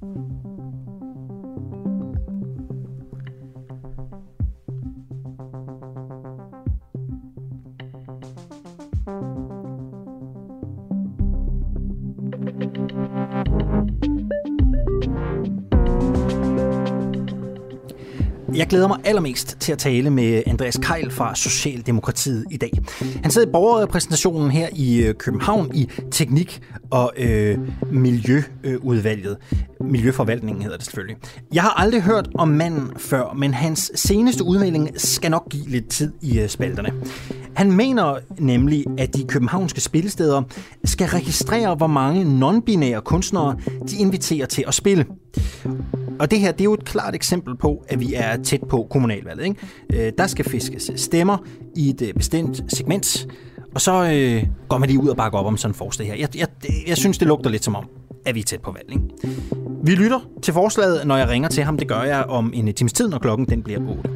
Thank you. Jeg glæder mig allermest til at tale med Andreas Keil fra Socialdemokratiet i dag. Han sidder i borgerrepræsentationen her i øh, København i teknik- og øh, miljøudvalget. Miljøforvaltningen hedder det selvfølgelig. Jeg har aldrig hørt om manden før, men hans seneste udmelding skal nok give lidt tid i øh, spalterne. Han mener nemlig, at de københavnske spillesteder skal registrere, hvor mange non-binære kunstnere de inviterer til at spille. Og det her, det er jo et klart eksempel på, at vi er tæt på kommunalvalget. Ikke? Øh, der skal fiskes stemmer i et øh, bestemt segment, og så øh, går man lige ud og bakker op om sådan en forslag her. Jeg, jeg, jeg synes, det lugter lidt som om, at vi er tæt på valg. Ikke? Vi lytter til forslaget, når jeg ringer til ham. Det gør jeg om en times tid, når klokken den bliver 8.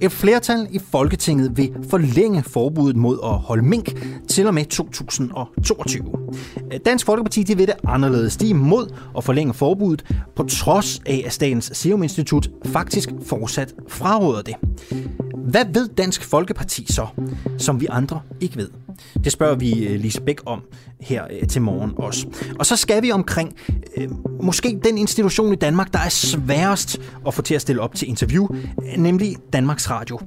Et flertal i Folketinget vil forlænge forbuddet mod at holde mink til og med 2022. Dansk Folkeparti de vil det anderledes. De er imod at forlænge forbuddet, på trods af, at Statens Serum Institut faktisk fortsat fraråder det. Hvad ved Dansk Folkeparti så, som vi andre ikke ved? Det spørger vi øh, Lise Bæk om her øh, til morgen også. Og så skal vi omkring øh, måske den institution i Danmark, der er sværest at få til at stille op til interview, nemlig Danmarks Radio.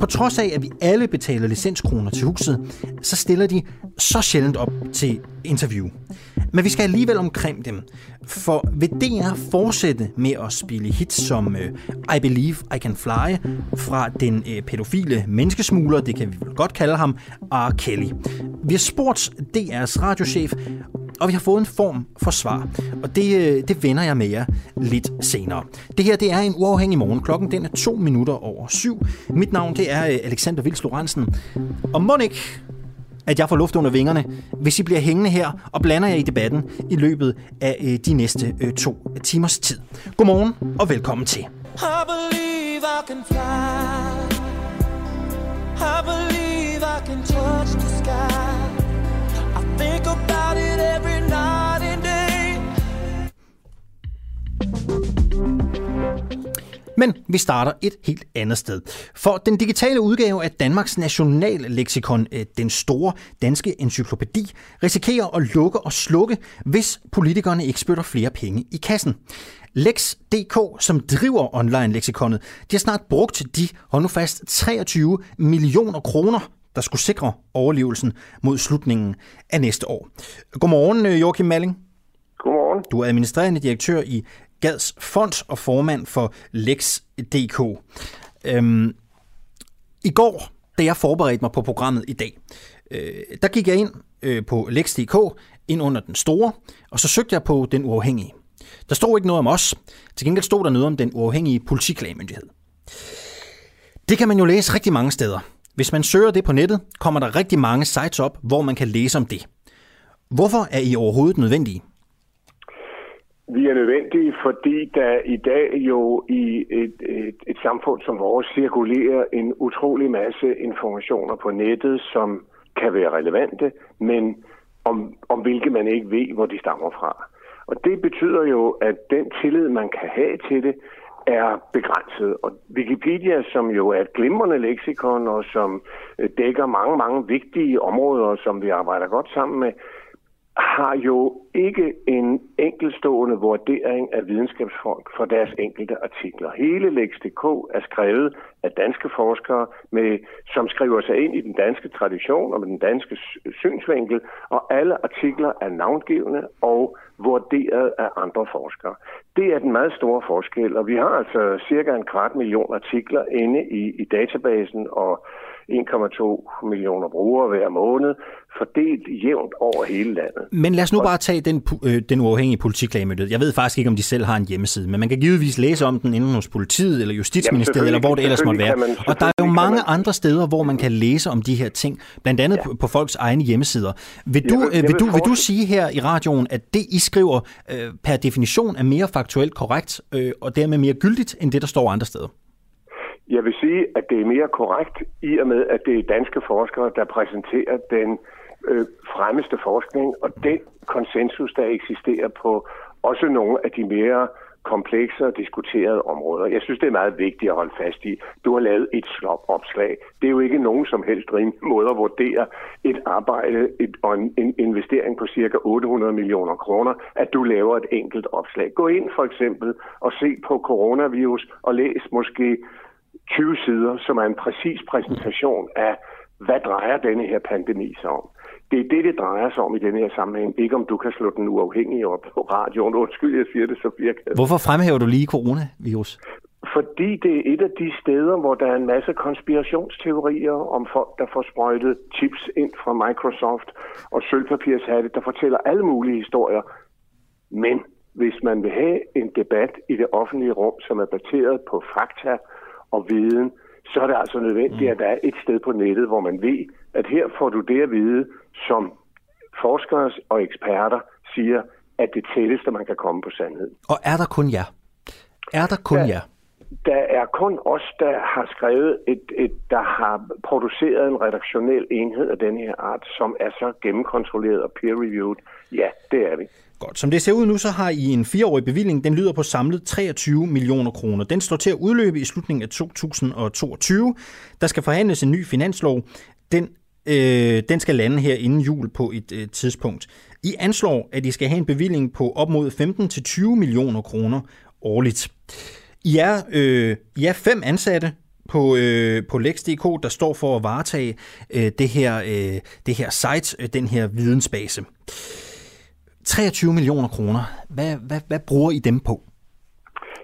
På trods af, at vi alle betaler licenskroner til huset, så stiller de så sjældent op til interview. Men vi skal alligevel omkring dem, for vil DR fortsætte med at spille hits som uh, I Believe I Can Fly fra den uh, pædofile menneskesmugler, det kan vi vel godt kalde ham, R. Kelly. Vi har spurgt DR's radiochef, og vi har fået en form for svar. Og det, øh, det vender jeg med jer lidt senere. Det her det er en uafhængig morgen. Klokken den er to minutter over syv. Mit navn det er øh, Alexander Vils Lorentzen. Og må ikke, at jeg får luft under vingerne, hvis I bliver hængende her og blander jer i debatten i løbet af øh, de næste to timers tid. Godmorgen og velkommen til. I believe I can fly. I believe I can touch the sky. Think about it every night and day. Men vi starter et helt andet sted. For den digitale udgave af Danmarks nationalleksikon, øh, den store danske encyklopædi, risikerer at lukke og slukke, hvis politikerne ikke spytter flere penge i kassen. Lex.dk, som driver online-leksikonet, de har snart brugt de, hold nu fast, 23 millioner kroner der skulle sikre overlevelsen mod slutningen af næste år. Godmorgen, øh, Joachim Malling. Godmorgen. Du er administrerende direktør i Gads Fond og formand for Lex.dk. Øhm, I går, da jeg forberedte mig på programmet i dag, øh, der gik jeg ind øh, på Lex.dk, ind under den store, og så søgte jeg på den uafhængige. Der stod ikke noget om os. Til gengæld stod der noget om den uafhængige politiklagemyndighed. Det kan man jo læse rigtig mange steder. Hvis man søger det på nettet, kommer der rigtig mange sites op, hvor man kan læse om det. Hvorfor er I overhovedet nødvendige? Vi er nødvendige, fordi der i dag jo i et, et, et samfund som vores cirkulerer en utrolig masse informationer på nettet, som kan være relevante, men om, om hvilke man ikke ved, hvor de stammer fra. Og det betyder jo, at den tillid, man kan have til det, er begrænset. Og Wikipedia, som jo er et glimrende leksikon, og som øh, dækker mange, mange vigtige områder, som vi arbejder godt sammen med, har jo ikke en enkelstående vurdering af videnskabsfolk for deres enkelte artikler. Hele Lex.dk er skrevet af danske forskere, med, som skriver sig ind i den danske tradition og med den danske synsvinkel, og alle artikler er navngivende og vurderet af andre forskere. Det er den meget store forskel, og vi har altså cirka en kvart million artikler inde i, i databasen, og 1,2 millioner brugere hver måned, fordelt jævnt over hele landet. Men lad os nu bare tage den, øh, den uafhængige politiklagemyndighed. Jeg ved faktisk ikke, om de selv har en hjemmeside, men man kan givetvis læse om den enten hos politiet eller Justitsministeriet, eller hvor det ellers måtte være. Man, og der er jo mange man... andre steder, hvor man kan læse om de her ting, blandt andet ja. på, på folks egne hjemmesider. Vil du, vil, vil, du, vil du sige her i radioen, at det, I skriver øh, per definition er mere faktuelt korrekt, øh, og dermed mere gyldigt, end det, der står andre steder? Jeg vil sige, at det er mere korrekt i og med, at det er danske forskere, der præsenterer den øh, fremmeste forskning og den konsensus, der eksisterer på også nogle af de mere komplekse og diskuterede områder. Jeg synes, det er meget vigtigt at holde fast i. Du har lavet et opslag. Det er jo ikke nogen som helst rimelig måde at vurdere et arbejde et, og en, en investering på cirka 800 millioner kroner, at du laver et enkelt opslag. Gå ind for eksempel og se på coronavirus og læs måske 20 sider, som er en præcis præsentation af, hvad drejer denne her pandemi sig om. Det er det, det drejer sig om i denne her sammenhæng. Ikke om du kan slå den uafhængige op på radioen. Undskyld, jeg siger det så virkelig. Hvorfor fremhæver du lige coronavirus? Fordi det er et af de steder, hvor der er en masse konspirationsteorier om folk, der får sprøjtet chips ind fra Microsoft og sølvpapirshatte, der fortæller alle mulige historier. Men hvis man vil have en debat i det offentlige rum, som er baseret på fakta og viden, så er det altså nødvendigt, mm. at der er et sted på nettet, hvor man ved, at her får du det at vide, som forskere og eksperter siger, at det tætteste, man kan komme på sandhed. Og er der kun jer? Er der kun jer? Der er kun os, der har skrevet et, et, der har produceret en redaktionel enhed af den her art, som er så gennemkontrolleret og peer-reviewed. Ja, det er vi. Godt. Som det ser ud nu, så har I en fireårig bevilling. Den lyder på samlet 23 millioner kroner. Den står til at udløbe i slutningen af 2022. Der skal forhandles en ny finanslov. Den øh, den skal lande her inden jul på et øh, tidspunkt. I anslår, at I skal have en bevilling på op mod 15-20 millioner kroner årligt. I er, øh, I er fem ansatte på, øh, på Lex.dk, der står for at varetage øh, det, her, øh, det her site, øh, den her vidensbase. 23 millioner kroner. Hvad, hvad, hvad bruger I dem på?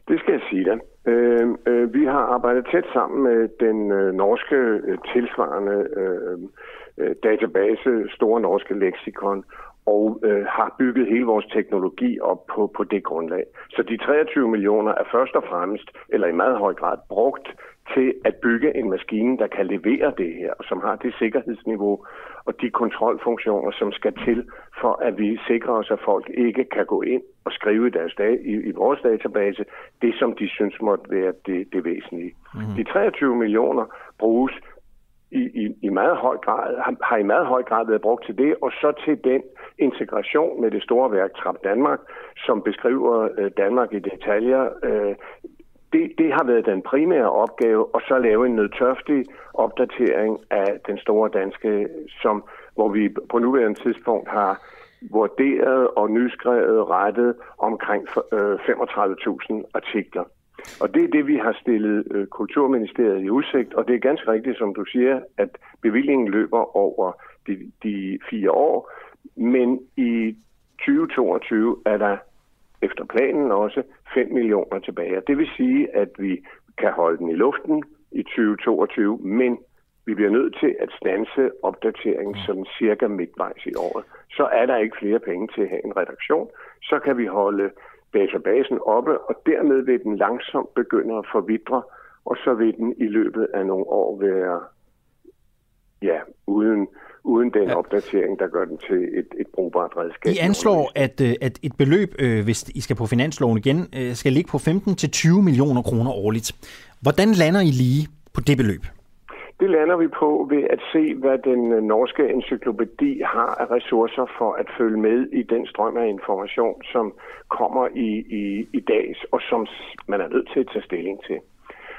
Det skal jeg sige dig. Øh, øh, vi har arbejdet tæt sammen med den øh, norske øh, tilsvarende øh, øh, database, Store Norske Lexikon, og øh, har bygget hele vores teknologi op på, på det grundlag. Så de 23 millioner er først og fremmest, eller i meget høj grad, brugt til at bygge en maskine, der kan levere det her, og som har det sikkerhedsniveau og de kontrolfunktioner, som skal til, for at vi sikrer os, at folk ikke kan gå ind og skrive i, deres dag, i, i vores database det, som de synes måtte være det, det væsentlige. Mm-hmm. De 23 millioner bruges i, i, i meget høj grad, har, har i meget høj grad været brugt til det, og så til den integration med det store værk Trap Danmark, som beskriver øh, Danmark i detaljer. Øh, det, det har været den primære opgave, og så lave en nødtørftig opdatering af den store danske, som, hvor vi på nuværende tidspunkt har vurderet og nyskrevet rettet omkring øh, 35.000 artikler. Og det er det, vi har stillet øh, Kulturministeriet i udsigt, og det er ganske rigtigt, som du siger, at bevillingen løber over de, de fire år, men i 2022 er der efter planen også 5 millioner tilbage. Det vil sige, at vi kan holde den i luften i 2022, men vi bliver nødt til at stanse opdateringen sådan cirka midtvejs i året. Så er der ikke flere penge til at have en redaktion. Så kan vi holde databasen oppe, og dermed vil den langsomt begynde at forvidre, og så vil den i løbet af nogle år være ja, uden, uden den ja. opdatering, der gør den til et, et brugbart redskab. I anslår, at, øh, at et beløb, øh, hvis I skal på finansloven igen, øh, skal ligge på 15-20 millioner kroner årligt. Hvordan lander I lige på det beløb? Det lander vi på ved at se, hvad den norske encyklopædi har af ressourcer for at følge med i den strøm af information, som kommer i, i, i dag, og som man er nødt til at tage stilling til.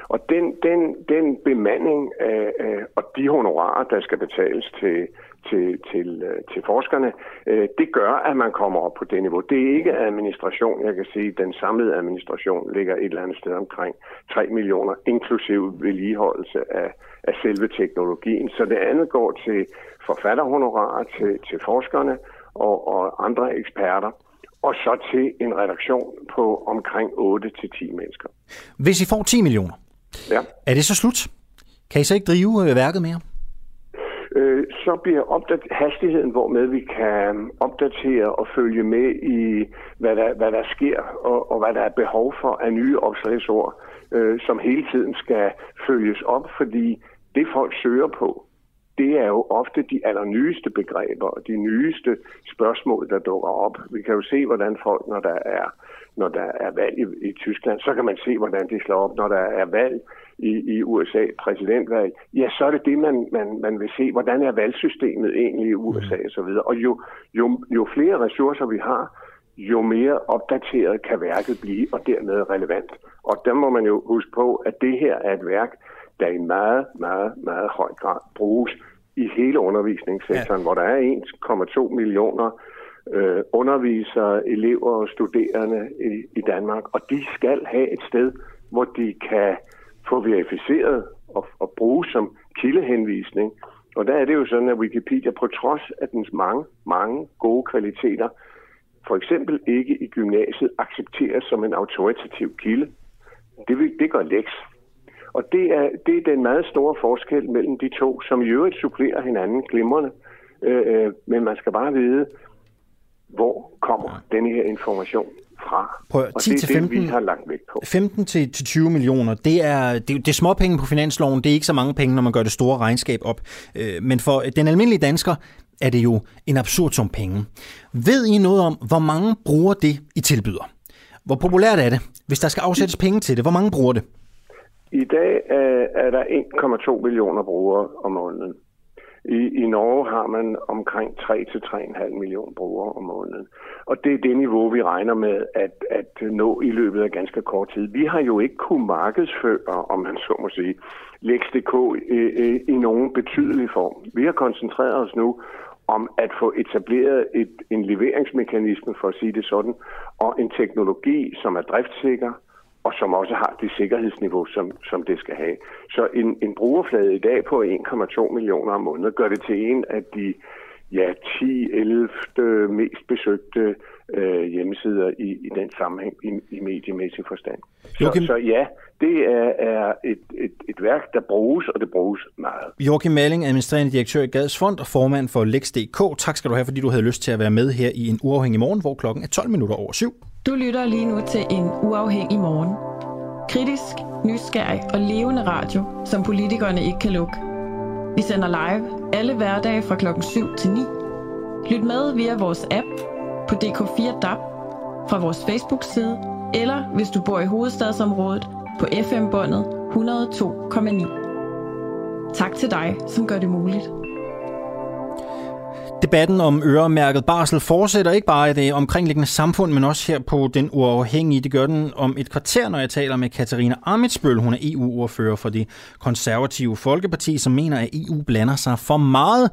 Og den, den, den bemanding øh, øh, og de honorarer, der skal betales til, til, til, øh, til forskerne, øh, det gør, at man kommer op på det niveau. Det er ikke administration. Jeg kan sige, at den samlede administration ligger et eller andet sted omkring 3 millioner, inklusiv vedligeholdelse af, af selve teknologien. Så det andet går til forfatterhonorarer, til, til forskerne og, og andre eksperter og så til en redaktion på omkring 8-10 mennesker. Hvis I får 10 millioner, ja. er det så slut? Kan I så ikke drive øh, værket mere? Øh, så bliver opdat- hastigheden, hvormed vi kan opdatere og følge med i, hvad der, hvad der sker, og, og hvad der er behov for af nye opslagsord, øh, som hele tiden skal følges op, fordi det folk søger på, det er jo ofte de allernyeste begreber og de nyeste spørgsmål, der dukker op. Vi kan jo se, hvordan folk, når der er, når der er valg i, i Tyskland, så kan man se, hvordan de slår op. Når der er valg i, i USA, præsidentvalg, ja, så er det det, man, man, man vil se. Hvordan er valgsystemet egentlig i USA osv. Og, og jo, jo, jo flere ressourcer vi har, jo mere opdateret kan værket blive, og dermed relevant. Og der må man jo huske på, at det her er et værk, der i meget, meget, meget høj grad bruges i hele undervisningssektoren, ja. hvor der er 1,2 millioner øh, undervisere, elever og studerende i, i Danmark, og de skal have et sted, hvor de kan få verificeret og, og bruge som kildehenvisning. Og der er det jo sådan, at Wikipedia på trods af dens mange, mange gode kvaliteter, for eksempel ikke i gymnasiet accepteres som en autoritativ kilde. Det, det gør Lex. Og det er, det er den meget store forskel mellem de to, som i øvrigt supplerer hinanden glimrende. Øh, øh men man skal bare vide, hvor kommer denne her information fra. Prøv, 10 og det er til 15, det, vi har lagt vægt på. 15 til, til 20 millioner, det er, det, det er småpenge på finansloven. Det er ikke så mange penge, når man gør det store regnskab op. Øh, men for den almindelige dansker er det jo en absurd sum penge. Ved I noget om, hvor mange bruger det, I tilbyder? Hvor populært er det? Hvis der skal afsættes penge til det, hvor mange bruger det? I dag er, er der 1,2 millioner brugere om måneden. I, I Norge har man omkring 3-3,5 millioner brugere om måneden. Og det er det niveau, vi regner med at, at nå i løbet af ganske kort tid. Vi har jo ikke kunnet markedsføre, om man så må sige, Lex.dk i, i, i nogen betydelig form. Vi har koncentreret os nu om at få etableret et, en leveringsmekanisme, for at sige det sådan, og en teknologi, som er driftsikker, og som også har det sikkerhedsniveau, som, som det skal have. Så en, en brugerflade i dag på 1,2 millioner om måneden gør det til en af de ja, 10-11 mest besøgte øh, hjemmesider i, i den sammenhæng i, i mediemæssig forstand. Så, så ja, det er, er et, et, et værk, der bruges, og det bruges meget. Joachim Malling, administrerende direktør i Gads Fond og formand for Lex.dk. Tak skal du have, fordi du havde lyst til at være med her i en uafhængig morgen, hvor klokken er 12 minutter over syv. Du lytter lige nu til en uafhængig morgen. Kritisk, nysgerrig og levende radio, som politikerne ikke kan lukke. Vi sender live alle hverdage fra klokken 7 til 9. Lyt med via vores app på DK4 DAB, fra vores Facebook-side, eller hvis du bor i hovedstadsområdet på FM-båndet 102,9. Tak til dig, som gør det muligt. Debatten om øremærket barsel fortsætter ikke bare i det omkringliggende samfund, men også her på Den Uafhængige. Det gør den om et kvarter, når jeg taler med Katarina Amitsbøl. Hun er EU-ordfører for det konservative Folkeparti, som mener, at EU blander sig for meget,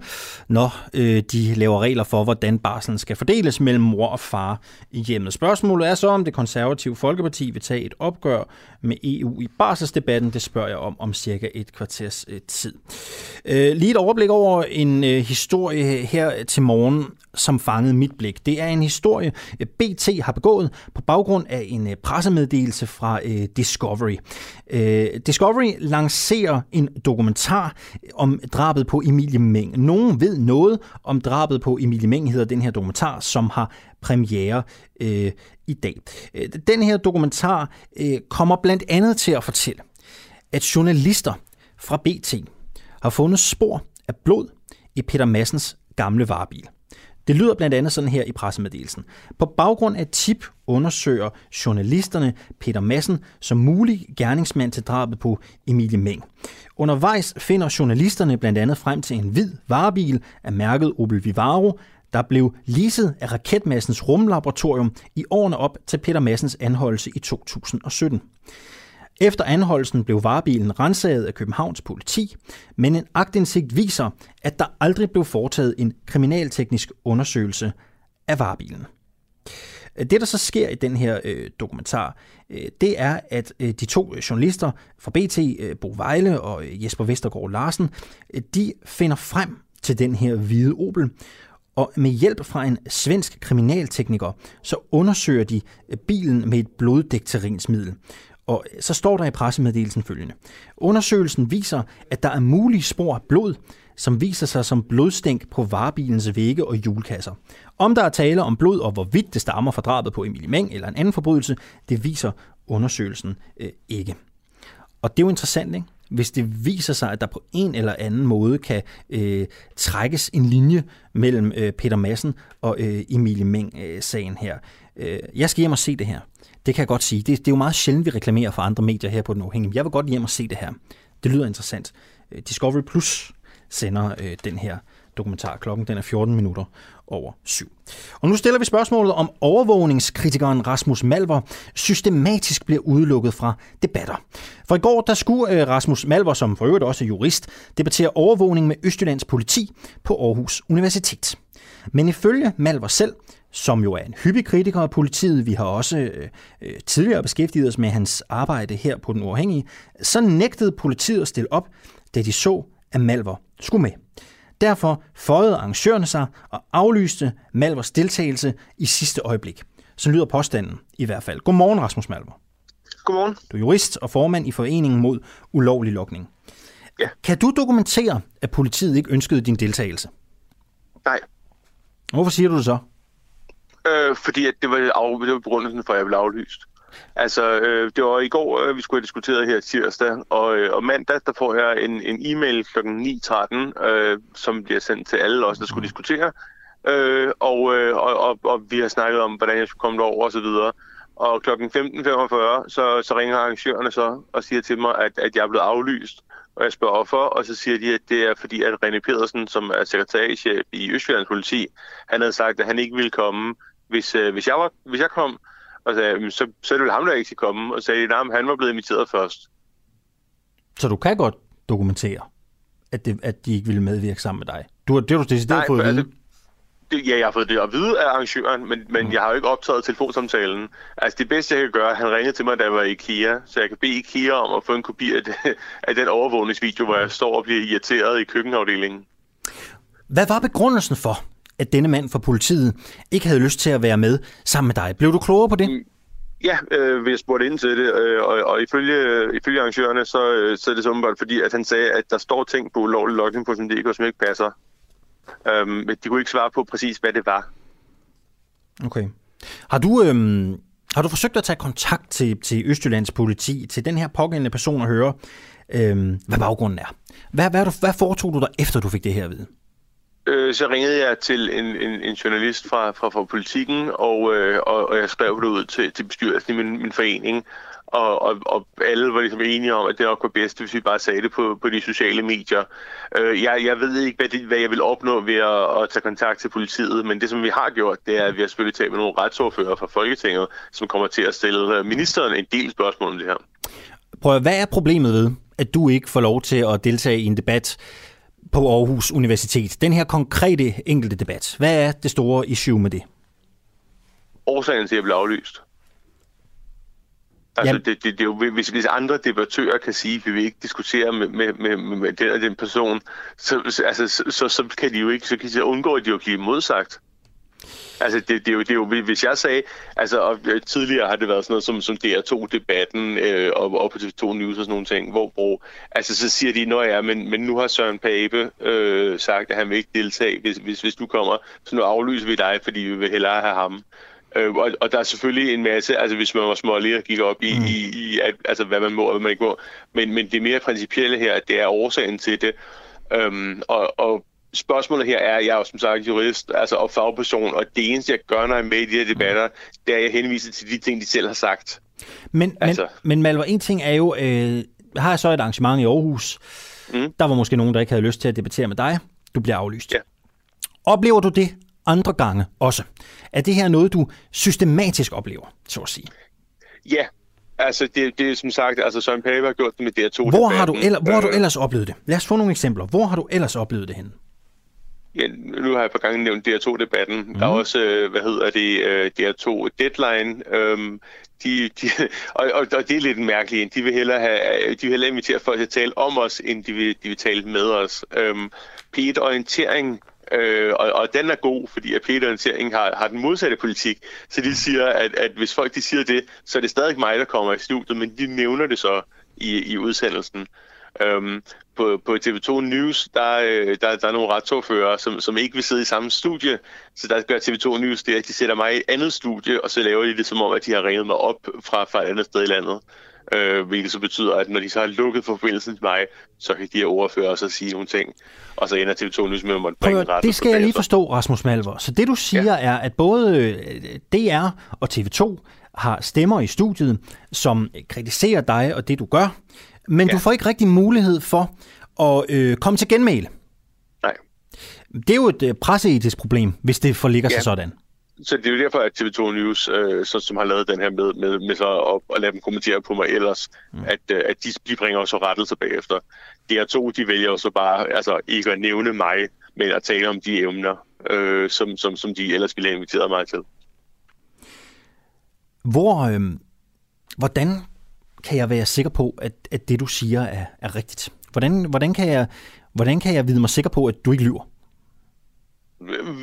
når øh, de laver regler for, hvordan barselen skal fordeles mellem mor og far i hjemmet. Spørgsmålet er så, om det konservative Folkeparti vil tage et opgør med EU i barselsdebatten. Det spørger jeg om om cirka et kvarters øh, tid. Øh, lige et overblik over en øh, historie her til morgen, som fangede mit blik. Det er en historie, BT har begået på baggrund af en pressemeddelelse fra Discovery. Discovery lancerer en dokumentar om drabet på Emilie Meng. Nogen ved noget om drabet på Emilie Meng, hedder den her dokumentar, som har premiere øh, i dag. Øh, den her dokumentar øh, kommer blandt andet til at fortælle, at journalister fra BT har fundet spor af blod i Peter Massens gamle varebil. Det lyder blandt andet sådan her i pressemeddelelsen. På baggrund af tip undersøger journalisterne Peter Madsen som mulig gerningsmand til drabet på Emilie Meng. Undervejs finder journalisterne blandt andet frem til en hvid varebil af mærket Opel Vivaro, der blev leaset af Raketmassens rumlaboratorium i årene op til Peter Massens anholdelse i 2017. Efter anholdelsen blev varebilen renset af Københavns politi, men en agtindsigt viser, at der aldrig blev foretaget en kriminalteknisk undersøgelse af varebilen. Det, der så sker i den her øh, dokumentar, øh, det er, at øh, de to øh, journalister fra BT, øh, Bo Vejle og øh, Jesper Vestergaard Larsen, øh, de finder frem til den her hvide Opel, og med hjælp fra en svensk kriminaltekniker, så undersøger de øh, bilen med et bloddekterinsmiddel. Og øh, så står der i pressemeddelelsen følgende. Undersøgelsen viser, at der er mulige spor af blod, som viser sig som blodstænk på varebilens vægge og hjulkasser. Om der er tale om blod, og hvorvidt det stammer fra drabet på Emilie Meng eller en anden forbrydelse, det viser undersøgelsen øh, ikke. Og det er jo interessant, ikke? Hvis det viser sig, at der på en eller anden måde kan øh, trækkes en linje mellem øh, Peter Madsen og øh, Emilie Meng-sagen øh, her. Øh, jeg skal hjem og se det her. Det kan jeg godt sige. Det, det er jo meget sjældent, vi reklamerer for andre medier her på Den Uafhængige. Jeg vil godt hjem og se det her. Det lyder interessant. Øh, Discovery Plus sender øh, den her dokumentar. Klokken den er 14 minutter over 7. Og nu stiller vi spørgsmålet om overvågningskritikeren Rasmus Malver systematisk bliver udelukket fra debatter. For i går der skulle øh, Rasmus Malver, som for øvrigt også er jurist, debattere overvågning med Østjyllands politi på Aarhus Universitet. Men ifølge Malver selv, som jo er en hyppig kritiker af politiet, vi har også øh, øh tidligere beskæftiget os med hans arbejde her på Den Uafhængige, så nægtede politiet at stille op, da de så, at Malver skulle med. Derfor føjede arrangørerne sig og aflyste Malvers deltagelse i sidste øjeblik. Så lyder påstanden i hvert fald. Godmorgen, Rasmus Malver. Godmorgen. Du er jurist og formand i Foreningen mod ulovlig lokning. Ja. Kan du dokumentere, at politiet ikke ønskede din deltagelse? Nej. Hvorfor siger du det så? Øh, fordi at det var, af, det var begrundelsen for, at jeg blev aflyst. Altså, øh, det var i går, øh, vi skulle have diskuteret her tirsdag, og, øh, og mandag, der får jeg en, en e-mail kl. 9.13, øh, som bliver sendt til alle os, der skulle diskutere. Øh, og, øh, og, og, og vi har snakket om, hvordan jeg skulle komme derover og så videre. Og kl. 15.45, så, så ringer arrangørerne så og siger til mig, at, at jeg er blevet aflyst. Og jeg spørger hvorfor, og så siger de, at det er fordi, at René Pedersen, som er sekretærchef i Østjyllands politi, han havde sagt, at han ikke ville komme, hvis, øh, hvis, jeg, var, hvis jeg kom. Og sagde, så, så er det vel ham, der ikke skal komme. Og sagde, at han var blevet inviteret først. Så du kan godt dokumentere, at, det, at de ikke ville medvirke sammen med dig? Du, det har du decideret fået at vide? Altså, det, ja, jeg har fået det at vide af arrangøren, men, men mm. jeg har jo ikke optaget telefonsamtalen. Altså det bedste, jeg kan gøre, han ringede til mig, da jeg var i IKEA, så jeg kan bede IKEA om at få en kopi af, det, af den overvågningsvideo, hvor jeg står og bliver irriteret i køkkenafdelingen. Hvad var begrundelsen for, at denne mand fra politiet ikke havde lyst til at være med sammen med dig? Blev du klogere på det? Mm. Ja, øh, vi spurgte ind til det, øh, og, og ifølge, ifølge arrangørerne, så, øh, så er det sådan fordi, at han sagde, at der står ting på ulovlig logning på DK, som ikke passer. Øhm, men de kunne ikke svare på præcis, hvad det var. Okay. Har du, øhm, har du forsøgt at tage kontakt til, til Østjyllands politi, til den her pågældende person og høre, øhm, hvad baggrunden er? Hvad, hvad, hvad foretog du dig, efter du fik det her at vide? Øh, så ringede jeg til en, en, en journalist fra, fra, fra politikken, og, øh, og, og jeg skrev det ud til, til bestyrelsen i min, min forening, og, og, og alle var ligesom enige om, at det nok var bedst, hvis vi bare sagde det på, på de sociale medier. Øh, jeg, jeg ved ikke, hvad, det, hvad jeg vil opnå ved at, at tage kontakt til politiet, men det, som vi har gjort, det er, at vi har selvfølgelig talt med nogle retsordfører fra Folketinget, som kommer til at stille øh, ministeren en del spørgsmål om det her. Prøv hvad er problemet ved, at du ikke får lov til at deltage i en debat på Aarhus Universitet? Den her konkrete enkelte debat. Hvad er det store issue med det? Årsagen til, at jeg blev aflyst. Altså, det, det, det er jo, hvis, hvis andre debattører kan sige, at vi vil ikke diskutere med, med, med, med den og den person, så, altså, så, så, så kan de jo ikke, så kan de undgå, at de jo blive modsagt. Altså, det, det, er jo, det er jo, hvis jeg sagde, altså, og øh, tidligere har det været sådan noget som, som DR2-debatten øh, og, og på TV2 News og sådan nogle ting, hvor, hvor altså, så siger de, når ja, men, men nu har Søren Pape øh, sagt, at han vil ikke deltage, hvis, hvis, hvis du kommer, så nu aflyser vi dig, fordi vi vil hellere have ham. Øh, og, og der er selvfølgelig en masse, altså hvis man var smålig og gik op i, mm. i, i at, altså, hvad man må og hvad man ikke må, men, men det mere principielle her, det er årsagen til det. Øhm, og, og spørgsmålet her er, at jeg er jo som sagt jurist altså, og fagperson, og det eneste, jeg gør, når jeg er med i de her debatter, det er, at jeg henviser til de ting, de selv har sagt. Men, altså. men, men Malvar, en ting er jo, øh, har jeg så et arrangement i Aarhus, mm. der var måske nogen, der ikke havde lyst til at debattere med dig, du bliver aflyst. Ja. Oplever du det andre gange også? Er det her noget, du systematisk oplever, så at sige? Ja, altså det, det er som sagt, altså Søren Pape har gjort det med DR2. Hvor, har du, eller, hvor har du øh. ellers oplevet det? Lad os få nogle eksempler. Hvor har du ellers oplevet det henne? Ja, nu har jeg på gange nævnt DR2-debatten. Mm. Der er mhm. også, øh, hvad hedder det, øh, DR2 Deadline. Øhm, de, de, og, og, og det er lidt mærkeligt. De vil hellere, have, de vil hellere invitere folk til at tale om os, end de vil, de vil tale med os. Øhm, P1 Orientering Øh, og, og den er god, fordi at Peter Orientering har, har den modsatte politik. Så de siger, at, at hvis folk de siger det, så er det stadig mig, der kommer i studiet, men de nævner det så i, i udsendelsen. Øhm, på, på TV2 News, der, øh, der, der er nogle retsordfører, som, som ikke vil sidde i samme studie. Så der gør TV2 News det, at de sætter mig i et andet studie, og så laver de det som om, at de har ringet mig op fra, fra et andet sted i landet. Øh, hvilket så betyder, at når de så har lukket forbindelsen til mig, så kan de her ordfører så sige nogle ting. Og så ender TV2 News med at måtte bringe ret. Det skal jeg lige forstå, Rasmus Malver. Så det du siger ja. er, at både øh, DR og TV2 har stemmer i studiet, som kritiserer dig og det du gør, men ja. du får ikke rigtig mulighed for at øh, komme til genmæle. Nej. Det er jo et øh, presseetisk problem, hvis det forligger ja. sig sådan. Så det er jo derfor, at TV2 News, øh, så, som har lavet den her med, med, med så at, at lade dem kommentere på mig ellers, mm. at, øh, at de, de bringer også rettelse bagefter. DR2, de vælger jo så bare altså, ikke at nævne mig, men at tale om de emner, øh, som, som, som de ellers ville have inviteret mig til. Hvor, øh, hvordan kan jeg være sikker på, at, at det, du siger, er, er rigtigt? Hvordan, hvordan, kan jeg, hvordan kan jeg vide mig sikker på, at du ikke lyver?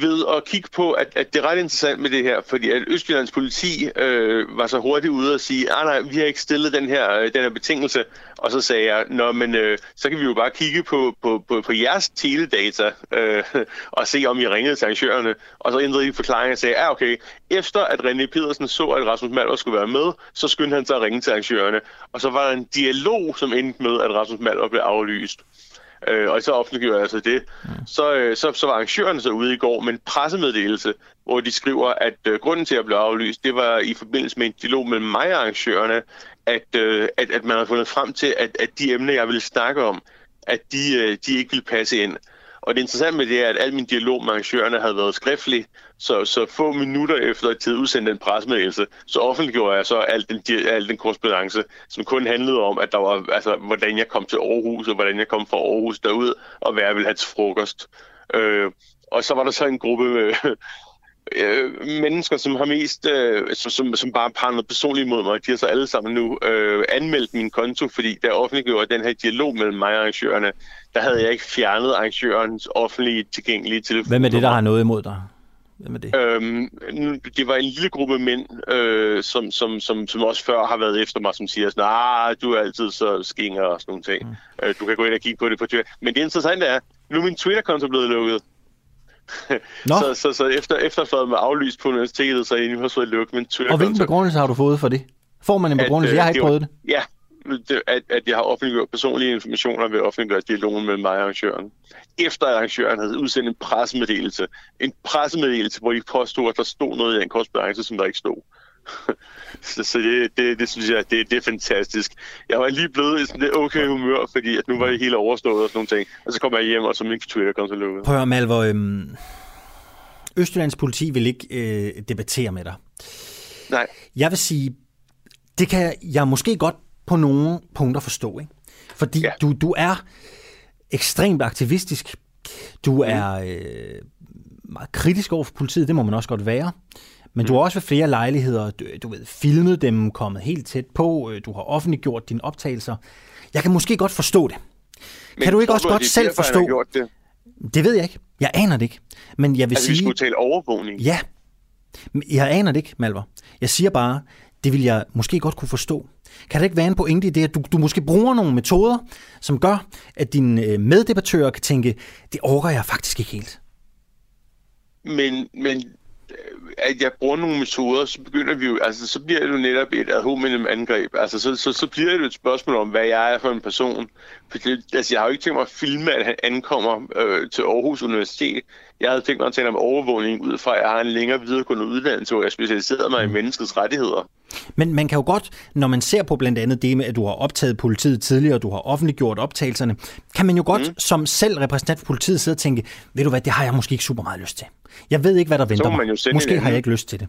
Ved at kigge på, at, at det er ret interessant med det her, fordi at Østjyllands politi øh, var så hurtigt ude og sige, nej, nej, vi har ikke stillet den her, øh, den her betingelse, og så sagde jeg, nå, men øh, så kan vi jo bare kigge på, på, på, på jeres teledata øh, og se, om I ringede til arrangørerne, og så ændrede de forklaringen og sagde, ah, okay, efter at René Pedersen så, at Rasmus Malver skulle være med, så skyndte han sig at ringe til arrangørerne, og så var der en dialog, som endte med, at Rasmus Malver blev aflyst. Øh, og så offentliggjorde jeg altså det. Mm. Så, øh, så, så var arrangørerne så ude i går med en pressemeddelelse, hvor de skriver, at øh, grunden til at blive aflyst, det var i forbindelse med en dialog mellem mig og arrangørerne, at, øh, at, at man havde fundet frem til, at, at de emner, jeg ville snakke om, at de, øh, de ikke ville passe ind. Og det interessante med det er, at al min dialog med arrangørerne havde været skriftlig, så, så få minutter efter at tid udsendte en presmeddelelse, så offentliggjorde jeg så al den, al den korrespondence, som kun handlede om, at der var, altså, hvordan jeg kom til Aarhus, og hvordan jeg kom fra Aarhus derud, og hvad jeg ville have til frokost. Øh, og så var der så en gruppe med, øh, mennesker, som har mest, øh, som, som bare har noget personligt mod mig, de har så alle sammen nu øh, anmeldt min konto, fordi der offentliggjorde den her dialog mellem mig og arrangørerne, der havde jeg ikke fjernet arrangørens offentlige tilgængelige telefon. Hvem er det, der har noget imod dig? Hvem er det? Øhm, det var en lille gruppe mænd, øh, som, som, som, som også før har været efter mig, som siger sådan, ah, du er altid så skinger og sådan nogle ting. Mm. Øh, du kan gå ind og kigge på det på Twitter. Men det interessante er, nu er min Twitter-konto blevet lukket. så, så, så efter, efter at have med aflyst på universitetet, så er jeg har fået lukket min Twitter-konto. Og hvilken begrundelse har du fået for det? Får man en begrundelse? At, øh, jeg har ikke prøvet det. Ja, at, at jeg har offentliggjort personlige informationer ved at offentliggøre dialogen med mig og arrangøren. Efter arrangøren havde udsendt en pressemeddelelse. En pressemeddelelse, hvor de påstod, at der stod noget i en korrespondence, som der ikke stod. så, så det, det, det synes jeg, det, det er fantastisk. Jeg var lige blevet i sådan lidt okay humør, fordi at nu var det hele overstået og sådan nogle ting. Og så kom jeg hjem, og så min Twitter kom til lukket. Prøv at Malvo, øhm, Østjyllands politi vil ikke øh, debattere med dig. Nej. Jeg vil sige, det kan jeg måske godt på nogle punkter forstå. Ikke? Fordi ja. du, du er ekstremt aktivistisk. Du mm. er øh, meget kritisk over for politiet, det må man også godt være. Men du har også ved flere lejligheder, du, du ved, filmet dem, kommet helt tæt på, øh, du har offentliggjort dine optagelser. Jeg kan måske godt forstå det. Men kan du ikke også du, godt selv derfor, forstå... Det? det ved jeg ikke. Jeg aner det ikke. Men jeg vil altså, sige... vi skulle tale overvågning? Ja. Jeg aner det ikke, Malver. Jeg siger bare, det vil jeg måske godt kunne forstå. Kan der ikke være en pointe i det, at du, du måske bruger nogle metoder, som gør, at dine øh, meddebattører kan tænke, det overgår jeg faktisk ikke helt? Men, men at jeg bruger nogle metoder, så begynder vi jo, altså så bliver det jo netop et ad hominem angreb. Altså så, så, så bliver det jo et spørgsmål om, hvad jeg er for en person. For det, altså jeg har jo ikke tænkt mig at filme, at han ankommer øh, til Aarhus Universitet. Jeg havde tænkt mig at tale om overvågning ud fra, at jeg har en længere videregående uddannelse, hvor jeg specialiserer mig i mm. menneskets rettigheder. Men man kan jo godt, når man ser på blandt andet det med, at du har optaget politiet tidligere, og du har offentliggjort optagelserne, kan man jo godt mm. som selv repræsentant for politiet sidde og tænke, ved du hvad, det har jeg måske ikke super meget lyst til. Jeg ved ikke, hvad der venter mig. Måske har jeg ikke lyst til det.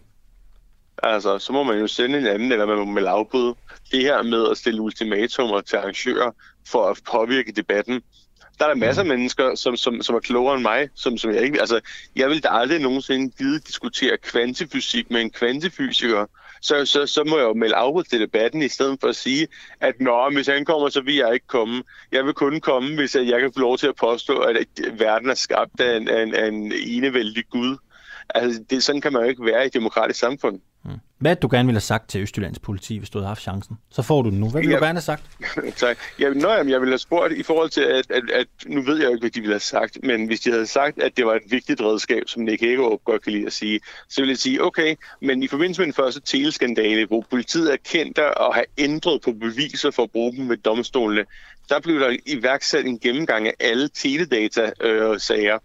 Altså, så må man jo sende en anden, eller man må afbryde det her med at stille ultimatumer til arrangører for at påvirke debatten. Der er der masser af mm. mennesker, som, som, som er klogere end mig, som, som jeg ikke... Altså, jeg vil da aldrig nogensinde gide diskutere kvantefysik med en kvantefysiker, så, så, så må jeg jo melde afbud til debatten, i stedet for at sige, at Nå, hvis han kommer, så vil jeg ikke komme. Jeg vil kun komme, hvis jeg kan få lov til at påstå, at verden er skabt af en, af en, af en enevældig Gud. Altså, det, sådan kan man jo ikke være i et demokratisk samfund. Mm. Hvad du gerne ville have sagt til Østjyllands politi, hvis du havde haft chancen? Så får du den nu. Hvad ville ja, du gerne have sagt? tak. Jeg, nå, jamen, jeg ville have spurgt i forhold til, at, at, at, nu ved jeg jo ikke, hvad de ville have sagt, men hvis de havde sagt, at det var et vigtigt redskab, som Nick Hækkerup godt kan lide at sige, så ville jeg sige, okay, men i forbindelse med den første teleskandale, hvor politiet er kendt at have ændret på beviser for at bruge dem med domstolene, der blev der iværksat en gennemgang af alle teledata-sager, øh,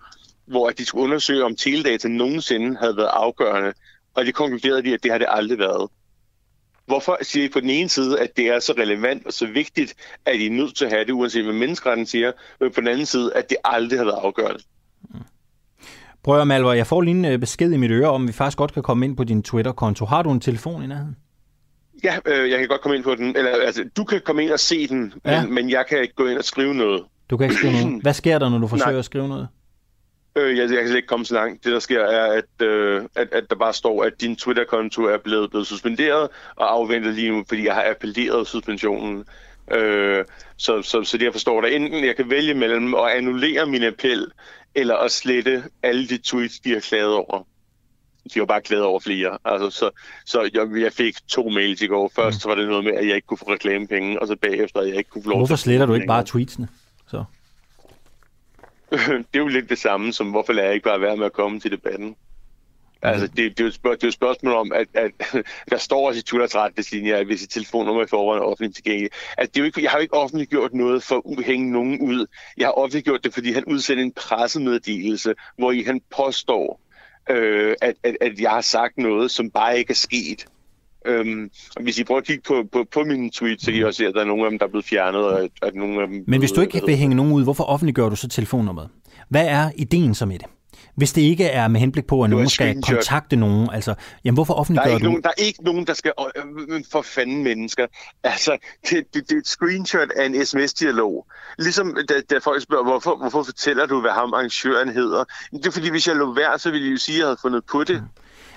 hvor de skulle undersøge, om teledata nogensinde havde været afgørende og det konkluderede de, at det har det aldrig været. Hvorfor siger I på den ene side, at det er så relevant og så vigtigt, at I er nødt til at have det, uanset hvad menneskeretten siger, men på den anden side, at det aldrig har været afgørende? Prøv Malvar, jeg får lige en øh, besked i mit øre, om vi faktisk godt kan komme ind på din Twitter-konto. Har du en telefon i nærheden? Ja, øh, jeg kan godt komme ind på den. Eller, altså, du kan komme ind og se den, ja. men, men jeg kan ikke gå ind og skrive noget. Du kan ikke skrive noget? Hvad sker der, når du forsøger Nej. at skrive noget? Øh, jeg, jeg kan slet ikke komme så langt. Det, der sker, er, at, øh, at, at der bare står, at din Twitter-konto er blevet, blevet suspenderet og afventet lige nu, fordi jeg har appelleret suspensionen. Øh, så, så, så det jeg forstår der, enten jeg kan vælge mellem at annullere min appel, eller at slette alle de tweets, de har klaget over. De har bare klaget over flere. Altså, så så jeg, jeg fik to mails i går. Først mm. så var det noget med, at jeg ikke kunne få reklamepenge, og så bagefter, at jeg ikke kunne få lov Hvorfor sletter du ikke bare tweetsene? Det er jo lidt det samme som, hvorfor lader jeg ikke bare være med at komme til debatten? Altså, det, det, er jo spørg, det er jo et spørgsmål om, at, at der står også i Twitters retningslinjer, at hvis et telefonnummer i forvejen er offentligt tilgængeligt. At det er jo ikke, jeg har jo ikke offentligt gjort noget for at hænge nogen ud. Jeg har offentligt gjort det, fordi han udsendte en pressemeddelelse, hvor i han påstår, øh, at, at, at jeg har sagt noget, som bare ikke er sket. Øhm, hvis I prøver at kigge på, på, på mine tweets, så kan I også se, at der er nogle af dem, der er blevet fjernet. Og at nogle af dem Men hvis du ikke vil hænge nogen ud, hvorfor offentliggør du så telefonnummeret? Hvad er ideen som i det? Hvis det ikke er med henblik på, at nogen skal kontakte nogen, altså, jamen hvorfor offentliggør der er du? Nogen, der er ikke nogen, der skal øh, for fanden mennesker. Altså, det, det, det er et screenshot af en sms-dialog. Ligesom da, da folk spørger, hvorfor, hvorfor fortæller du, hvad ham arrangøren hedder? Det er fordi, hvis jeg lå værd, så ville jeg jo sige, at jeg havde fundet på det. Mm.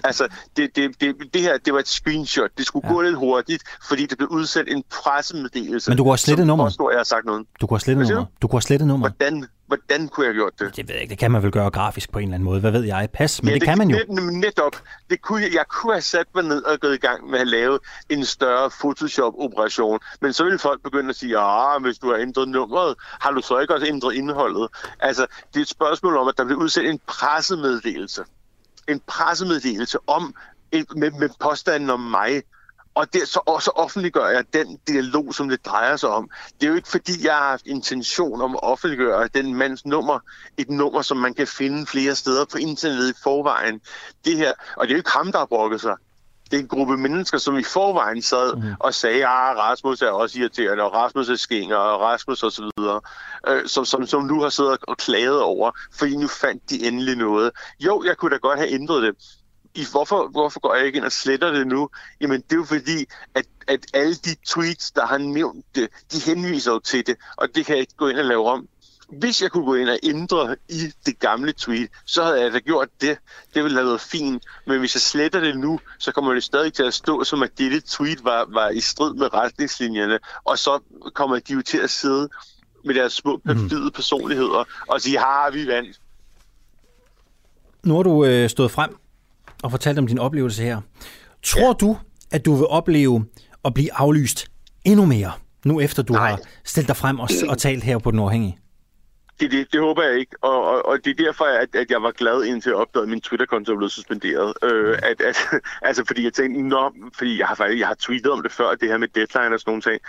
Altså, det, det, det, det her, det var et screenshot. Det skulle ja. gå lidt hurtigt, fordi det blev udsendt en pressemeddelelse. Men du kunne have slettet nummeret. Som jeg har sagt noget. Du kunne have slettet nummeret. Du kunne have slettet nummeret. Hvordan, hvordan kunne jeg have gjort det? Det ved jeg ikke. Det kan man vel gøre grafisk på en eller anden måde. Hvad ved jeg? Pas, men ja, det, det kan man jo. Net, netop. Det kunne, jeg, jeg kunne have sat mig ned og gået i gang med at lave en større Photoshop-operation. Men så ville folk begynde at sige, ah, hvis du har ændret nummeret, har du så ikke også ændret indholdet? Altså, det er et spørgsmål om, at der bliver udsendt en pressemeddelelse en pressemeddelelse om en, med, med påstanden om mig, og det, så, og så offentliggør jeg den dialog, som det drejer sig om. Det er jo ikke, fordi jeg har haft intention om at offentliggøre den mands nummer, et nummer, som man kan finde flere steder på internettet i forvejen. Det her, og det er jo ikke ham, der har brokket sig. Det er en gruppe mennesker, som i forvejen sad mm. og sagde, at ah, Rasmus er også irriterende, og Rasmus er skænger, og Rasmus og så videre, øh, som, som, som nu har siddet og klaget over, fordi nu fandt de endelig noget. Jo, jeg kunne da godt have ændret det, i, hvorfor, hvorfor går jeg ikke ind og sletter det nu? Jamen, det er jo fordi, at, at alle de tweets, der har nævnt det, de henviser jo til det, og det kan jeg ikke gå ind og lave om. Hvis jeg kunne gå ind og ændre i det gamle tweet, så havde jeg da gjort det. Det ville have været fint. Men hvis jeg sletter det nu, så kommer det stadig til at stå som, at dette tweet var, var i strid med retningslinjerne. Og så kommer de jo til at sidde med deres små perfide mm. personligheder og sige, har vi vandt. Nu har du øh, stået frem og fortalt om din oplevelse her. Tror ja. du, at du vil opleve at blive aflyst endnu mere, nu efter du Nej. har stillet dig frem og, og talt her på Den Uafhængige? Det, det, det håber jeg ikke, og, og, og det er derfor, at, at jeg var glad indtil jeg opdagede, at min Twitter-konto blev suspenderet. Øh, at, at, altså, fordi jeg tænkte, nå, fordi jeg har faktisk jeg har tweetet om det før, det her med deadline og sådan nogle ting.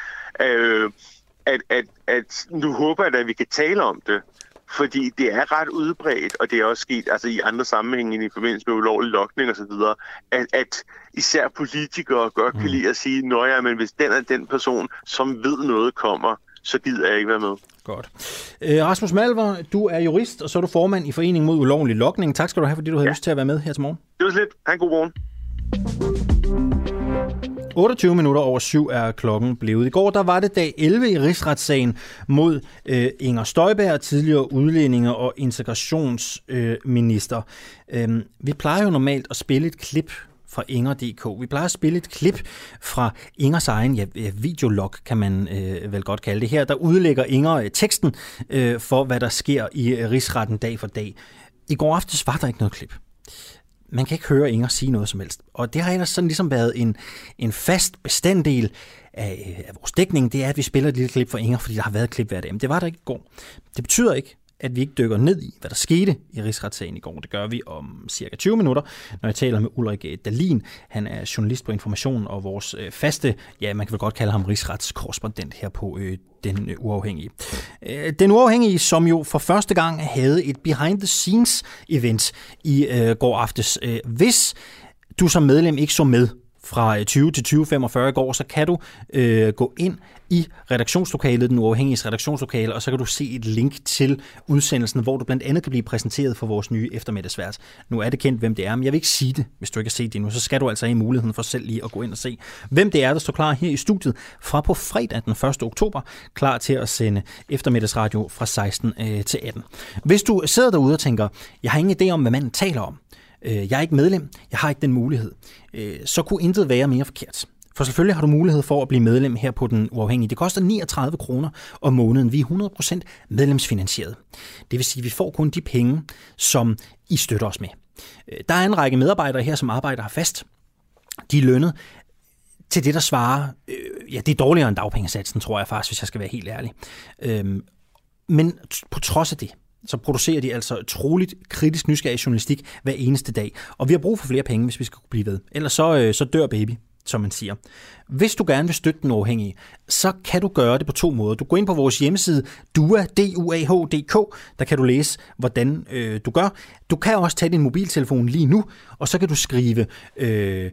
Øh, at, at, at nu håber jeg at vi kan tale om det, fordi det er ret udbredt, og det er også sket altså i andre sammenhænge i forbindelse med ulovlig lokning osv., at, at især politikere godt kan mm. lide at sige, nå ja, men hvis den er den person, som ved noget kommer, så gider jeg ikke være med. Godt. Øh, Rasmus Malver, du er jurist, og så er du formand i Foreningen mod ulovlig lokning. Tak skal du have, fordi du havde ja. lyst til at være med her til morgen. Det var lidt. Ha' en god morgen. 28 minutter over syv er klokken blevet. I går der var det dag 11 i rigsretssagen mod øh, Inger Støjberg, tidligere udlændinge- og integrationsminister. Øh, øh, vi plejer jo normalt at spille et klip fra Inger.dk. Vi plejer at spille et klip fra Ingers egen ja, videolog, kan man øh, vel godt kalde det her. Der udlægger Inger øh, teksten øh, for, hvad der sker i øh, rigsretten dag for dag. I går aftes var der ikke noget klip man kan ikke høre Inger sige noget som helst. Og det har ellers sådan ligesom været en, en fast bestanddel af, øh, af vores dækning, det er, at vi spiller et lille klip for Inger, fordi der har været et klip hver dag. Men det var der ikke i går. Det betyder ikke, at vi ikke dykker ned i, hvad der skete i rigsretssagen i går. Det gør vi om cirka 20 minutter, når jeg taler med Ulrik Dalin. Han er journalist på Information og vores øh, faste, ja, man kan vel godt kalde ham rigsretskorrespondent her på øh, Den øh, Uafhængige. Øh, den Uafhængige, som jo for første gang havde et behind-the-scenes event i øh, går aftes. Øh, hvis du som medlem ikke så med fra øh, 20 til 2045 i går, så kan du øh, gå ind i redaktionslokalet, den uafhængige redaktionslokale, og så kan du se et link til udsendelsen, hvor du blandt andet kan blive præsenteret for vores nye eftermiddagsvært. Nu er det kendt, hvem det er, men jeg vil ikke sige det, hvis du ikke har set det nu. Så skal du altså have muligheden for selv lige at gå ind og se, hvem det er, der står klar her i studiet fra på fredag den 1. oktober, klar til at sende eftermiddagsradio fra 16 øh, til 18. Hvis du sidder derude og tænker, jeg har ingen idé om, hvad manden taler om, øh, jeg er ikke medlem, jeg har ikke den mulighed, øh, så kunne intet være mere forkert. For selvfølgelig har du mulighed for at blive medlem her på Den Uafhængige. Det koster 39 kroner om måneden. Vi er 100% medlemsfinansieret. Det vil sige, at vi får kun de penge, som I støtter os med. Øh, der er en række medarbejdere her, som arbejder her fast. De er lønnet til det, der svarer, øh, ja, det er dårligere end dagpengesatsen, tror jeg faktisk, hvis jeg skal være helt ærlig. Øhm, men på trods af det, så producerer de altså troligt kritisk nysgerrig journalistik hver eneste dag. Og vi har brug for flere penge, hvis vi skal kunne blive ved. Ellers så, øh, så dør baby som man siger. Hvis du gerne vil støtte den uafhængige, så kan du gøre det på to måder. Du går ind på vores hjemmeside duah.dk, der kan du læse, hvordan øh, du gør. Du kan også tage din mobiltelefon lige nu, og så kan du skrive øh,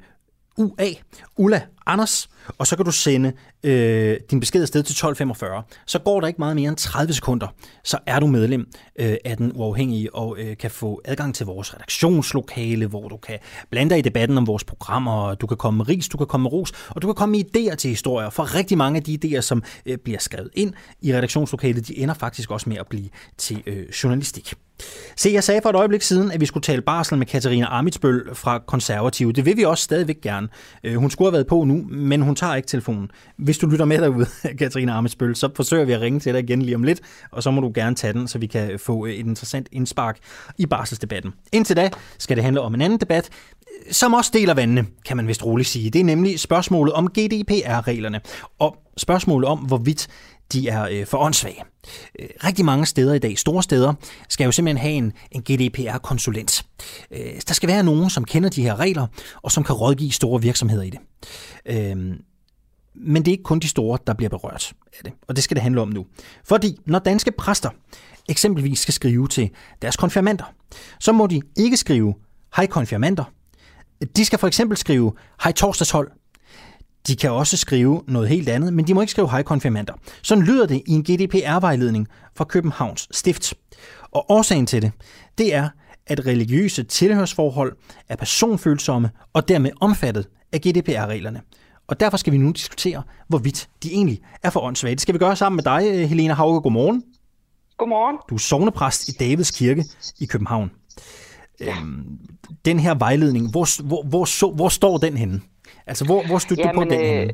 UA, Ulla Anders, og så kan du sende øh, din besked afsted til 1245. Så går der ikke meget mere end 30 sekunder, så er du medlem øh, af den uafhængige og øh, kan få adgang til vores redaktionslokale, hvor du kan blande dig i debatten om vores programmer, du kan komme med ris, du kan komme med ros, og du kan komme med idéer til historier. For rigtig mange af de idéer, som øh, bliver skrevet ind i redaktionslokalet, de ender faktisk også med at blive til øh, journalistik. Se, jeg sagde for et øjeblik siden, at vi skulle tale barsel med Katarina Amitsbøl fra Konservative. Det vil vi også stadigvæk gerne. Øh, hun skulle have været på nu, men hun tager ikke telefonen. Hvis du lytter med derude, Katarina Amitsbøl, så forsøger vi at ringe til dig igen lige om lidt, og så må du gerne tage den, så vi kan få øh, et interessant indspark i barselsdebatten. Indtil da skal det handle om en anden debat, øh, som også deler vandene, kan man vist roligt sige. Det er nemlig spørgsmålet om GDPR-reglerne, og spørgsmålet om, hvorvidt de er øh, for åndssvage. Øh, rigtig mange steder i dag, store steder, skal jo simpelthen have en, en GDPR-konsulent. Øh, der skal være nogen, som kender de her regler, og som kan rådgive store virksomheder i det. Øh, men det er ikke kun de store, der bliver berørt af det, og det skal det handle om nu. Fordi når danske præster eksempelvis skal skrive til deres konfirmander, så må de ikke skrive, hej konfirmander. De skal for eksempel skrive, hej torsdagshold, de kan også skrive noget helt andet, men de må ikke skrive hej konfirmander. Sådan lyder det i en GDPR-vejledning fra Københavns Stift. Og årsagen til det, det er, at religiøse tilhørsforhold er personfølsomme og dermed omfattet af GDPR-reglerne. Og derfor skal vi nu diskutere, hvorvidt de egentlig er for åndssvage. Det skal vi gøre sammen med dig, Helena Hauge. Godmorgen. Godmorgen. Du er sovnepræst i Davids Kirke i København. Ja. Øhm, den her vejledning, hvor, hvor, hvor, hvor står den henne? Altså, hvor, hvor stødte Jamen, du på den? Øh,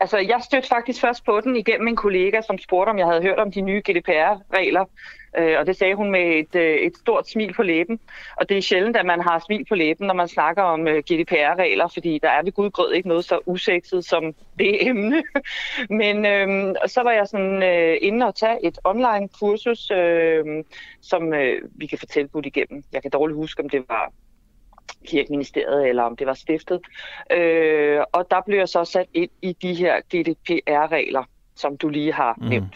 altså, jeg stødte faktisk først på den igennem en kollega, som spurgte, om jeg havde hørt om de nye GDPR-regler. Øh, og det sagde hun med et, øh, et stort smil på læben. Og det er sjældent, at man har smil på læben, når man snakker om øh, GDPR-regler, fordi der er ved gudgrød ikke noget så usekset som det emne. Men øh, så var jeg sådan øh, inde og tage et online kursus, øh, som øh, vi kan få tilbudt igennem. Jeg kan dårligt huske, om det var kirkeministeriet, eller om det var stiftet. Øh, og der blev jeg så sat ind i de her GDPR-regler, som du lige har mm. nævnt.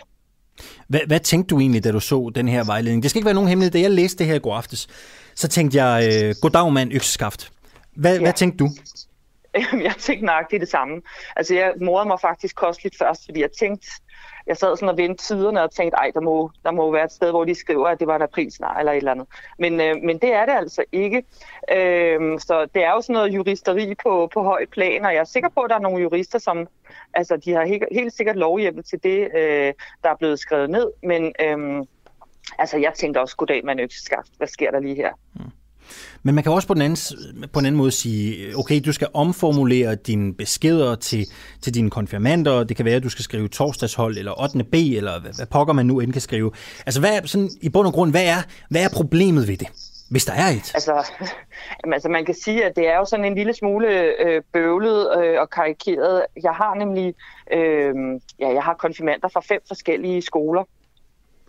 Hvad, hvad tænkte du egentlig, da du så den her vejledning? Det skal ikke være nogen hemmelighed. Da jeg læste det her i går aftes, så tænkte jeg, øh, goddag mand, økseskaft. Hvad, ja. hvad tænkte du? jeg tænkte nøjagtigt det samme. Altså, jeg morede mig faktisk kosteligt først, fordi jeg tænkte, jeg sad sådan og vendte tiderne og tænkte, ej, der må, der må være et sted, hvor de skriver, at det var en aprilsnar eller et eller andet. Men, øh, men det er det altså ikke. Øh, så det er jo sådan noget juristeri på, på højt plan, og jeg er sikker på, at der er nogle jurister, som altså, de har helt, helt sikkert lovhjemmel til det, øh, der er blevet skrevet ned. Men øh, altså, jeg tænkte også, goddag man økseskaft. Hvad sker der lige her? Mm. Men man kan også på den, anden, på den anden måde sige, okay, du skal omformulere dine beskeder til, til dine konfirmander. Det kan være, at du skal skrive torsdagshold eller 8. B, eller hvad, hvad pokker man nu end kan skrive. Altså, hvad sådan, i bund og grund, hvad er, hvad er problemet ved det? Hvis der er et. Altså, altså, man kan sige, at det er jo sådan en lille smule øh, bøvlet øh, og karikeret. Jeg har nemlig øh, ja, jeg har konfirmander fra fem forskellige skoler.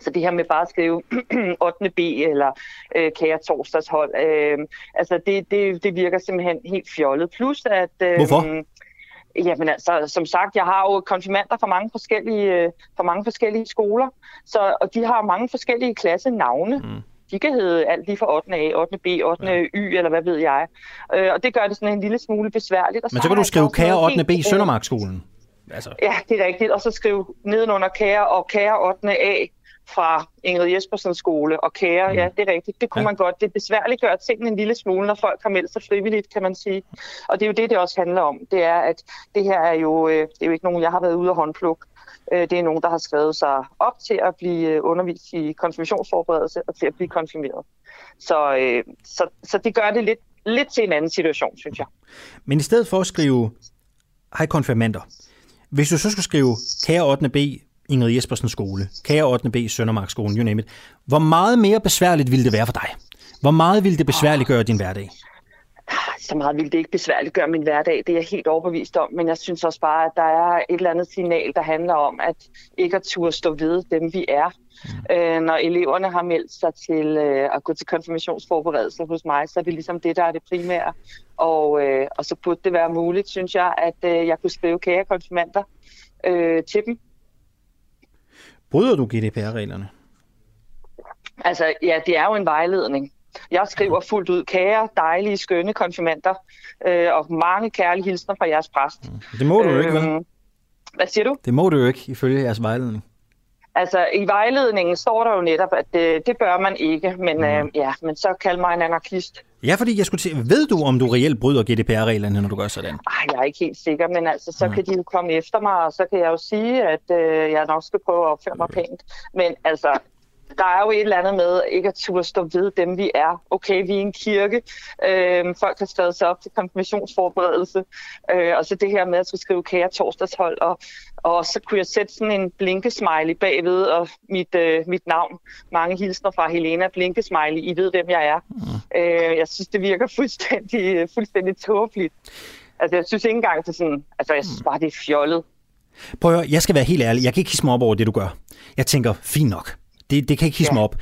Så det her med bare at skrive 8. B eller øh, kære torsdagshold, øh, altså det, det, det virker simpelthen helt fjollet. Plus at... Øh, Hvorfor? Jamen altså, som sagt, jeg har jo konfirmander fra mange forskellige, fra mange forskellige skoler, så, og de har mange forskellige klassenavne. Mm. de kan hedde alt lige fra 8. A, 8. B, 8. Ja. Y, eller hvad ved jeg. Øh, og det gør det sådan en lille smule besværligt. Og Men så, så kan du skrive kære 8. B i Søndermarkskolen. Altså. Ja, det er rigtigt. Og så skrive nedenunder kære og kære 8. A fra Ingrid Jespersens skole og kære, mm. ja, det er rigtigt. Det kunne ja. man godt. Det besværligt gør tingene en lille smule, når folk har meldt sig frivilligt, kan man sige. Og det er jo det, det også handler om. Det er, at det her er jo, øh, det er jo ikke nogen, jeg har været ude og håndplukke. Øh, det er nogen, der har skrevet sig op til at blive øh, undervist i konfirmationsforberedelse og til at blive konfirmeret. Så, så, så det gør det lidt, lidt til en anden situation, synes jeg. Men i stedet for at skrive, hej konfirmander, hvis du så skulle skrive, kære 8. B, Ingrid Jespersen skole, kære 8. B, Søndermarkskolen, you name it, hvor meget mere besværligt ville det være for dig? Hvor meget ville det besværligt gøre din hverdag? Ah, så meget ville det ikke besværligt gøre min hverdag, det er jeg helt overbevist om, men jeg synes også bare, at der er et eller andet signal, der handler om, at ikke at turde stå ved dem, vi er. Mm. Øh, når eleverne har meldt sig til øh, at gå til konfirmationsforberedelse hos mig, så er det ligesom det, der er det primære. Og, øh, og så burde det være muligt, synes jeg, at øh, jeg kunne skrive kære konfirmander øh, til dem. Bryder du GDPR-reglerne? Altså, ja, det er jo en vejledning. Jeg skriver fuldt ud kære, dejlige, skønne konfirmander, øh, og mange kærlige hilsner fra jeres præst. Mm. Det må du jo ikke, vel? Øhm, hvad siger du? Det må du jo ikke, ifølge jeres vejledning. Altså, i vejledningen står der jo netop, at det, det bør man ikke, men, mm. øh, ja, men så kald mig en anarkist. Ja, fordi jeg skulle til, ved du, om du reelt bryder GDPR-reglerne, når du gør sådan? Ej, jeg er ikke helt sikker, men altså, så mm. kan de jo komme efter mig, og så kan jeg jo sige, at øh, jeg nok skal prøve at opføre mig pænt. Men altså, der er jo et eller andet med ikke at turde stå ved dem, vi er. Okay, vi er en kirke. Øh, folk har skrevet sig op til konfirmationsforberedelse. Øh, og så det her med at skulle skrive kære torsdagshold. Og, og så kunne jeg sætte sådan en blinkesmiley bagved og mit, øh, mit navn. Mange hilsner fra Helena Blinkesmiley. I ved, hvem jeg er. Mm. Øh, jeg synes, det virker fuldstændig, fuldstændig tåbeligt. Altså, jeg synes ikke engang til sådan... Altså, jeg synes bare, det er fjollet. Prøv at høre, jeg skal være helt ærlig. Jeg kan ikke hisse mig op over det, du gør. Jeg tænker, fint nok. Det, det kan ikke hisse ja. mig op.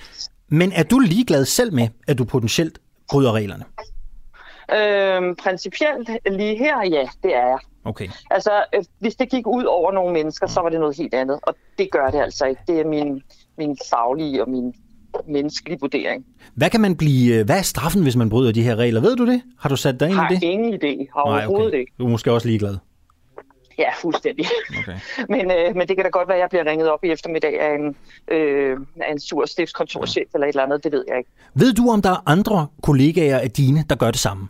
Men er du ligeglad selv med, at du potentielt bryder reglerne? Øhm, principielt lige her, ja, det er jeg. Okay. Altså, øh, hvis det gik ud over nogle mennesker, så var det noget helt andet. Og det gør det altså ikke. Det er min, min faglige og min menneskelige vurdering. Hvad kan man blive, øh, hvad er straffen, hvis man bryder de her regler? Ved du det? Har du sat dig ind i det? Har ingen idé. Har overhovedet okay. ikke. Du er måske også ligeglad. Ja, fuldstændig. Okay. men, øh, men det kan da godt være, at jeg bliver ringet op i eftermiddag af en, øh, af en sur stiftskontorchef ja. eller et eller andet. Det ved jeg ikke. Ved du, om der er andre kollegaer af dine, der gør det samme?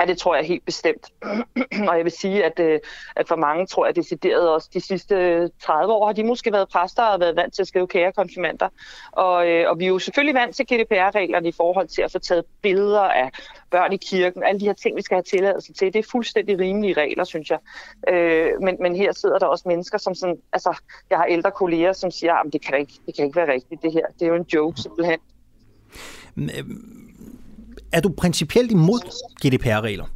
Ja, det tror jeg helt bestemt. og jeg vil sige, at, øh, at for mange tror jeg decideret også de sidste øh, 30 år har de måske været præster og været vant til at skrive kære konfirmander. Og, øh, og vi er jo selvfølgelig vant til GDPR-reglerne i forhold til at få taget billeder af børn i kirken. Alle de her ting, vi skal have tilladelse til. Det er fuldstændig rimelige regler, synes jeg. Øh, men, men her sidder der også mennesker, som sådan, altså, jeg har ældre kolleger, som siger, at det kan ikke, det kan ikke være rigtigt, det her. Det er jo en joke simpelthen. Mm-hmm. Er du principielt imod GDPR-regler?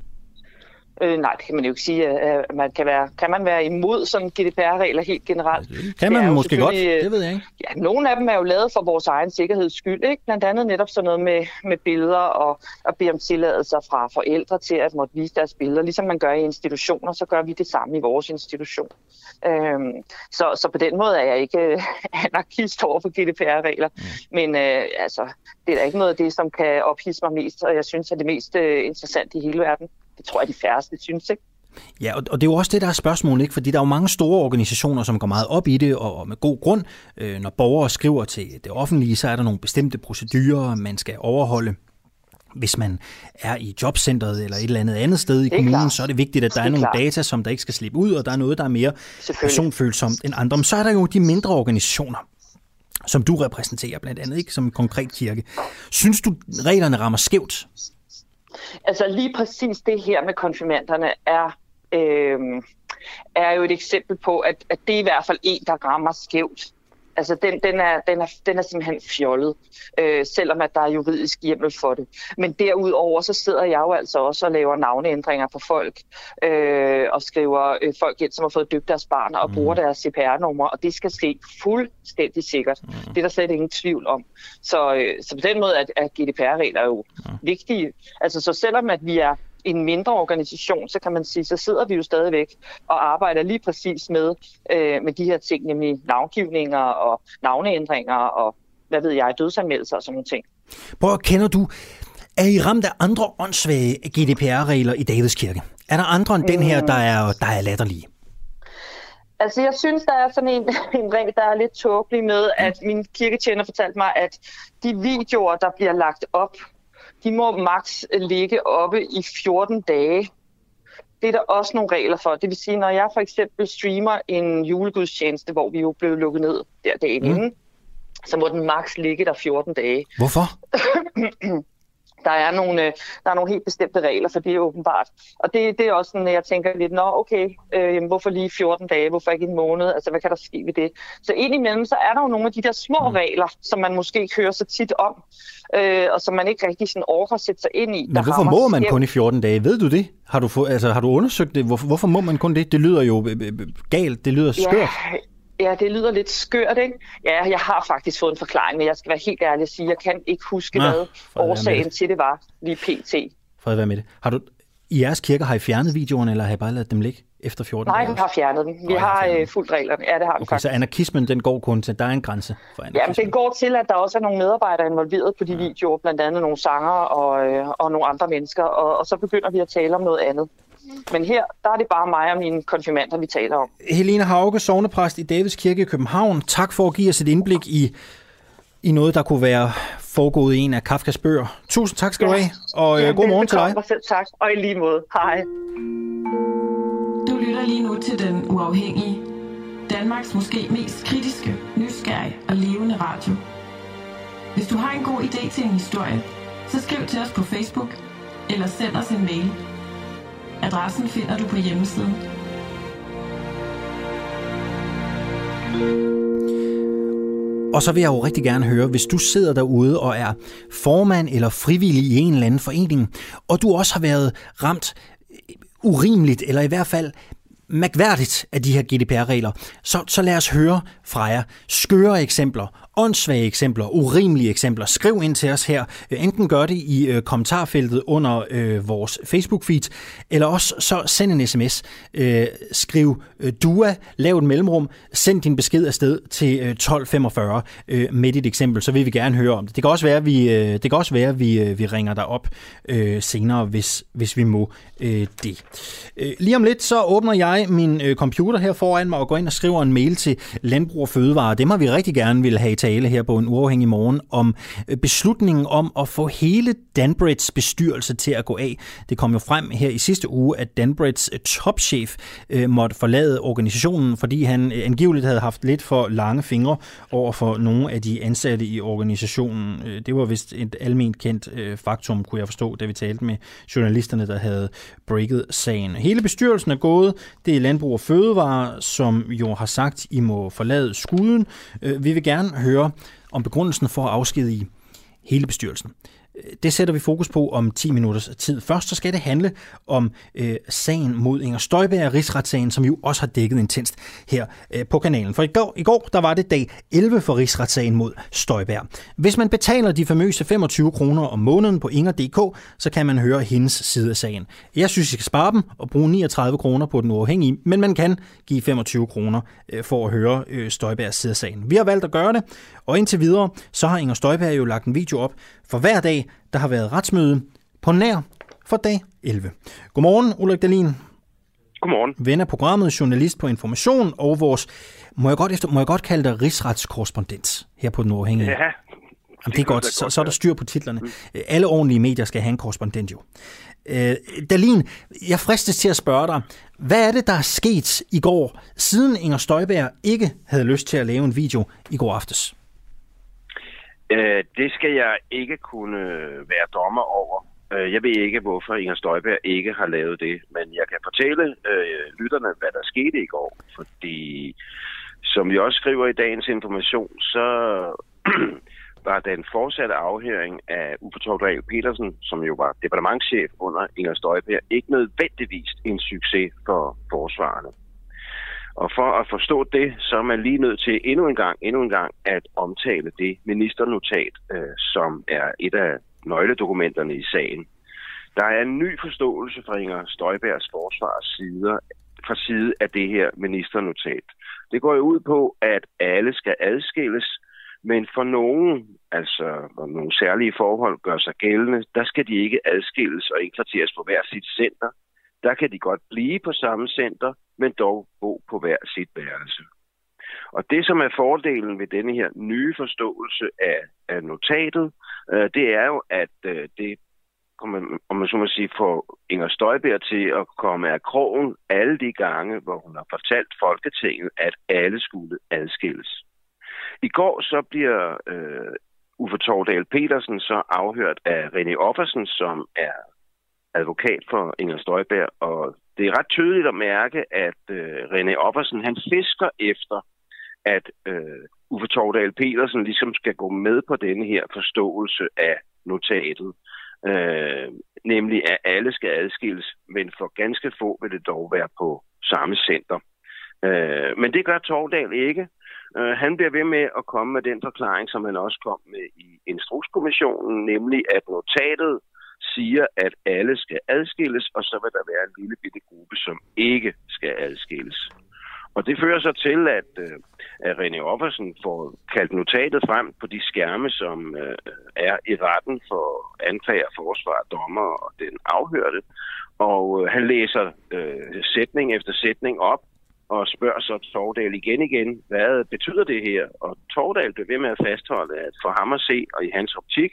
Øh, nej, det kan man jo ikke sige. At man kan, være, kan man være imod sådan GDPR-regler helt generelt? Kan man måske godt, det ved jeg ikke. Ja, nogle af dem er jo lavet for vores egen sikkerheds skyld. Ikke? Blandt andet netop sådan noget med, med billeder og at bede om tilladelser fra forældre til at måtte vise deres billeder. Ligesom man gør i institutioner, så gør vi det samme i vores institution. Øhm, så, så på den måde er jeg ikke øh, anarkist over for GDPR-regler. Mm. Men øh, altså, det er da ikke noget af det, som kan ophisse mig mest, og jeg synes er det mest øh, interessante i hele verden. Det tror jeg, de færreste synes, ikke? Ja, og det er jo også det, der er spørgsmålet, ikke? fordi der er jo mange store organisationer, som går meget op i det, og med god grund. Øh, når borgere skriver til det offentlige, så er der nogle bestemte procedurer, man skal overholde. Hvis man er i jobcentret eller et eller andet andet sted i kommunen, klart. så er det vigtigt, at der er, er nogle klart. data, som der ikke skal slippe ud, og der er noget, der er mere personfølsomt end andre. Men så er der jo de mindre organisationer, som du repræsenterer blandt andet, ikke som en konkret kirke. Synes du, reglerne rammer skævt? Altså lige præcis det her med konfirmanderne er, øh, er jo et eksempel på, at, at det er i hvert fald en, der rammer skævt. Altså, den, den, er, den, er, den er simpelthen fjollet, øh, selvom at der er juridisk hjemmel for det. Men derudover, så sidder jeg jo altså også og laver navneændringer på folk, øh, og skriver øh, folk ind, som har fået døbt deres barn, og mm. bruger deres CPR-nummer, og det skal ske fuldstændig sikkert. Mm. Det er der slet ingen tvivl om. Så, øh, så på den måde er, er GDPR-regler jo mm. vigtige. Altså, så selvom at vi er en mindre organisation, så kan man sige, så sidder vi jo stadigvæk og arbejder lige præcis med, øh, med de her ting, nemlig navngivninger og navneændringer og hvad ved jeg, dødsanmeldelser og sådan nogle ting. Prøv, kender du, er I ramt af andre åndssvage GDPR-regler i Davids Kirke? Er der andre end den her, der er, der er latterlige? Altså, jeg synes, der er sådan en, en regel, der er lidt tåbelig med, at min kirketjener fortalte mig, at de videoer, der bliver lagt op, de må maks ligge oppe i 14 dage. Det er der også nogle regler for. Det vil sige, når jeg for eksempel streamer en julegudstjeneste, hvor vi jo blev lukket ned der dagen mm. inden, så må den maks ligge der 14 dage. Hvorfor? Der er, nogle, øh, der er nogle helt bestemte regler for det er åbenbart. Og det, det er også sådan, at jeg tænker lidt, nå okay, øh, hvorfor lige 14 dage, hvorfor ikke en måned? Altså hvad kan der ske ved det? Så indimellem, så er der jo nogle af de der små mm. regler, som man måske ikke hører så tit om, øh, og som man ikke rigtig sådan overgår at sætte sig ind i. Men hvorfor må man kun i 14 dage? Ved du det? Har du, få, altså, har du undersøgt det? Hvorfor, hvorfor må man kun det? Det lyder jo øh, galt, det lyder skørt. Ja, Ja, det lyder lidt skørt, ikke? Ja, jeg har faktisk fået en forklaring, men jeg skal være helt ærlig at sige, jeg kan ikke huske, Nå, hvad årsagen til det var lige pt. Fred være med det. Har du, I jeres kirke har I fjernet videoerne, eller har I bare ladet dem ligge efter 14 Nej, vi har fjernet dem. Vi Nå, har, har øh, fuldt reglerne. Ja, det har vi okay, faktisk. så anarkismen, den går kun til, der er en grænse for anarkismen? Ja, men den går til, at der også er nogle medarbejdere involveret på de ja. videoer, blandt andet nogle sanger og, øh, og nogle andre mennesker, og, og så begynder vi at tale om noget andet. Men her, der er det bare mig og mine konfirmander, vi taler om. Helene Hauge, sovnepræst i Davids Kirke i København. Tak for at give os et indblik i, i noget, der kunne være foregået i en af Kafkas bøger. Tusind tak skal ja. du have, og ja, god morgen til dig. Selv tak, og i lige måde. Hej. Du lytter lige nu til Den Uafhængige. Danmarks måske mest kritiske, nysgerrige og levende radio. Hvis du har en god idé til en historie, så skriv til os på Facebook eller send os en mail Adressen finder du på hjemmesiden. Og så vil jeg jo rigtig gerne høre, hvis du sidder derude og er formand eller frivillig i en eller anden forening, og du også har været ramt urimeligt, eller i hvert fald mærkværdigt af de her GDPR-regler, så, så lad os høre fra jer skøre eksempler åndssvage eksempler, urimelige eksempler, skriv ind til os her. Enten gør det i øh, kommentarfeltet under øh, vores Facebook-feed, eller også så send en sms. Øh, skriv øh, DUA, lav et mellemrum, send din besked afsted til øh, 1245 øh, med dit eksempel, så vil vi gerne høre om det. Det kan også være, at vi, øh, det kan også være, at vi, øh, vi ringer dig op øh, senere, hvis, hvis vi må øh, det. Øh, lige om lidt, så åbner jeg min øh, computer her foran mig og går ind og skriver en mail til Landbrug og Fødevare. Dem har vi rigtig gerne vil have til tale her på en uafhængig morgen om øh, beslutningen om at få hele Danbreds bestyrelse til at gå af. Det kom jo frem her i sidste uge, at Danbreds øh, topchef øh, måtte forlade organisationen, fordi han øh, angiveligt havde haft lidt for lange fingre over for nogle af de ansatte i organisationen. Det var vist et almindeligt kendt faktum, kunne jeg forstå, da vi talte med journalisterne, der havde breaket sagen. Hele bestyrelsen er gået. Det er Landbrug og Fødevare, som jo har sagt, I må forlade skuden. Vi vil gerne høre høre om begrundelsen for at afskedige hele bestyrelsen. Det sætter vi fokus på om 10 minutters tid. Først så skal det handle om øh, sagen mod Inger Støjberg, rigsretssagen, som jo også har dækket intenst her øh, på kanalen. For i går, i går der var det dag 11 for rigsretssagen mod Støjberg. Hvis man betaler de famøse 25 kroner om måneden på Inger.dk, så kan man høre hendes side af sagen. Jeg synes, I skal spare dem og bruge 39 kroner på den uafhængige, men man kan give 25 kroner øh, for at høre øh, Støjbergs side af sagen. Vi har valgt at gøre det, og indtil videre, så har Inger Støjberg jo lagt en video op for hver dag, der har været retsmøde på nær for dag 11. Godmorgen, Ulrik Dahlin. Godmorgen. Ven af programmet, journalist på Information og vores, må jeg godt, efter, må jeg godt kalde dig rigsretskorrespondent her på Den Uafhængige? Ja, Jamen, det er godt, så, så er der styr på titlerne. Mm. Alle ordentlige medier skal have en korrespondent jo. Øh, Dalin, jeg fristes til at spørge dig, hvad er det, der er sket i går, siden Inger Støjberg ikke havde lyst til at lave en video i går aftes? Øh, det skal jeg ikke kunne være dommer over. Øh, jeg ved ikke, hvorfor Inger Støjberg ikke har lavet det, men jeg kan fortælle øh, lytterne, hvad der skete i går. Fordi, som vi også skriver i dagens information, så var den fortsatte afhøring af Uffe Torgdal Petersen, som jo var departementschef under Inger Støjberg, ikke nødvendigvis en succes for forsvarerne. Og for at forstå det, så er man lige nødt til endnu en gang, endnu en gang at omtale det ministernotat, øh, som er et af nøgledokumenterne i sagen. Der er en ny forståelse fra Inger Støjbergs forsvars side, fra side af det her ministernotat. Det går jo ud på, at alle skal adskilles, Men for nogen, altså hvor nogle særlige forhold gør sig gældende, der skal de ikke adskilles og indkvarteres på hver sit center. Der kan de godt blive på samme center, men dog bo på hver sit værelse. Og det, som er fordelen ved denne her nye forståelse af, af notatet, øh, det er jo, at øh, det om man så må sige, får Inger Støjberg til at komme af krogen alle de gange, hvor hun har fortalt Folketinget, at alle skulle adskilles. I går så bliver øh, Uffe Tordal Petersen så afhørt af René Offersen, som er advokat for Inger Støjberg, og det er ret tydeligt at mærke, at øh, René Offersen han fisker efter, at øh, Uffe Tordal Petersen ligesom skal gå med på denne her forståelse af notatet. Øh, nemlig at alle skal adskilles, men for ganske få vil det dog være på samme center. Øh, men det gør Tordal ikke. Øh, han bliver ved med at komme med den forklaring, som han også kom med i Instrukskommissionen, nemlig at notatet siger, at alle skal adskilles, og så vil der være en lille bitte gruppe, som ikke skal adskilles. Og det fører så til, at, øh, at René Offersen får kaldt notatet frem på de skærme, som øh, er i retten for anklager, forsvar, dommer og den afhørte. Og øh, han læser øh, sætning efter sætning op og spørger så Tordal igen igen, hvad betyder det her? Og Tordal bliver ved med at fastholde, at for ham at se, og i hans optik,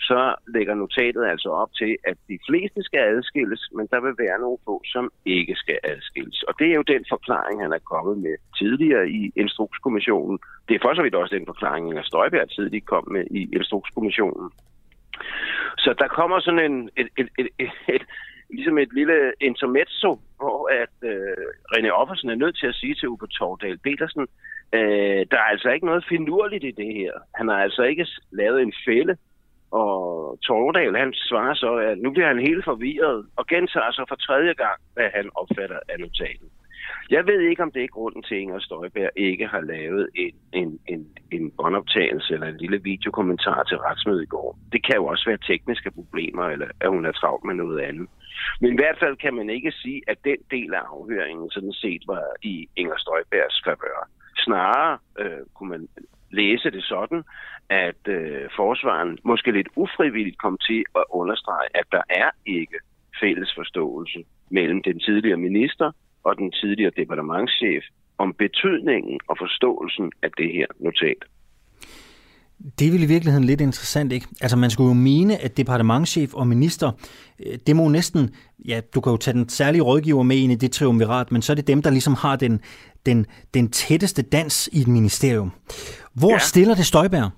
så lægger notatet altså op til, at de fleste skal adskilles, men der vil være nogle få, som ikke skal adskilles. Og det er jo den forklaring, han er kommet med tidligere i Instrukskommissionen. Det er for så vidt også den forklaring, at Støjberg tidligere kom med i Instrukskommissionen. Så der kommer sådan en, et, et, et, et, et, ligesom et lille intermezzo, hvor at øh, René Offersen er nødt til at sige til Uwe Tordal Petersen, øh, der er altså ikke noget finurligt i det her. Han har altså ikke lavet en fælde, og Tordal, han svarer så, at nu bliver han helt forvirret, og gentager så for tredje gang, hvad han opfatter af notaten. Jeg ved ikke, om det er grunden til, at Inger Støjberg ikke har lavet en, en, en, en båndoptagelse eller en lille videokommentar til retsmødet i går. Det kan jo også være tekniske problemer, eller at hun er travlt med noget andet. Men i hvert fald kan man ikke sige, at den del af afhøringen sådan set var i Inger Støjbergs favør. Snarere øh, kunne man læse det sådan, at øh, forsvaren måske lidt ufrivilligt kom til at understrege, at der er ikke fælles forståelse mellem den tidligere minister og den tidligere departementschef om betydningen og forståelsen af det her notat. Det er vel i virkeligheden lidt interessant, ikke? Altså man skulle jo mene, at departementschef og minister, øh, det må næsten, ja, du kan jo tage den særlige rådgiver med ind i det triumvirat, men så er det dem, der ligesom har den, den, den tætteste dans i et ministerium. Hvor ja. stiller det Støjberg?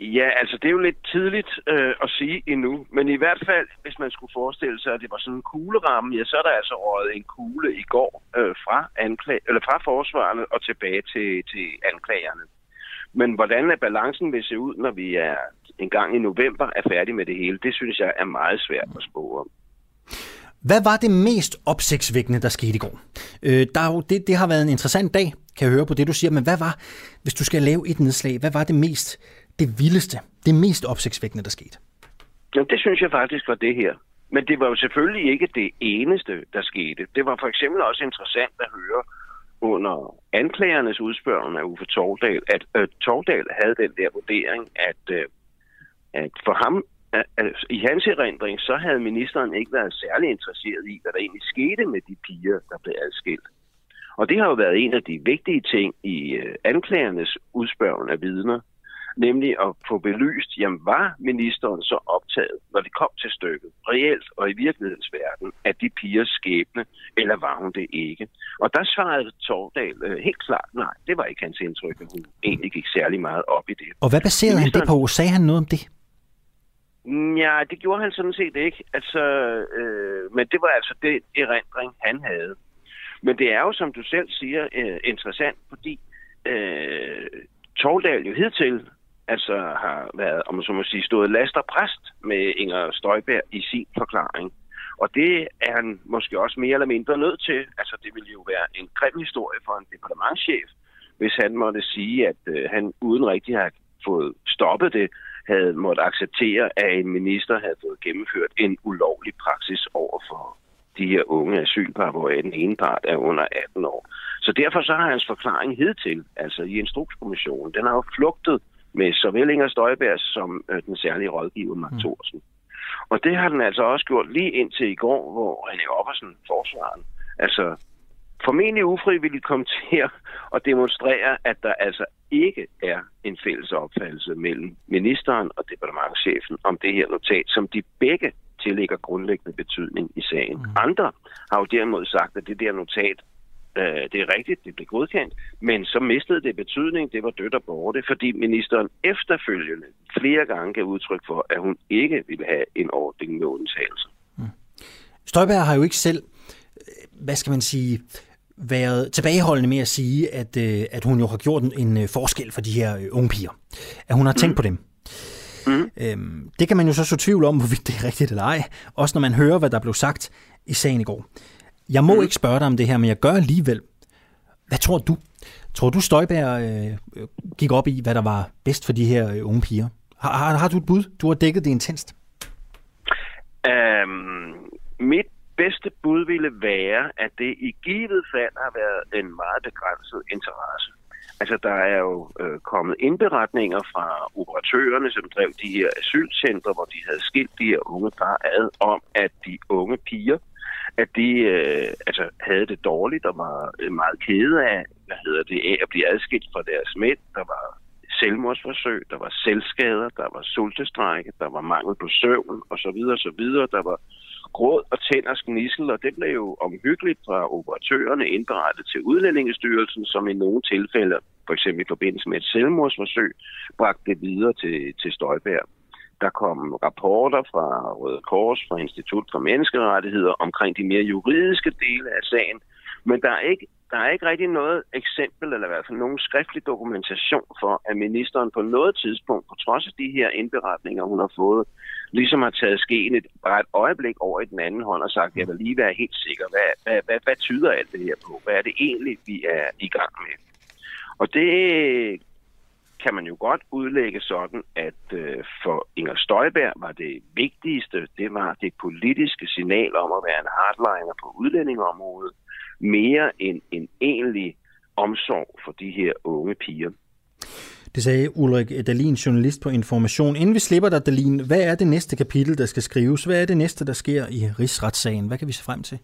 Ja, altså det er jo lidt tidligt øh, at sige endnu, men i hvert fald, hvis man skulle forestille sig, at det var sådan en kugleramme, ja, så er der altså røget en kugle i går øh, fra, anklag, eller fra forsvarerne og tilbage til, til anklagerne. Men hvordan er balancen vil se ud, når vi er en gang i november er færdige med det hele, det synes jeg er meget svært at om. Hvad var det mest opsigtsvækkende, der skete i går? Øh, der er jo, det, det har været en interessant dag, kan jeg høre på det, du siger, men hvad var, hvis du skal lave et nedslag, hvad var det mest, det vildeste, det mest opsigtsvækkende, der skete? Ja, det synes jeg faktisk var det her. Men det var jo selvfølgelig ikke det eneste, der skete. Det var for eksempel også interessant at høre under anklagernes udspørgen af Uffe Tordal, at øh, Tordal havde den der vurdering, at, øh, at for ham altså, i hans erindring, så havde ministeren ikke været særlig interesseret i, hvad der egentlig skete med de piger, der blev adskilt. Og det har jo været en af de vigtige ting i øh, anklagernes udspørgen af vidner, nemlig at få belyst, jamen var ministeren så optaget, når det kom til stykket, reelt og i virkelighedens verden, at de pigers skæbne, eller var hun det ikke? Og der svarede Tordal øh, helt klart, nej, det var ikke hans indtryk, at hun egentlig gik særlig meget op i det. Og hvad baserede ministeren... han det på? Sagde han noget om det? Ja, det gjorde han sådan set ikke. Altså, øh, men det var altså det erindring, han havde. Men det er jo, som du selv siger, øh, interessant, fordi øh, Torvdal jo hidtil altså har været, om man så må sige, stået last og præst med Inger Støjberg i sin forklaring. Og det er han måske også mere eller mindre nødt til. Altså, det ville jo være en grim historie for en departementschef, hvis han måtte sige, at øh, han uden rigtig har fået stoppet det, havde måttet acceptere, at en minister havde fået gennemført en ulovlig praksis over for de her unge asylpar, hvor den ene part er under 18 år. Så derfor så har hans forklaring til, altså i Instrukskommissionen, den har jo flugtet med såvel Inger Støjberg som øh, den særlige rådgiver Mark mm. Thorsen. Og det har den altså også gjort lige indtil i går, hvor René Oppersen, forsvaren, altså formentlig ufrivilligt kom til at demonstrere, at der altså ikke er en fælles opfattelse mellem ministeren og departementchefen om det her notat, som de begge tillægger grundlæggende betydning i sagen. Mm. Andre har jo derimod sagt, at det der notat Øh, det er rigtigt, det blev godkendt, men så mistede det betydning, det var dødt og borte, fordi ministeren efterfølgende flere gange gav udtryk for, at hun ikke ville have en ordning med undtagelse. Mm. Støjberg har jo ikke selv, øh, hvad skal man sige, været tilbageholdende med at sige, at, øh, at hun jo har gjort en forskel for de her unge piger. At hun har tænkt mm. på dem. Mm. Øhm, det kan man jo så så tvivl om, hvorvidt det er rigtigt eller ej. Også når man hører, hvad der blev sagt i sagen i går. Jeg må mm. ikke spørge dig om det her, men jeg gør alligevel. Hvad tror du? Tror du, Støjberg øh, gik op i, hvad der var bedst for de her øh, unge piger? Har, har, har du et bud? Du har dækket det intenst. Um, mit bedste bud ville være, at det i givet fald har været en meget begrænset interesse. Altså, der er jo øh, kommet indberetninger fra operatørerne, som drev de her asylcentre, hvor de havde skilt de her unge par ad, om at de unge piger at de øh, altså, havde det dårligt og var øh, meget kede af, hvad hedder det, af at blive adskilt fra deres mænd. Der var selvmordsforsøg, der var selvskader, der var sultestrække, der var mangel på søvn osv. osv. Der var gråd og tænders gnissel, og det blev jo omhyggeligt fra operatørerne indberettet til Udlændingestyrelsen, som i nogle tilfælde, for eksempel i forbindelse med et selvmordsforsøg, bragte det videre til, til Støjbær. Der kom rapporter fra Røde Kors, fra Institut for Menneskerettigheder omkring de mere juridiske dele af sagen. Men der er ikke, der er ikke rigtig noget eksempel, eller i hvert fald nogen skriftlig dokumentation for, at ministeren på noget tidspunkt, på trods af de her indberetninger, hun har fået, ligesom har taget skeen et, bare et øjeblik over i den anden hånd og sagt, jeg vil lige være helt sikker, hvad, hvad, hvad, hvad tyder alt det her på? Hvad er det egentlig, vi er i gang med? Og det kan man jo godt udlægge sådan, at øh, for Inger Støjberg var det vigtigste, det var det politiske signal om at være en hardliner på udlændingeområdet, mere end en egentlig omsorg for de her unge piger. Det sagde Ulrik Dalin, journalist på Information. Inden vi slipper dig, Dalin, hvad er det næste kapitel, der skal skrives? Hvad er det næste, der sker i rigsretssagen? Hvad kan vi se frem til?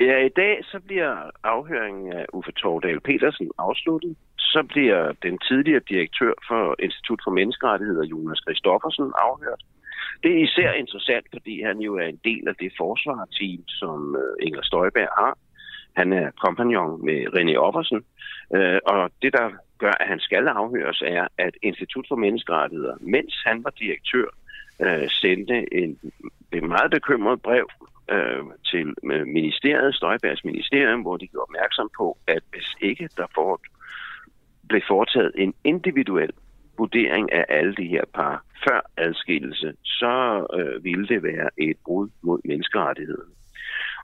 Ja, i dag så bliver afhøringen af Uffe Tordal Petersen afsluttet så bliver den tidligere direktør for Institut for Menneskerettigheder, Jonas Christoffersen, afhørt. Det er især interessant, fordi han jo er en del af det forsvarteam, som øh, Inger Støjberg har. Han er kompagnon med René Oppersen, øh, og det, der gør, at han skal afhøres, er, at Institut for Menneskerettigheder, mens han var direktør, øh, sendte en, en meget bekymret brev øh, til øh, ministeriet, Støjbergs ministerium, hvor de gjorde opmærksom på, at hvis ikke der for, blev foretaget en individuel vurdering af alle de her par før adskillelse, så øh, ville det være et brud mod menneskerettigheden.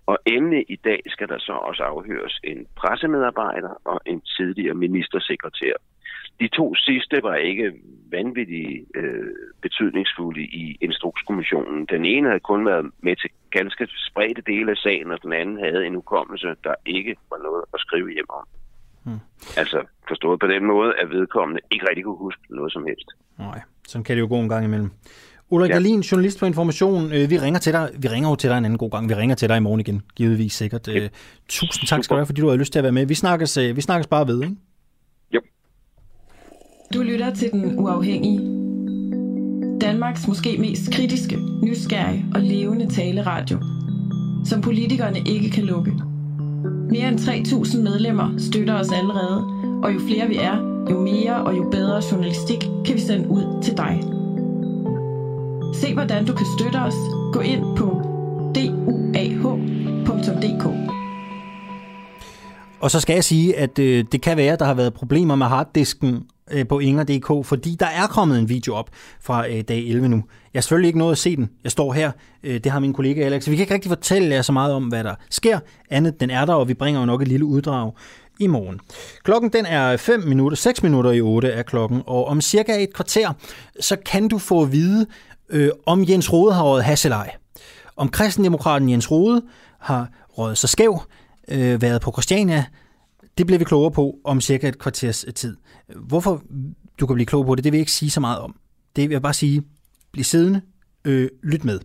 Og endelig i dag skal der så også afhøres en pressemedarbejder og en tidligere ministersekretær. De to sidste var ikke vanvittigt øh, betydningsfulde i Instrukskommissionen. Den ene havde kun været med til ganske spredte dele af sagen, og den anden havde en ukommelse, der ikke var noget at skrive hjem om. Hmm. Altså forstået på den måde, at vedkommende ikke rigtig kunne huske noget som helst. Nej, sådan kan det jo gå en gang imellem. Ulrik ja. Dahlin, journalist på Information. Øh, vi ringer til dig. Vi ringer jo til dig en anden god gang. Vi ringer til dig i morgen igen, givetvis sikkert. Ja. Øh, tusind tak skal du have, fordi du har lyst til at være med. Vi snakkes, øh, vi snakkes bare ved, ikke? Jo. Du lytter til Den Uafhængige. Danmarks måske mest kritiske, nysgerrige og levende taleradio, som politikerne ikke kan lukke. Mere end 3.000 medlemmer støtter os allerede, og jo flere vi er, jo mere og jo bedre journalistik kan vi sende ud til dig. Se hvordan du kan støtte os. Gå ind på duah.dk. Og så skal jeg sige, at øh, det kan være, at der har været problemer med harddisken øh, på Inger.dk, fordi der er kommet en video op fra øh, dag 11 nu. Jeg har selvfølgelig ikke nået at se den. Jeg står her. Øh, det har min kollega Alex. Vi kan ikke rigtig fortælle jer så meget om, hvad der sker. Andet, den er der, og vi bringer jo nok et lille uddrag i morgen. Klokken den er 5 minutter, 6 minutter i 8 er klokken, og om cirka et kvarter, så kan du få at vide, øh, om Jens Rode har røget hasselej. Om kristendemokraten Jens Rode har røget sig skæv, øh, været på Christiania, Det bliver vi klogere på om cirka et kvarters øh, tid. Hvorfor du kan blive klog på det, det vil jeg ikke sige så meget om. Det vil jeg bare sige, bliv siddende, øh, lyt med.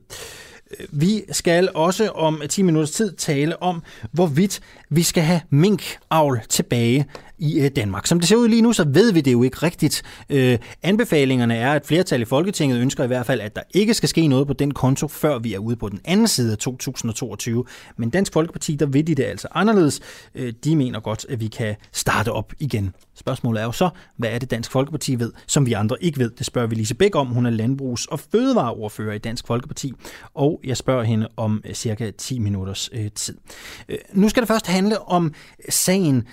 Øh, vi skal også om 10 minutters tid tale om, hvorvidt vi skal have minkavl tilbage i øh, Danmark. Som det ser ud lige nu, så ved vi det jo ikke rigtigt. Øh, anbefalingerne er, at flertal i Folketinget ønsker i hvert fald, at der ikke skal ske noget på den konto, før vi er ude på den anden side af 2022. Men Dansk Folkeparti, der vil de det altså anderledes. Øh, de mener godt, at vi kan starte op igen. Spørgsmålet er jo så, hvad er det Dansk Folkeparti ved, som vi andre ikke ved? Det spørger vi Lise Bæk om. Hun er landbrugs- og fødevareordfører i Dansk Folkeparti, og jeg spørger hende om øh, cirka 10 minutters øh, tid. Øh, nu skal det først handle om sagen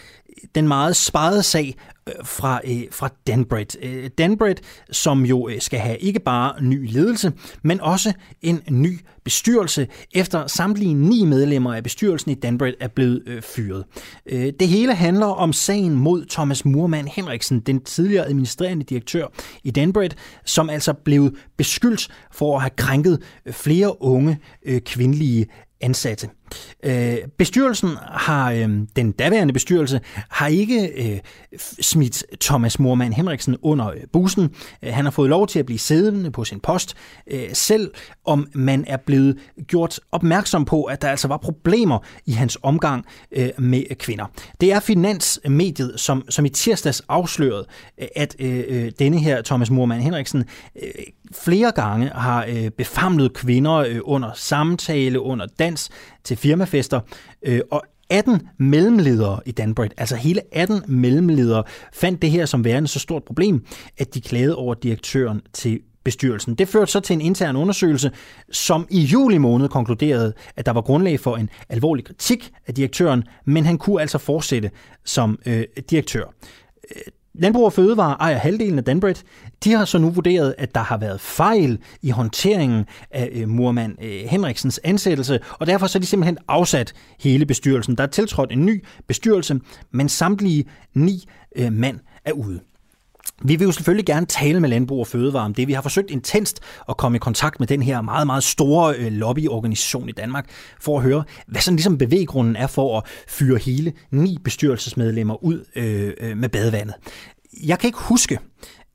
den meget sparede sag øh, fra, øh, fra Danbred. Øh, Danbred, som jo øh, skal have ikke bare ny ledelse, men også en ny bestyrelse, efter samtlige ni medlemmer af bestyrelsen i Danbred er blevet øh, fyret. Øh, det hele handler om sagen mod Thomas Murmann Henriksen, den tidligere administrerende direktør i Danbred, som altså blev beskyldt for at have krænket øh, flere unge øh, kvindelige ansatte. Øh, bestyrelsen har, øh, den daværende bestyrelse, har ikke øh, smidt Thomas Mormann Henriksen under øh, bussen. Øh, han har fået lov til at blive siddende på sin post, øh, selv om man er blevet gjort opmærksom på, at der altså var problemer i hans omgang øh, med kvinder. Det er Finansmediet, som, som i tirsdags afslørede, øh, at øh, øh, denne her Thomas Mormann Henriksen øh, flere gange har øh, befamlet kvinder øh, under samtale, under dans til firmafester, øh, og 18 mellemledere i Danbred, altså hele 18 mellemledere, fandt det her som værende så stort problem, at de klagede over direktøren til bestyrelsen. Det førte så til en intern undersøgelse, som i juli måned konkluderede, at der var grundlag for en alvorlig kritik af direktøren, men han kunne altså fortsætte som øh, direktør. Landbrug og Fødevare ejer halvdelen af Danbred. De har så nu vurderet, at der har været fejl i håndteringen af øh, øh, Henriksens ansættelse, og derfor så er de simpelthen afsat hele bestyrelsen. Der er tiltrådt en ny bestyrelse, men samtlige ni øh, mand er ude. Vi vil jo selvfølgelig gerne tale med Landbrug og Fødevare om det. Vi har forsøgt intenst at komme i kontakt med den her meget, meget store øh, lobbyorganisation i Danmark, for at høre, hvad sådan ligesom bevæggrunden er for at fyre hele ni bestyrelsesmedlemmer ud øh, øh, med badevandet. Jeg kan ikke huske,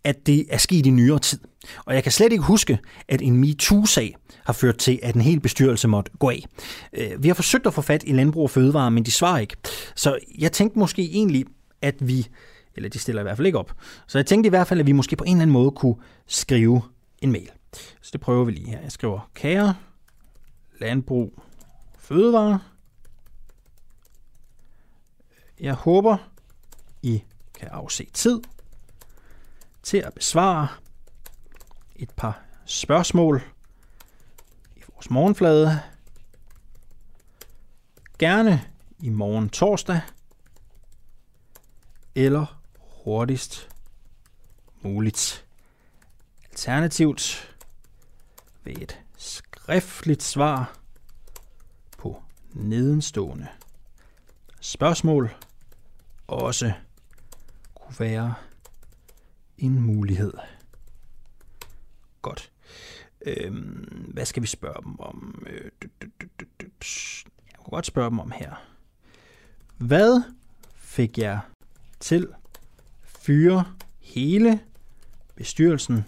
at det er sket i nyere tid. Og jeg kan slet ikke huske, at en MeToo-sag har ført til, at en hel bestyrelse måtte gå af. Øh, vi har forsøgt at få fat i Landbrug og Fødevare, men de svarer ikke. Så jeg tænkte måske egentlig, at vi eller de stiller i hvert fald ikke op. Så jeg tænkte i hvert fald, at vi måske på en eller anden måde kunne skrive en mail. Så det prøver vi lige her. Jeg skriver, kære landbrug fødevare. Jeg håber, I kan afse tid til at besvare et par spørgsmål i vores morgenflade. Gerne i morgen torsdag eller hurtigst muligt. Alternativt ved et skriftligt svar på nedenstående spørgsmål også kunne være en mulighed. Godt. Øhm, hvad skal vi spørge dem om? Øh, jeg kunne godt spørge dem om her. Hvad fik jeg til fyre hele bestyrelsen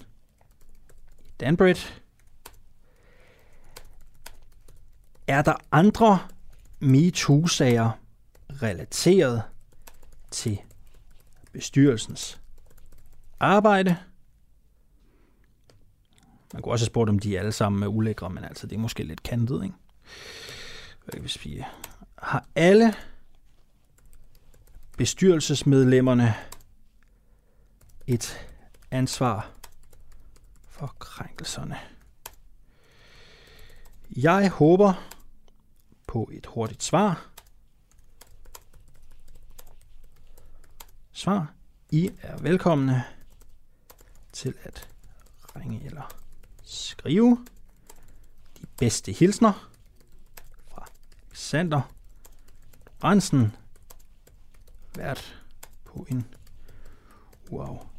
i Danbred. Er der andre MeToo-sager relateret til bestyrelsens arbejde? Man kunne også have spurgt, om de alle sammen er ulækre, men altså, det er måske lidt kantet, ikke? Hvad kan vi sige? Har alle bestyrelsesmedlemmerne et ansvar for krænkelserne. Jeg håber på et hurtigt svar. Svar. I er velkomne til at ringe eller skrive de bedste hilsner fra Alexander Ransen, vært på en uafhængig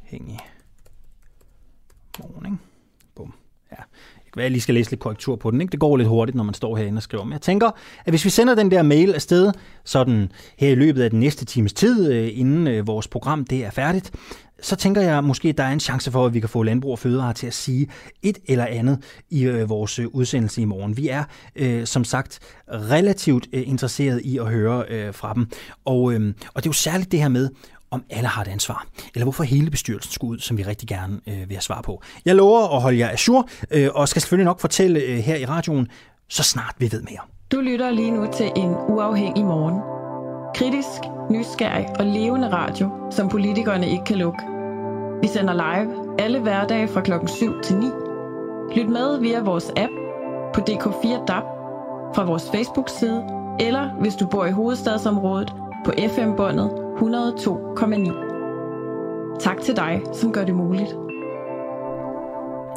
morgen. Bum. Ja, Hvad jeg lige skal læse lidt korrektur på den. Ikke? Det går lidt hurtigt, når man står herinde og skriver. Men jeg tænker, at hvis vi sender den der mail afsted, sådan her i løbet af den næste times tid, øh, inden øh, vores program det er færdigt, så tænker jeg måske, at der er en chance for, at vi kan få Landbrug og Fødevare til at sige et eller andet i øh, vores øh, udsendelse i morgen. Vi er øh, som sagt relativt øh, interesseret i at høre øh, fra dem. Og, øh, og det er jo særligt det her med, om alle har et ansvar, eller hvorfor hele bestyrelsen skulle ud, som vi rigtig gerne øh, vil have svar på. Jeg lover at holde jer assur, øh, og skal selvfølgelig nok fortælle øh, her i radioen, så snart vi ved mere. Du lytter lige nu til en uafhængig morgen. Kritisk, nysgerrig og levende radio, som politikerne ikke kan lukke. Vi sender live alle hverdage fra klokken 7 til 9. Lyt med via vores app på DK4 DAB, fra vores Facebook-side, eller hvis du bor i hovedstadsområdet på FM-båndet 102,9. Tak til dig, som gør det muligt.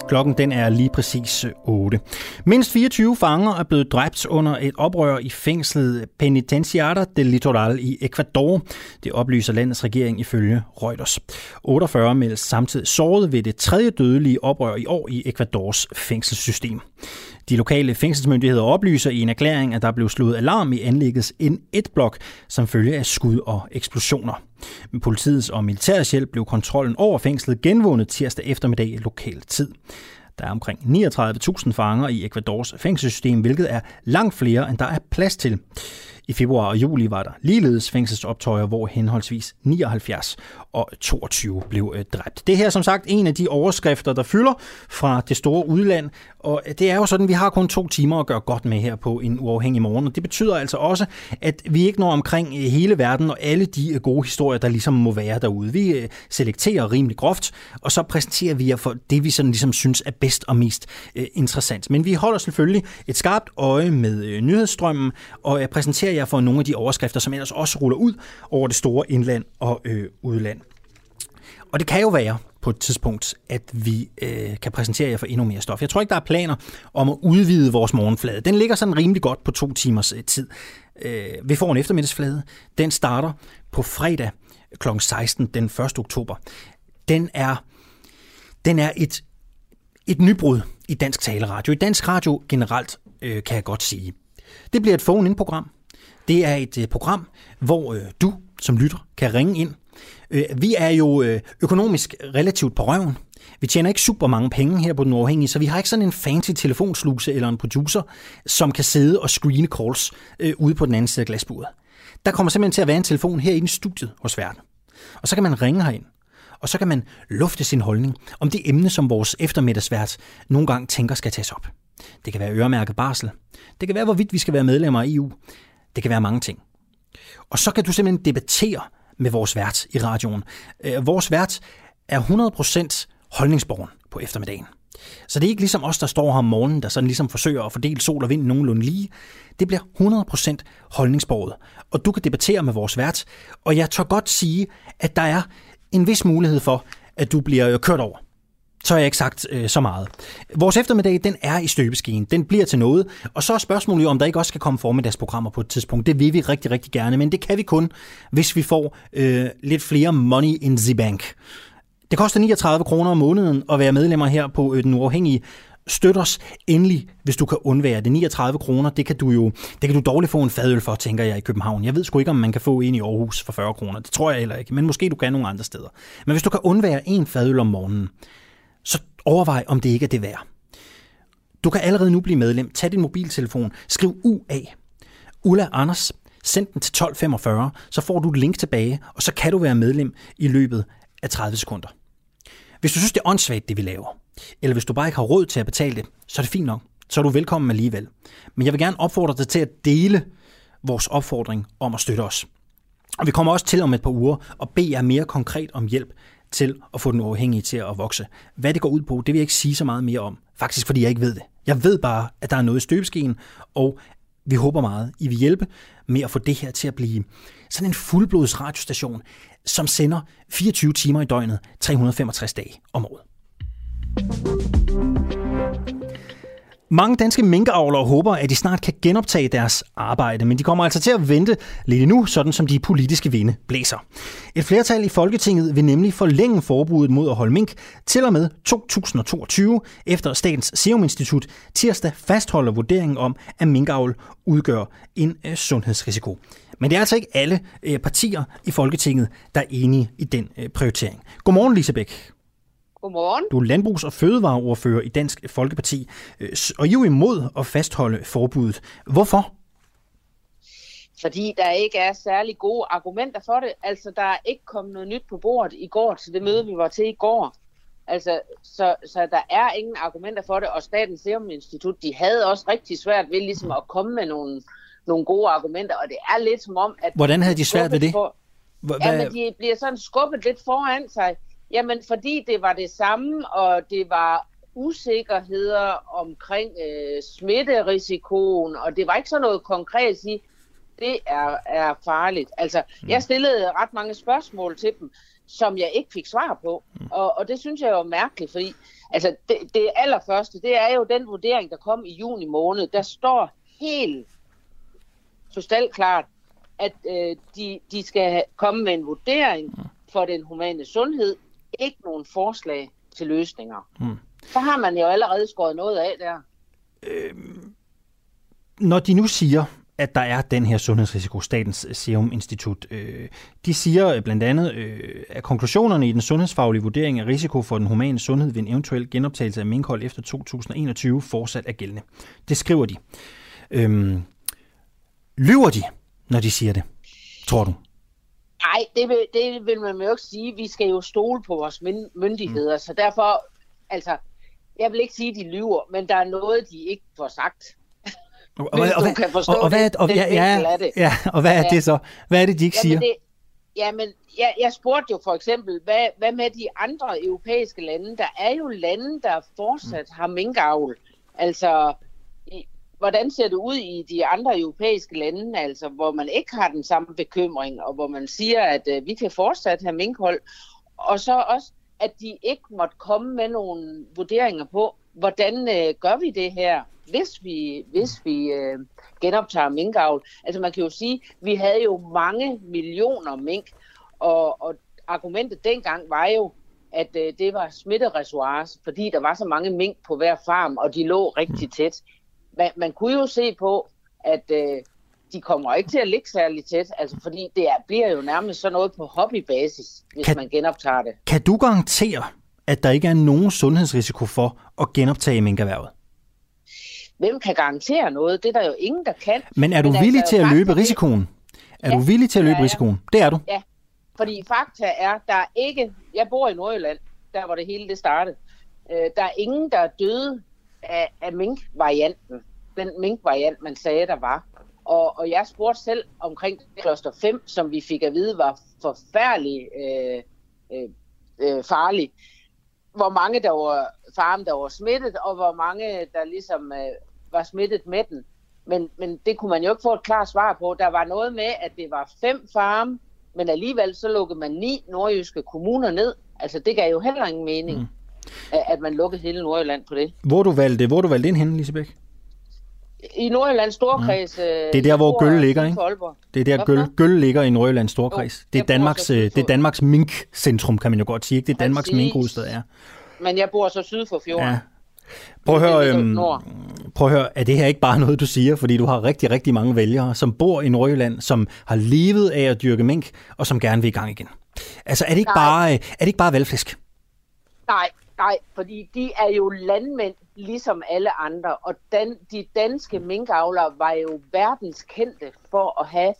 Klokken den er lige præcis øh, 8. Mindst 24 fanger er blevet dræbt under et oprør i fængslet Penitenciata del Litoral i Ecuador. Det oplyser landets regering ifølge Reuters. 48 meldes samtidig såret ved det tredje dødelige oprør i år i Ecuadors fængselssystem. De lokale fængselsmyndigheder oplyser i en erklæring, at der blev slået alarm i anlæggets N1-blok som følge af skud og eksplosioner. Med politiets og militærets hjælp blev kontrollen over fængslet genvundet tirsdag eftermiddag i lokal tid. Der er omkring 39.000 fanger i Ecuadors fængselssystem, hvilket er langt flere, end der er plads til. I februar og juli var der ligeledes fængselsoptøjer, hvor henholdsvis 79 og 22 blev øh, dræbt. Det her er som sagt en af de overskrifter, der fylder fra det store udland, og øh, det er jo sådan, at vi har kun to timer at gøre godt med her på en uafhængig morgen, og det betyder altså også, at vi ikke når omkring øh, hele verden og alle de gode historier, der ligesom må være derude. Vi selekterer rimelig groft, og så præsenterer vi jer for det, vi sådan ligesom synes er bedst og mest interessant. Men vi holder selvfølgelig et skarpt øje med nyhedsstrømmen, og præsenterer jer for nogle af de overskrifter, som ellers også ruller ud over det store indland og øh, udland. Og det kan jo være på et tidspunkt, at vi øh, kan præsentere jer for endnu mere stof. Jeg tror ikke, der er planer om at udvide vores morgenflade. Den ligger sådan rimelig godt på to timers øh, tid. Øh, vi får en eftermiddagsflade. Den starter på fredag kl. 16 den 1. oktober. Den er, den er et, et nybrud i dansk taleradio. I dansk radio generelt, øh, kan jeg godt sige. Det bliver et phone-in-program. Det er et øh, program, hvor øh, du som lytter kan ringe ind. Øh, vi er jo økonomisk relativt på røven. Vi tjener ikke super mange penge her på Den Uafhængige, så vi har ikke sådan en fancy telefonsluse eller en producer, som kan sidde og screene calls ude på den anden side af glasbordet. Der kommer simpelthen til at være en telefon her i studiet hos verden. Og så kan man ringe herind, og så kan man lufte sin holdning om det emne, som vores eftermiddagsvært nogle gange tænker skal tages op. Det kan være øremærket barsel. Det kan være, hvorvidt vi skal være medlemmer af EU. Det kan være mange ting. Og så kan du simpelthen debattere med vores vært i radioen. Øh, vores vært er 100% holdningsborgen på eftermiddagen. Så det er ikke ligesom os, der står her om morgenen, der sådan ligesom forsøger at fordele sol og vind nogenlunde lige. Det bliver 100% holdningsborget. Og du kan debattere med vores vært. Og jeg tør godt sige, at der er en vis mulighed for, at du bliver kørt over så har jeg ikke sagt øh, så meget. Vores eftermiddag, den er i støbeskeen. Den bliver til noget. Og så er spørgsmålet jo, om der ikke også skal komme formiddagsprogrammer på et tidspunkt. Det vil vi rigtig, rigtig gerne, men det kan vi kun, hvis vi får øh, lidt flere money in the bank. Det koster 39 kroner om måneden at være medlemmer her på øh, Den Uafhængige. Støt os endelig, hvis du kan undvære det. 39 kroner, det kan du jo det kan du dårligt få en fadøl for, tænker jeg i København. Jeg ved sgu ikke, om man kan få en i Aarhus for 40 kroner. Det tror jeg heller ikke, men måske du kan nogle andre steder. Men hvis du kan undvære en fadøl om morgenen, så overvej, om det ikke er det værd. Du kan allerede nu blive medlem. Tag din mobiltelefon, skriv UA. Ulla Anders, send den til 1245, så får du et link tilbage, og så kan du være medlem i løbet af 30 sekunder. Hvis du synes, det er åndssvagt, det vi laver, eller hvis du bare ikke har råd til at betale det, så er det fint nok. Så er du velkommen alligevel. Men jeg vil gerne opfordre dig til at dele vores opfordring om at støtte os. Og vi kommer også til om et par uger og bede jer mere konkret om hjælp til at få den uafhængige til at vokse. Hvad det går ud på, det vil jeg ikke sige så meget mere om. Faktisk fordi jeg ikke ved det. Jeg ved bare, at der er noget i støbeskeen, og vi håber meget, I vil hjælpe med at få det her til at blive sådan en fuldblods radiostation, som sender 24 timer i døgnet, 365 dage om året. Mange danske minkavlere håber, at de snart kan genoptage deres arbejde, men de kommer altså til at vente lidt endnu, sådan som de politiske vinde blæser. Et flertal i Folketinget vil nemlig forlænge forbuddet mod at holde mink til og med 2022, efter Statens Serum Institut tirsdag fastholder vurderingen om, at minkavl udgør en øh, sundhedsrisiko. Men det er altså ikke alle øh, partier i Folketinget, der er enige i den øh, prioritering. Godmorgen, Lisebæk. Godmorgen. Du er landbrugs- og fødevareordfører i Dansk Folkeparti, øh, og I er jo imod at fastholde forbuddet. Hvorfor? Fordi der ikke er særlig gode argumenter for det. Altså, der er ikke kommet noget nyt på bordet i går til det møde, vi var til i går. Altså, så, så der er ingen argumenter for det, og Statens Serum Institut, de havde også rigtig svært ved ligesom at komme med nogle, nogle gode argumenter, og det er lidt som om, at... Hvordan havde de svært ved det? For, ja, men de bliver sådan skubbet lidt foran sig. Jamen, fordi det var det samme, og det var usikkerheder omkring øh, smitterisikoen, og det var ikke sådan noget konkret at sige, det er, er farligt. Altså, mm. jeg stillede ret mange spørgsmål til dem, som jeg ikke fik svar på, mm. og, og det synes jeg jo er mærkeligt, fordi altså, det, det allerførste, det er jo den vurdering, der kom i juni måned, der står helt klart, at øh, de, de skal komme med en vurdering mm. for den humane sundhed, ikke nogen forslag til løsninger. Mm. Så har man jo allerede skåret noget af der. Øhm, når de nu siger, at der er den her sundhedsrisiko, Statens Serum Institut. Øh, de siger blandt andet, øh, at konklusionerne i den sundhedsfaglige vurdering af risiko for den humane sundhed ved en eventuel genoptagelse af minkhold efter 2021 fortsat er gældende. Det skriver de. Øhm, lyver de, når de siger det, tror du? Nej, det vil, det vil man jo ikke sige. Vi skal jo stole på vores myndigheder, mm. så derfor, altså, jeg vil ikke sige, at de lyver, men der er noget, de ikke får sagt. Og, og, og, kan forstå og, og, hvad, og, ja, ja, det. ja, og hvad er ja. det så? Hvad er det, de ikke jamen siger? Det, jamen, jeg, jeg spurgte jo for eksempel, hvad, hvad med de andre europæiske lande? Der er jo lande, der fortsat mm. har minkavl. Altså, hvordan ser det ud i de andre europæiske lande, altså hvor man ikke har den samme bekymring, og hvor man siger, at øh, vi kan fortsat have minkhold, og så også, at de ikke måtte komme med nogle vurderinger på, hvordan øh, gør vi det her, hvis vi, hvis vi øh, genoptager minkavl. Altså man kan jo sige, vi havde jo mange millioner mink, og, og argumentet dengang var jo, at øh, det var smittereservoirs, fordi der var så mange mink på hver farm, og de lå rigtig tæt man, man kunne jo se på, at øh, de kommer ikke til at ligge særlig tæt, altså fordi det er, bliver jo nærmest sådan noget på hobbybasis, hvis kan, man genoptager det. Kan du garantere, at der ikke er nogen sundhedsrisiko for at genoptage minkerhvervet? Hvem kan garantere noget? Det er der jo ingen, der kan. Men er du Men villig altså, til at løbe risikoen? Er ja, du villig til at løbe ja, risikoen? Det er du. Ja, fordi fakta er, der er ikke... Jeg bor i Nordjylland, der hvor det hele det startede. Øh, der er ingen, der er døde af, af mink-varianten. Den mink-variant, man sagde, der var. Og, og jeg spurgte selv omkring kloster 5, som vi fik at vide var forfærdelig øh, øh, øh, farlig. Hvor mange der var farme, der var smittet, og hvor mange der ligesom øh, var smittet med den. Men, men det kunne man jo ikke få et klart svar på. Der var noget med, at det var fem farme, men alligevel så lukkede man ni nordjyske kommuner ned. Altså det gav jo heller ingen mening. Mm at man lukkede hele Nordjylland på det. Hvor du valgte, hvor du valgte ind henne, Lisebæk? I Nordjyllands Storkreds. Mm. Det er der, hvor Gølle ligger, ikke? Det er der, Gølle, Gølle ligger i Nordjyllands Storkreds. Jo, det, er Danmarks, øh, det er Danmarks mink-centrum, kan man jo godt sige. Ikke? Det er Danmarks minkhovedstad, ja. Men jeg bor så syd for fjorden. Ja. Prøv at, høre, øhm, prøv at høre, er det her ikke bare noget, du siger? Fordi du har rigtig, rigtig mange vælgere, som bor i Nordjylland, som har levet af at dyrke mink, og som gerne vil i gang igen. Altså, er det ikke, bare, er det ikke bare valgflæsk? Nej, Nej, fordi de er jo landmænd, ligesom alle andre, og dan, de danske minkavlere var jo verdenskendte for at have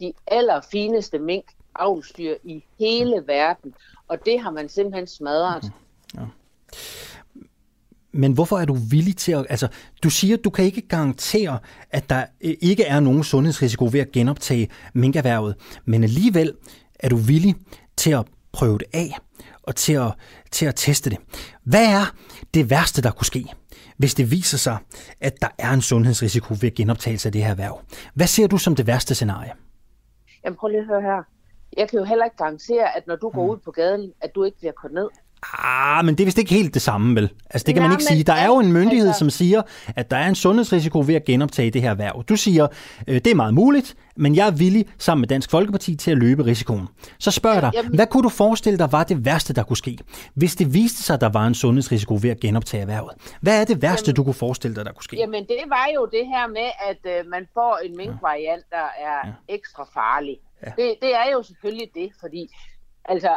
de allerfineste minkavlstyr i hele verden, og det har man simpelthen smadret. Mm-hmm. Ja. Men hvorfor er du villig til at... Altså, du siger, at du kan ikke garantere, at der øh, ikke er nogen sundhedsrisiko ved at genoptage minkerhvervet, men alligevel er du villig til at prøve det af og til at, til at teste det. Hvad er det værste, der kunne ske, hvis det viser sig, at der er en sundhedsrisiko ved genoptagelse af det her værv? Hvad ser du som det værste scenarie? Jamen prøv lige at høre her. Jeg kan jo heller ikke garantere, at når du går mm. ud på gaden, at du ikke bliver kørt ned. Ah, men det er vist ikke helt det samme, vel? Altså, det kan Nej, man ikke men sige. Der er jo en myndighed, altså- som siger, at der er en sundhedsrisiko ved at genoptage det her værv. Du siger, øh, det er meget muligt, men jeg er villig sammen med Dansk Folkeparti til at løbe risikoen. Så spørger jeg dig, Jamen- hvad kunne du forestille dig var det værste, der kunne ske, hvis det viste sig, at der var en sundhedsrisiko ved at genoptage erhvervet? Hvad er det værste, du kunne forestille dig, der kunne ske? Jamen, det var jo det her med, at øh, man får en minkvariant, der er ja. ekstra farlig. Ja. Det, det er jo selvfølgelig det, fordi altså,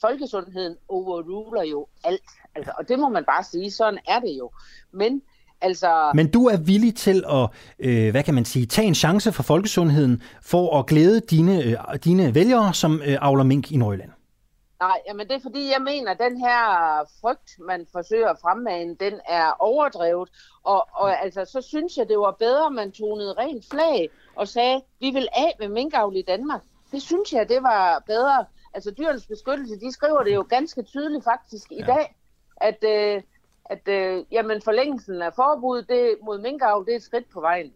folkesundheden overruler jo alt. Altså, og det må man bare sige, sådan er det jo. Men altså... Men du er villig til at, øh, hvad kan man sige, tage en chance for folkesundheden for at glæde dine, øh, dine vælgere, som øh, avler mink i Nordjylland? Nej, jamen det er fordi, jeg mener, at den her frygt, man forsøger at fremmane, den er overdrevet. Og, og altså, så synes jeg, det var bedre, at man tonede rent flag og sagde, vi vil af med minkavl i Danmark. Det synes jeg, det var bedre. Altså, dyrenes beskyttelse, de skriver det jo ganske tydeligt faktisk i dag, at, øh, at øh, jamen, forlængelsen af forbuddet det, mod minkavl, det er et skridt på vejen.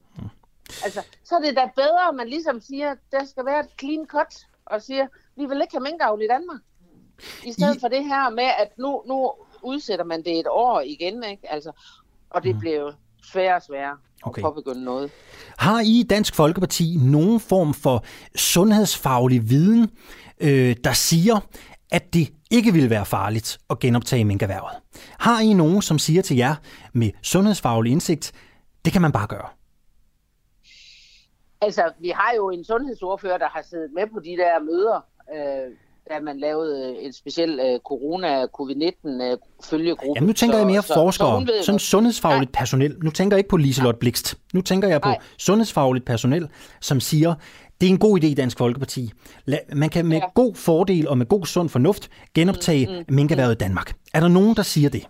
Altså, så er det da bedre, at man ligesom siger, der skal være et clean cut, og siger, vi vil ikke have minkavl i Danmark. I stedet I- I... for det her med, at nu, nu udsætter man det et år igen, ikke? Altså, og det mm. bliver jo sværere og sværere Okay. at påbegynde noget. Har I i Dansk Folkeparti nogen form for sundhedsfaglig viden, øh, der siger, at det ikke vil være farligt at genoptage minkerhvervet? Har I nogen, som siger til jer med sundhedsfaglig indsigt, det kan man bare gøre? Altså, vi har jo en sundhedsordfører, der har siddet med på de der møder, øh, da man lavede en speciel øh, corona-covid-19-følgegruppe. Jamen nu tænker jeg mere så, forskere, Så ved, sådan sundhedsfagligt personel. Nu tænker jeg ikke på Liselot Blikst. Nu tænker jeg på Nej. sundhedsfagligt personel, som siger, det er en god idé i Dansk Folkeparti. Man kan med Ja. god fordel og med god sund fornuft genoptage mm, mm, minkerhvervet i Danmark. Er der nogen, der siger det?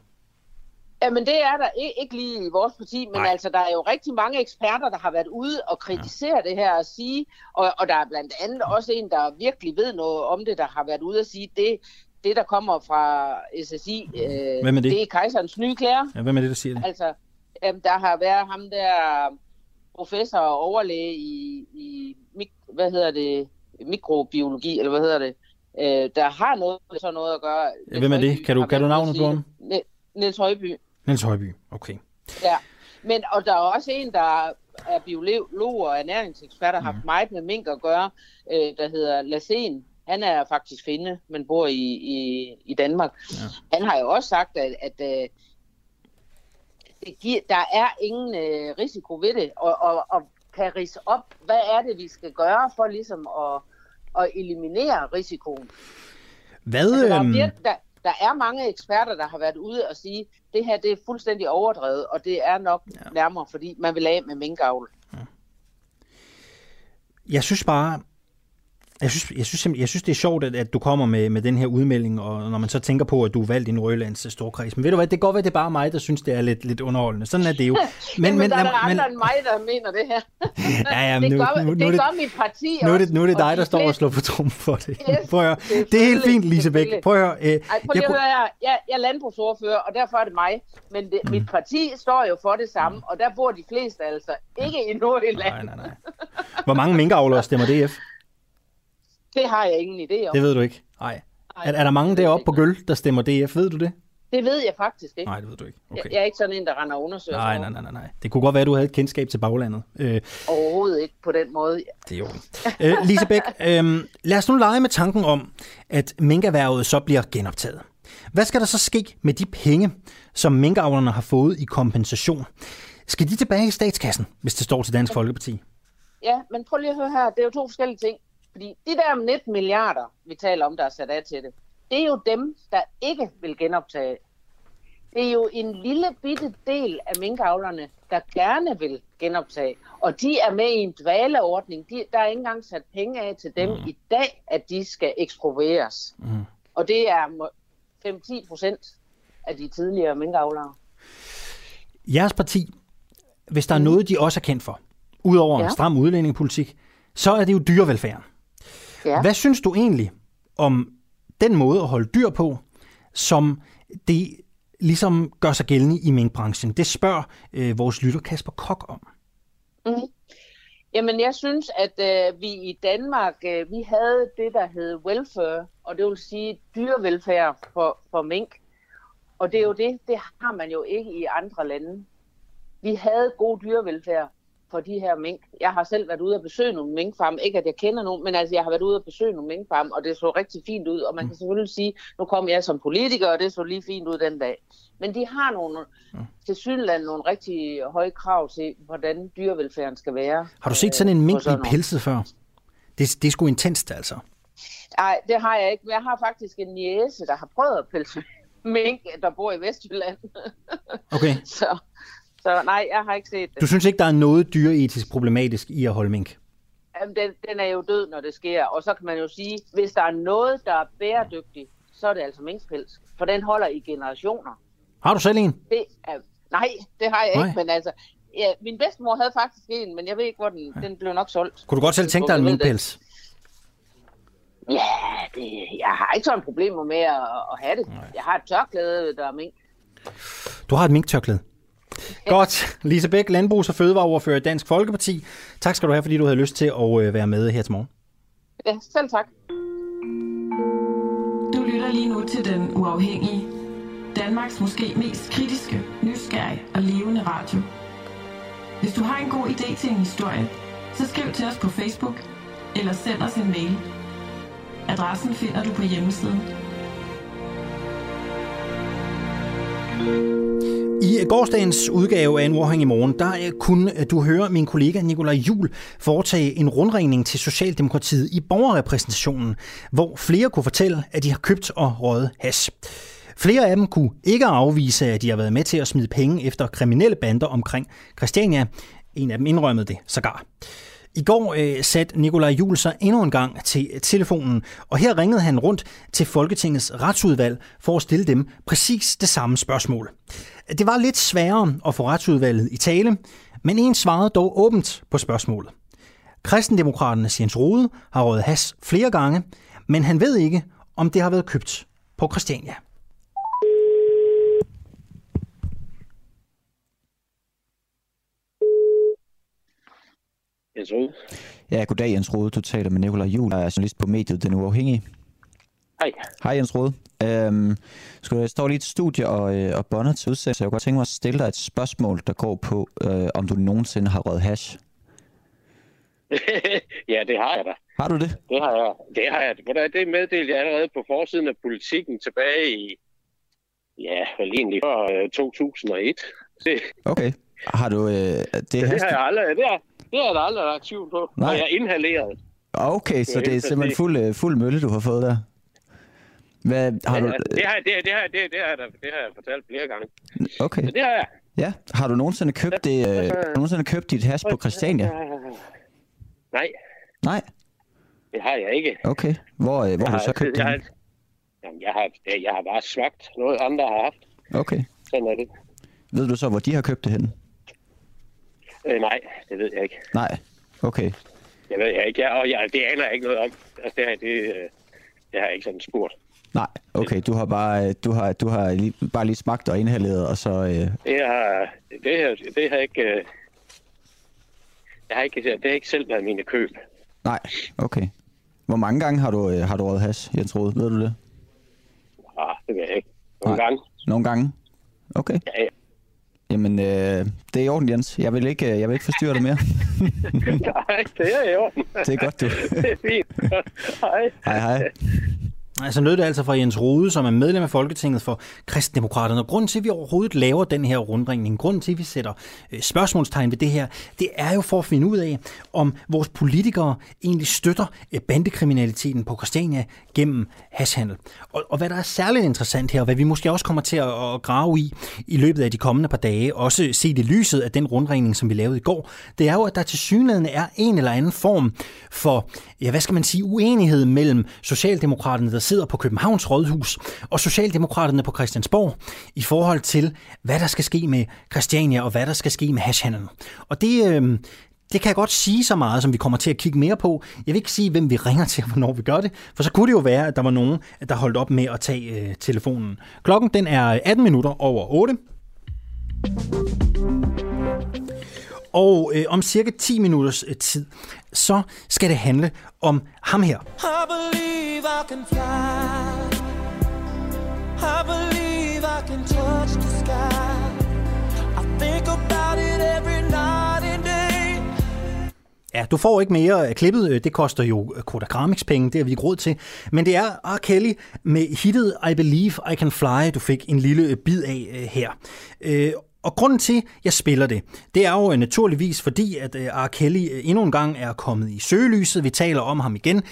Jamen det er der ikke, lige i vores parti, men Nej. Altså der er jo rigtig mange eksperter, der har været ude og kritisere ja. det her og sige, og, og der er blandt andet også en, der virkelig ved noget om det, der har været ude og sige, det, det der kommer fra SSI, øh, Hvem er det? det er kejserens nye klæder. Ja, hvem er det, der siger det? Altså, jamen, der har været ham der professor og overlæge i, i hvad hedder det, mikrobiologi, eller hvad hedder det, øh, der har noget med sådan noget at gøre. Ja, hvem er det? Kan du- kan du navnet på ham? Niels Højby. Niels Højby. Okay. Ja, men og der er også en, der er biolog og ernæringsekspert, og har haft meget med mink at gøre, øh, der hedder Lassen. Han er faktisk finde, men bor i, i, i Danmark. Ja. Han har jo også sagt, at, at øh, det giver, der er ingen øh, risiko ved det, og, og, og kan rise op, hvad er det, vi skal gøre for ligesom at, at eliminere risikoen. Hvad, Altså, der, er øhm, virke, der, der er mange eksperter, der har været ude og sige, det her det er fuldstændig overdrevet, og det er nok ja. nærmere, fordi man vil af med minkavl. jeg synes bare, jeg synes, jeg synes, jeg synes det er sjovt, at, at du kommer med, med den her udmelding, og når man så tænker på, at du er valgt i Nordjyllands storkreds. Men ved du hvad, det kan godt være, det er bare mig, der synes, det er lidt, lidt underholdende. Sådan er det jo. Men, men der er der andre end mig, der mener det her. Ja, ja, men det, nu, gør, nu, nu, det er gør mit parti nu er det, også, nu er det dig, de der står og slår på trum for det. Yes, Prøv at høre. det er Det er helt fint, Lisebæk. Prøv at høre. Øh, Ej, prøv lige jeg at høre her. Jeg, jeg er landbrugsordfører, og derfor er det mig. Men det, mit parti står jo for det samme, og der bor de fleste altså ikke i Nordjylland. Nej, nej, nej. Hvor mange minkavlere stemmer DF? Det har jeg ingen idé om. Det ved du ikke. Nej. Er, er der mange jeg deroppe på. Gøl, der stemmer DF? Ved du det? Det ved jeg faktisk ikke. Nej, det ved du ikke. Jeg, Okay. jeg er ikke sådan en, der render og undersøger Nej, nej, nej, nej, nej. Det kunne godt være, at du havde et kendskab til baglandet. Øh, Overhovedet ikke på den måde. Det er jo øh, Lisebæk, øh, lad os nu lege med tanken om, at minkerhvervet så bliver genoptaget. Hvad skal der så ske med de penge, som minkavlerne har fået i kompensation? Skal de tilbage i statskassen, hvis det står til Dansk Folkeparti? Ja, men prøv lige at høre her. Det er jo to forskellige ting. Fordi de der 19 milliarder, vi taler om, der er sat af til det, det er jo dem, der ikke vil genoptage. Det er jo en lille bitte del af minkavlerne, der gerne vil genoptage. Og de er med i en dvaleordning. De, der er ikke engang sat penge af til dem mm. i dag, at de skal eksproprieres. Mm. Og det er må- 5-10 procent af de tidligere minkavlere. Jeres parti, hvis der er noget, de også er kendt for, udover ja. Stram udlændingepolitik, så er det jo dyrevelfærden. Ja. Hvad synes du egentlig om den måde at holde dyr på, som det ligesom gør sig gældende i minkbranchen? Det spørger øh, vores lytter Kasper Kok om. Jamen, jeg synes, at øh, vi i Danmark, øh, vi havde det, der hed welfare og det vil sige dyrevelfærd for, for mink. Og det er jo det, det har man jo ikke i andre lande. Vi havde god dyrevelfærd for de her mink. Jeg har selv været ude og besøge nogle minkfarme. Ikke at jeg kender nogen, men altså jeg har været ude og besøge nogle minkfarme, og det så rigtig fint ud. Og man kan selvfølgelig sige, nu kom jeg som politiker, og det så lige fint ud den dag. Men de har nogle, til Sydland nogle rigtig høje krav til, hvordan dyrevelfærden skal være. Har du set sådan en øh, mink blive pelset før? Det, det er sgu intenst, altså. Nej, det har jeg ikke. Men jeg har faktisk en jæse, der har prøvet at pelse mink, der bor i Vestjylland. Okay. så, så nej, jeg har ikke set det. Du synes ikke, der er noget dyreetisk problematisk i at holde mink? Jamen, den, den er jo død, når det sker. Og så kan man jo sige, hvis der er noget, der er bæredygtigt, så er det altså minkpels. For den holder i generationer. Har du selv en? Det er, nej, det har jeg Nej. ikke, men altså... Ja, min bedstemor havde faktisk en, men jeg ved ikke, hvor den, den blev nok solgt. Kunne du godt selv tænke dig en minkpels? Ja, det, jeg har ikke sådan problemer med at, at have det. Jeg har et tørklæde, der er mink. Du har et minktørklæde. Godt. Lise Bæk, landbrugs- og fødevareordfører i Dansk Folkeparti. Tak skal du have, fordi du havde lyst til at øh, være med her til morgen. Ja, selv tak. Du lytter lige nu til Den Uafhængige. Danmarks måske mest kritiske, nysgerrige og levende radio. Hvis du har en god idé til en historie, så skriv til os på Facebook eller send os en mail. Adressen finder du på hjemmesiden. I gårsdagens udgave af en uafhængig morgen, der øh, kunne øh, du høre min kollega Nikolaj Jul foretage en rundringning til Socialdemokratiet i borgerrepræsentationen, hvor flere kunne fortælle, at de har købt og røget hash. Flere af dem kunne ikke afvise, at de har været med til at smide penge efter kriminelle bander omkring Christiania. En af dem indrømmede det sågar. I går øh, satte Nikolaj Juhl sig endnu en gang til telefonen, og her ringede han rundt til Folketingets retsudvalg for at stille dem præcis det samme spørgsmål. Det var lidt sværere at få retsudvalget i tale, men en svarede dog åbent på spørgsmålet. Kristendemokraternes Jens Rode har rådet has flere gange, men han ved ikke, om det har været købt på Christiania. Jens Rode. Ja, goddag Jens Rode. Du taler med Nikolaj Juhl, jeg er journalist på mediet Den Uafhængige. Hej. Hej Jens Rode. Øhm, skal jeg står lige i et studie og, øh, og bonder til udsendelse, så jeg kunne godt tænke mig at stille dig et spørgsmål, der går på, øh, om du nogensinde har røget hash. ja, det har jeg da. Har du det? Det har jeg. Det har jeg. Hvordan det meddelte jeg allerede på forsiden af politikken tilbage i, ja, vel egentlig før øh, 2001. Det, Okay. Har du øh, det, det, hash, har jeg aldrig, det har, det har jeg da aldrig lagt tvivl på. Nej. Og jeg inhaleret. Okay, så det er simpelthen fuld, øh, fuld mølle, du har fået der. Hvad, har du, Ja, det, har, det, det, har, det, det, har jeg, det har jeg fortalt flere gange. okay, Så det har jeg. ja. Har du nogensinde købt, det, øh, har du nogensinde købt dit hash på Christiania? Nej, Nej? det har jeg ikke. Okay. Hvor, øh, hvor har du så købt jeg, det? har, jamen, jeg, har, jeg har bare smagt noget, andre har haft. Okay. Sådan er det. Ved du så, hvor de har købt det henne? Øh, nej, det ved jeg ikke. Nej. Okay. Jeg ved jeg ikke. Jeg, og jeg, det aner jeg ikke noget om. Altså, det, har- det, øh, det har jeg ikke sådan spurgt. Nej, okay, du har bare, øh, du har, du har lige, bare lige smagt og inhaleret, og så... Øh, Det har, det har, det har ikke... øh, Jeg har ikke, det har ikke selv været mine køb. nej, okay. Hvor mange gange har du, har du røget hash, Jens Rode? Ved du det? Ah, det ved jeg ikke. Nogle Nej. gange. Nogle gange? Okay. Ja, ja. Jamen, øh, det er i orden, Jens. Jeg vil ikke, øh, jeg vil ikke forstyrre dig mere. Nej, det er i orden. Det er godt, du. det er fint. Hej. Hej, hej. Altså lød det altså fra Jens Rode, som er medlem af Folketinget for Kristendemokraterne. Og grunden til, at vi overhovedet laver den her rundringning, grunden til, at vi sætter øh, spørgsmålstegn ved det her, det er jo for at finde ud af, om vores politikere egentlig støtter øh, bandekriminaliteten på Christiania gennem hashhandel. Og, og hvad der er særligt interessant her, og hvad vi måske også kommer til at, at grave i i løbet af de kommende par dage, også set i lyset af den rundringning, som vi lavede i går, det er jo, at der til synligheden er en eller anden form for, ja, hvad skal man sige, uenighed mellem Socialdemokraterne, der sidder på Københavns Rådhus, og Socialdemokraterne på Christiansborg, i forhold til, hvad der skal ske med Christiania, og hvad der skal ske med hashhandlen. Og det, øh, det kan jeg godt sige så meget, som vi kommer til at kigge mere på. Jeg vil ikke sige, hvem vi ringer til, og hvornår vi gør det, for så kunne det jo være, at der var nogen, der holdt op med at tage øh, telefonen. Klokken den er 18 minutter over 8. Og øh, om cirka 10 minutters øh, tid, så skal det handle om ham her. I believe I can fly. I believe I can touch the sky. I think about it every night and day. Ja, du får ikke mere af klippet. Det koster jo Kodakramix penge, det har vi ikke råd til. Men det er R. Kelly med hittet I Believe I Can Fly, du fik en lille bid af øh, her. Og grunden til, at jeg spiller det, det er jo øh, naturligvis fordi, at øh, R. Kelly øh, endnu en gang er kommet i søgelyset. Vi taler om ham igen,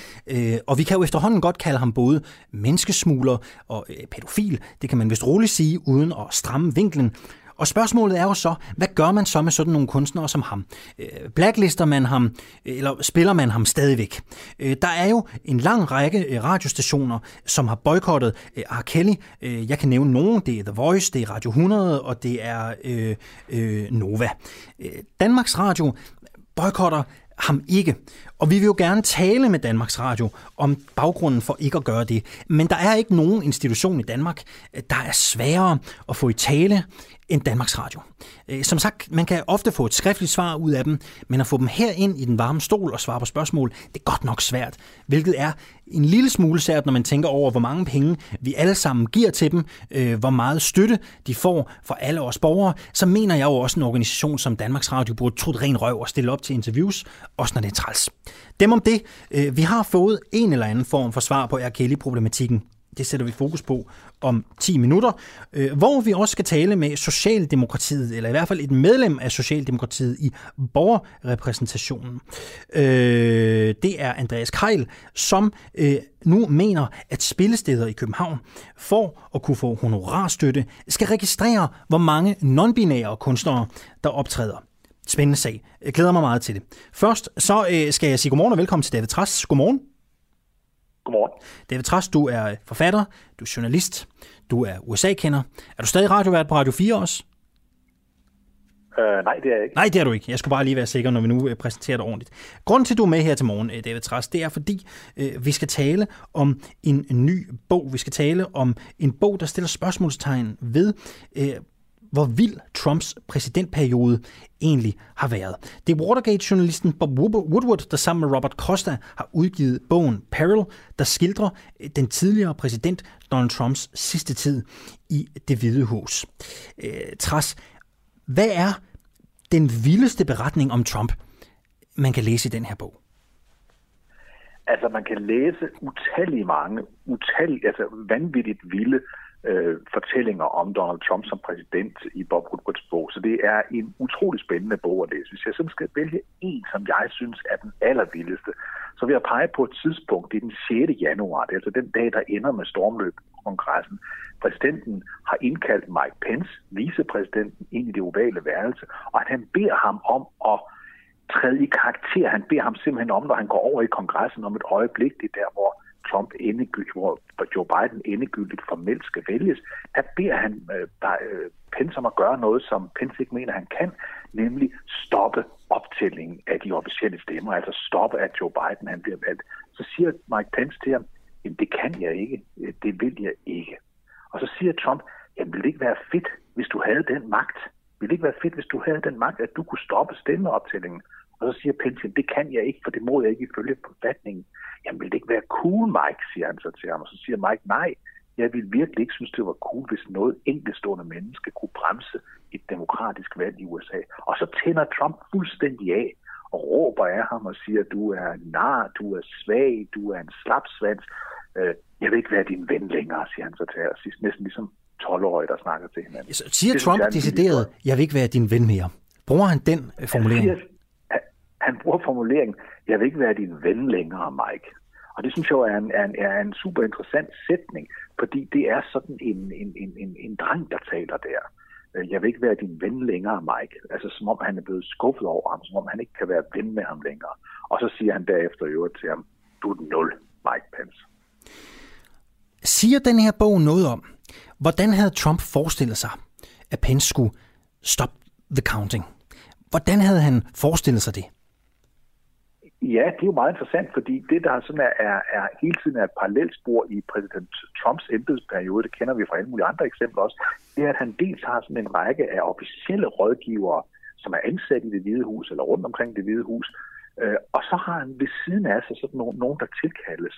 og vi kan jo efterhånden godt kalde ham både menneskesmugler og pædofil. Det kan man vist roligt sige, uden at stramme vinklen. Og spørgsmålet er jo så, hvad gør man så med sådan nogle kunstnere som ham? Øh, blacklister man ham, eller spiller man ham stadigvæk? Øh, der er jo en lang række øh, radiostationer, som har boykottet R. Kelly. Jeg kan nævne nogle. Det er The Voice, det er Radio 100, og det er øh, øh, Nova. Danmarks Radio boykotter ham ikke. Og vi vil jo gerne tale med Danmarks Radio om baggrunden for ikke at gøre det. Men der er ikke nogen institution i Danmark, der er sværere at få i tale end Danmarks Radio. Øh, som sagt, man kan ofte få et skriftligt svar ud af dem, men at få dem her ind i den varme stol og svare på spørgsmål, det er godt nok svært. Hvilket er en lille smule sært, når man tænker over, hvor mange penge vi alle sammen giver til dem, øh, hvor meget støtte de får fra alle os borgere, så mener jeg jo også en organisation som Danmarks Radio burde tro ren røv og stille op til interviews, også når det er træls. Dem om det. Øh, vi har fået en eller anden form for svar på R. Kelly-problematikken det sætter vi fokus på om 10 minutter, øh, hvor vi også skal tale med Socialdemokratiet, eller i hvert fald et medlem af Socialdemokratiet i borgerrepræsentationen. Øh, det er Andreas Kejl, som øh, nu mener, at spillesteder i København for at kunne få honorarstøtte skal registrere, hvor mange non-binære kunstnere, der optræder. Spændende sag. Jeg glæder mig meget til det. Først så øh, skal jeg sige godmorgen og velkommen til David Træs. Godmorgen. Godmorgen. David Trast, du er forfatter, du er journalist, du er USA-kender. Er du stadig radiovært på Radio 4 også? Uh, nej, det er jeg ikke. Nej, det er du ikke. Jeg skulle bare lige være sikker, når vi nu øh, præsenterer dig ordentligt. Grunden til, at du er med her til morgen, øh, David Trast, det er fordi, uh, vi skal tale om en ny bog. Vi skal tale om en bog, der stiller spørgsmålstegn ved, uh, hvor vild Trumps præsidentperiode egentlig har været. Det er Watergate-journalisten Bob Woodward, der sammen med Robert Costa har udgivet bogen Peril, der skildrer øh, den tidligere præsident Donald Trumps sidste tid i det hvide hus. Øh, Tras, hvad er den vildeste beretning om Trump, man kan læse i den her bog? Altså, man kan læse utallige mange, utallige, altså vanvittigt vilde øh, fortællinger om Donald Trump som præsident i Bob Woodwards bog. Så det er en utrolig spændende bog at læse. Hvis jeg sådan skal vælge en, som jeg synes er den allervildeste, så vil jeg pege på et tidspunkt, det er den 6. januar, det er altså den dag, der ender med stormløb på kongressen. Præsidenten har indkaldt Mike Pence, vicepræsidenten, ind i det ovale værelse, og at han beder ham om at træde i karakter. Han beder ham simpelthen om, når han går over i kongressen om et øjeblik, det er der, hvor Trump endegyldigt, hvor Joe Biden endegyldigt formelt skal vælges, der beder han øh, der, øh, Pence om at gøre noget, som Pence ikke mener, han kan, nemlig stoppe optællingen af de officielle stemmer, altså stoppe, at Joe Biden han bliver valgt. Så siger Mike Pence til ham, jamen det kan jeg ikke, øh, det vil jeg ikke. Og så siger Trump, jamen ville det ikke være fedt, hvis du havde den magt? Ville det ikke være fedt, hvis du havde den magt, at du kunne stoppe stemmeoptællingen? Og så siger Pence, det kan jeg ikke, for det må jeg ikke ifølge forfatningen. Jamen, vil det ikke være cool, Mike, siger han så til ham. Og så siger Mike, nej, jeg vil virkelig ikke synes, det var cool, hvis noget enkeltstående menneske kunne bremse et demokratisk valg i USA. Og så tænder Trump fuldstændig af og råber af ham og siger, du er nar, du er svag, du er en slapsvans. Øh, jeg vil ikke være din ven længere, siger han så til sidst. Næsten ligesom 12-årige, der snakker til hinanden. Så siger det, Trump decideret, jeg vil ikke være din ven mere. Bruger han den formulering? Han, siger, han bruger formuleringen, jeg vil ikke være din ven længere, Mike. Og det synes jeg er en, er en, er en super interessant sætning, fordi det er sådan en, en, en, en, en dreng, der taler der. Øh, jeg vil ikke være din ven længere, Mike. Altså som om han er blevet skuffet over ham, som om han ikke kan være ven med ham længere. Og så siger han derefter i øvrigt til ham, du er nul, Mike Pence. Siger den her bog noget om, hvordan havde Trump forestillet sig, at Pence skulle stop the counting? Hvordan havde han forestillet sig det? Ja, det er jo meget interessant, fordi det, der sådan er, er, er hele tiden er et parallelt spor i præsident Trumps embedsperiode, det kender vi fra alle mulige andre eksempler også, det er, at han dels har sådan en række af officielle rådgivere, som er ansat i det hvide hus, eller rundt omkring det hvide hus. Øh, og så har han ved siden af sig sådan nogen, nogen der tilkaldes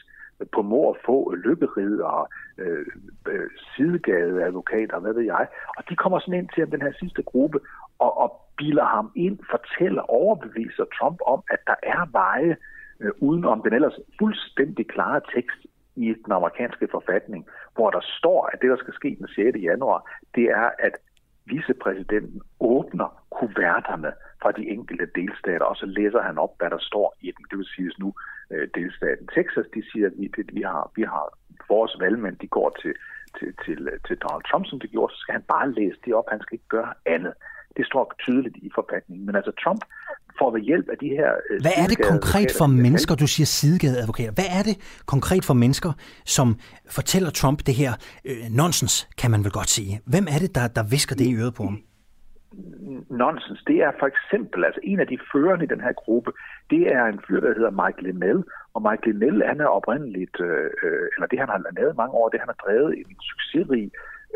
på mor og få lykkeridere, øh, øh, sidegadeadvokater, hvad ved jeg. Og de kommer sådan ind til den her sidste gruppe og, og biler ham ind, fortæller, overbeviser Trump om, at der er veje øh, uden om den ellers fuldstændig klare tekst i den amerikanske forfatning, hvor der står, at det, der skal ske den 6. januar, det er, at vicepræsidenten åbner kuverterne fra de enkelte delstater, og så læser han op, hvad der står i dem. Det vil sige, nu øh, delstaten Texas, de siger, at vi, det, vi, har, vi har vores valgmænd, de går til, til, til, øh, til Donald Trump, som det gjorde, så skal han bare læse det op. Han skal ikke gøre andet. Det står tydeligt i forfatningen. Men altså Trump får ved hjælp af de her... Øh, Hvad er det konkret for mennesker, du siger sidegadeadvokater? Hvad er det konkret for mennesker, som fortæller Trump det her øh, nonsens, kan man vel godt sige? Hvem er det, der, der visker det i øret på ham? Nonsens, det er for eksempel, altså en af de førende i den her gruppe, det er en fyr, der hedder Mike Linnell, og Mike Linnell, han er oprindeligt, øh, øh eller det han har lavet mange år, det han har drevet en succesrig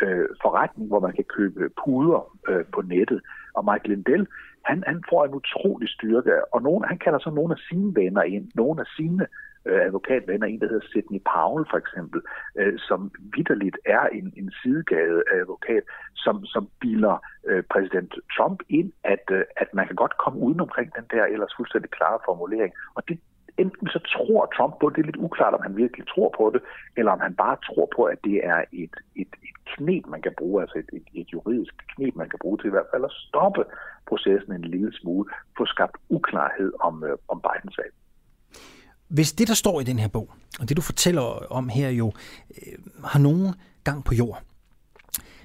øh, forretning, hvor man kan købe puder øh, på nettet. Og Mike Lindell, han, han får en utrolig styrke, og nogen, han kalder så nogle af sine venner ind, nogle af sine øh, advokatvenner, en der hedder Sidney Powell for eksempel, øh, som vidderligt er en, en sidegade advokat, som, som biler øh, præsident Trump ind, at, øh, at man kan godt komme uden omkring den der ellers fuldstændig klare formulering. Og det, enten så tror Trump på det, det er lidt uklart, om han virkelig tror på det, eller om han bare tror på, at det er et, et, et knep, man kan bruge, altså et, et, et juridisk knep, man kan bruge til i hvert fald at stoppe processen en lille smule, få skabt uklarhed om, øh, om Bidens sag. Hvis det, der står i den her bog, og det du fortæller om her jo, øh, har nogen gang på jord,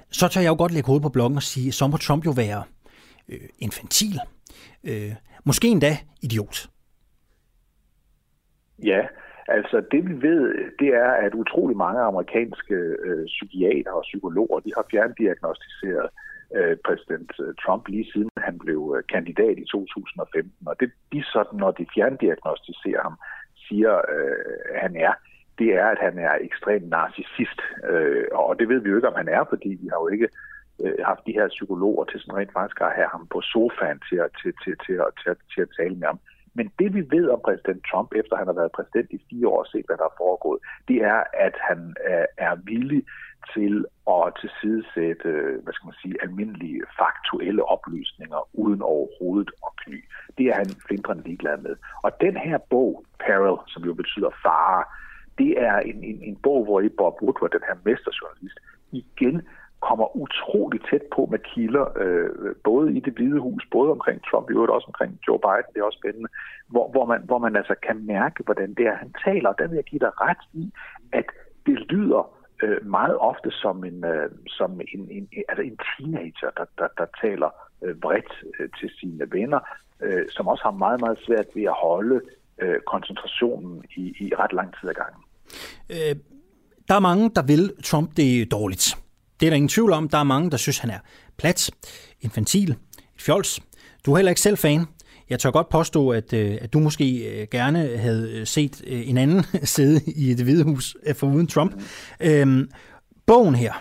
så tør jeg jo godt lægge hovedet på bloggen og sige, så må Trump jo være øh, infantil, øh, måske endda idiot. Ja, altså det vi ved, det er, at utrolig mange amerikanske øh, psykiater og psykologer, de har fjerndiagnostiseret øh, præsident øh, Trump lige siden han blev øh, kandidat i 2015. Og det de sådan, når de fjerndiagnostiserer ham, siger, øh, han er, det er, at han er ekstremt narcissist. Øh, og det ved vi jo ikke, om han er, fordi vi har jo ikke øh, haft de her psykologer til sådan rent faktisk at have ham på sofaen til at, til, til, til, til, til, til at tale med ham. Men det vi ved om præsident Trump, efter han har været præsident i fire år og set, hvad der er foregået, det er, at han øh, er villig til at tilsidesætte, hvad skal man sige, almindelige faktuelle oplysninger uden overhovedet at kny. Det er han flintrende ligeglad med. Og den her bog, Peril, som jo betyder fare, det er en, en, en bog, hvor i Bob Woodward, den her mesterjournalist, igen kommer utrolig tæt på med kilder, øh, både i det hvide hus, både omkring Trump, i øvrigt også omkring Joe Biden, det er også spændende, hvor, hvor, man, hvor man altså kan mærke, hvordan det er, han taler. Og der vil jeg give dig ret i, at det lyder øh, meget ofte som en, øh, som en, en, altså en teenager, der, der, der taler øh, bredt øh, til sine venner, øh, som også har meget, meget svært ved at holde øh, koncentrationen i, i ret lang tid ad gangen. Øh, der er mange, der vil Trump det dårligt. Det er der ingen tvivl om. Der er mange, der synes, han er plat, infantil, et fjols. Du er heller ikke selv fan. Jeg tør godt påstå, at, øh, at du måske øh, gerne havde øh, set en anden sidde i det hvide hus for uden Trump. Øhm, bogen her.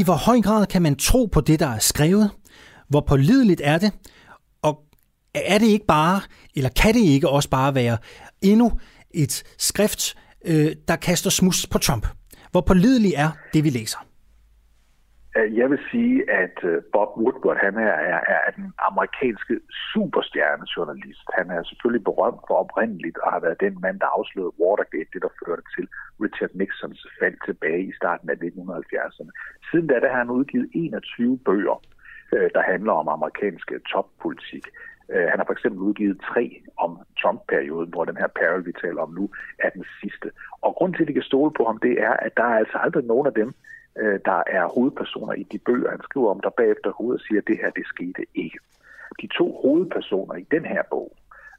I hvor høj grad kan man tro på det, der er skrevet? Hvor pålideligt er det? Og er det ikke bare, eller kan det ikke også bare være endnu et skrift, der kaster smus på Trump? Hvor pålidelig er det, vi læser? Øh, jeg vil sige, at øh, Bob Woodward han er, er, er den amerikanske superstjernejournalist. Han er selvfølgelig berømt for oprindeligt og har været den mand, der afslørede Watergate, det der førte til Richard Nixons fald tilbage i starten af 1970'erne. Siden da der har han udgivet 21 bøger, øh, der handler om amerikansk toppolitik. Øh, han har for eksempel udgivet tre om Trump-perioden, hvor den her Peril, vi taler om nu, er den sidste. Og grund til, at de kan stole på ham, det er, at der er altså aldrig nogen af dem, øh, der er hovedpersoner i de bøger, han skriver om, der bagefter hovedet siger, at det her, det skete ikke. De to hovedpersoner i den her bog,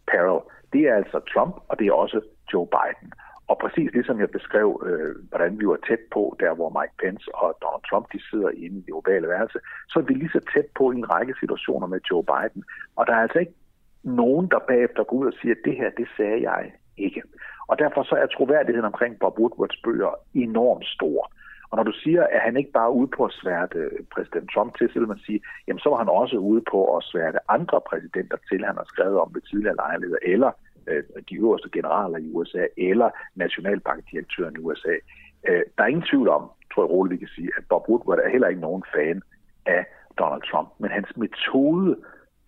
Peril, det er altså Trump, og det er også Joe Biden. Og præcis ligesom jeg beskrev, øh, hvordan vi var tæt på, der hvor Mike Pence og Donald Trump de sidder inde i det ovale værelse, så er vi lige så tæt på i en række situationer med Joe Biden. Og der er altså ikke nogen, der bagefter går ud og siger, at det her, det sagde jeg ikke. Og derfor så er troværdigheden omkring Bob Woodwards bøger enormt stor. Og når du siger, at han ikke bare er ude på at sværte øh, præsident Trump til, så vil man sige, jamen så var han også ude på at sværte andre præsidenter til, han har skrevet om ved tidligere lejligheder, eller øh, de øverste generaler i USA, eller nationalbankdirektøren i USA. Øh, der er ingen tvivl om, tror jeg roligt, vi kan sige, at Bob Woodward er heller ikke nogen fan af Donald Trump, men hans metode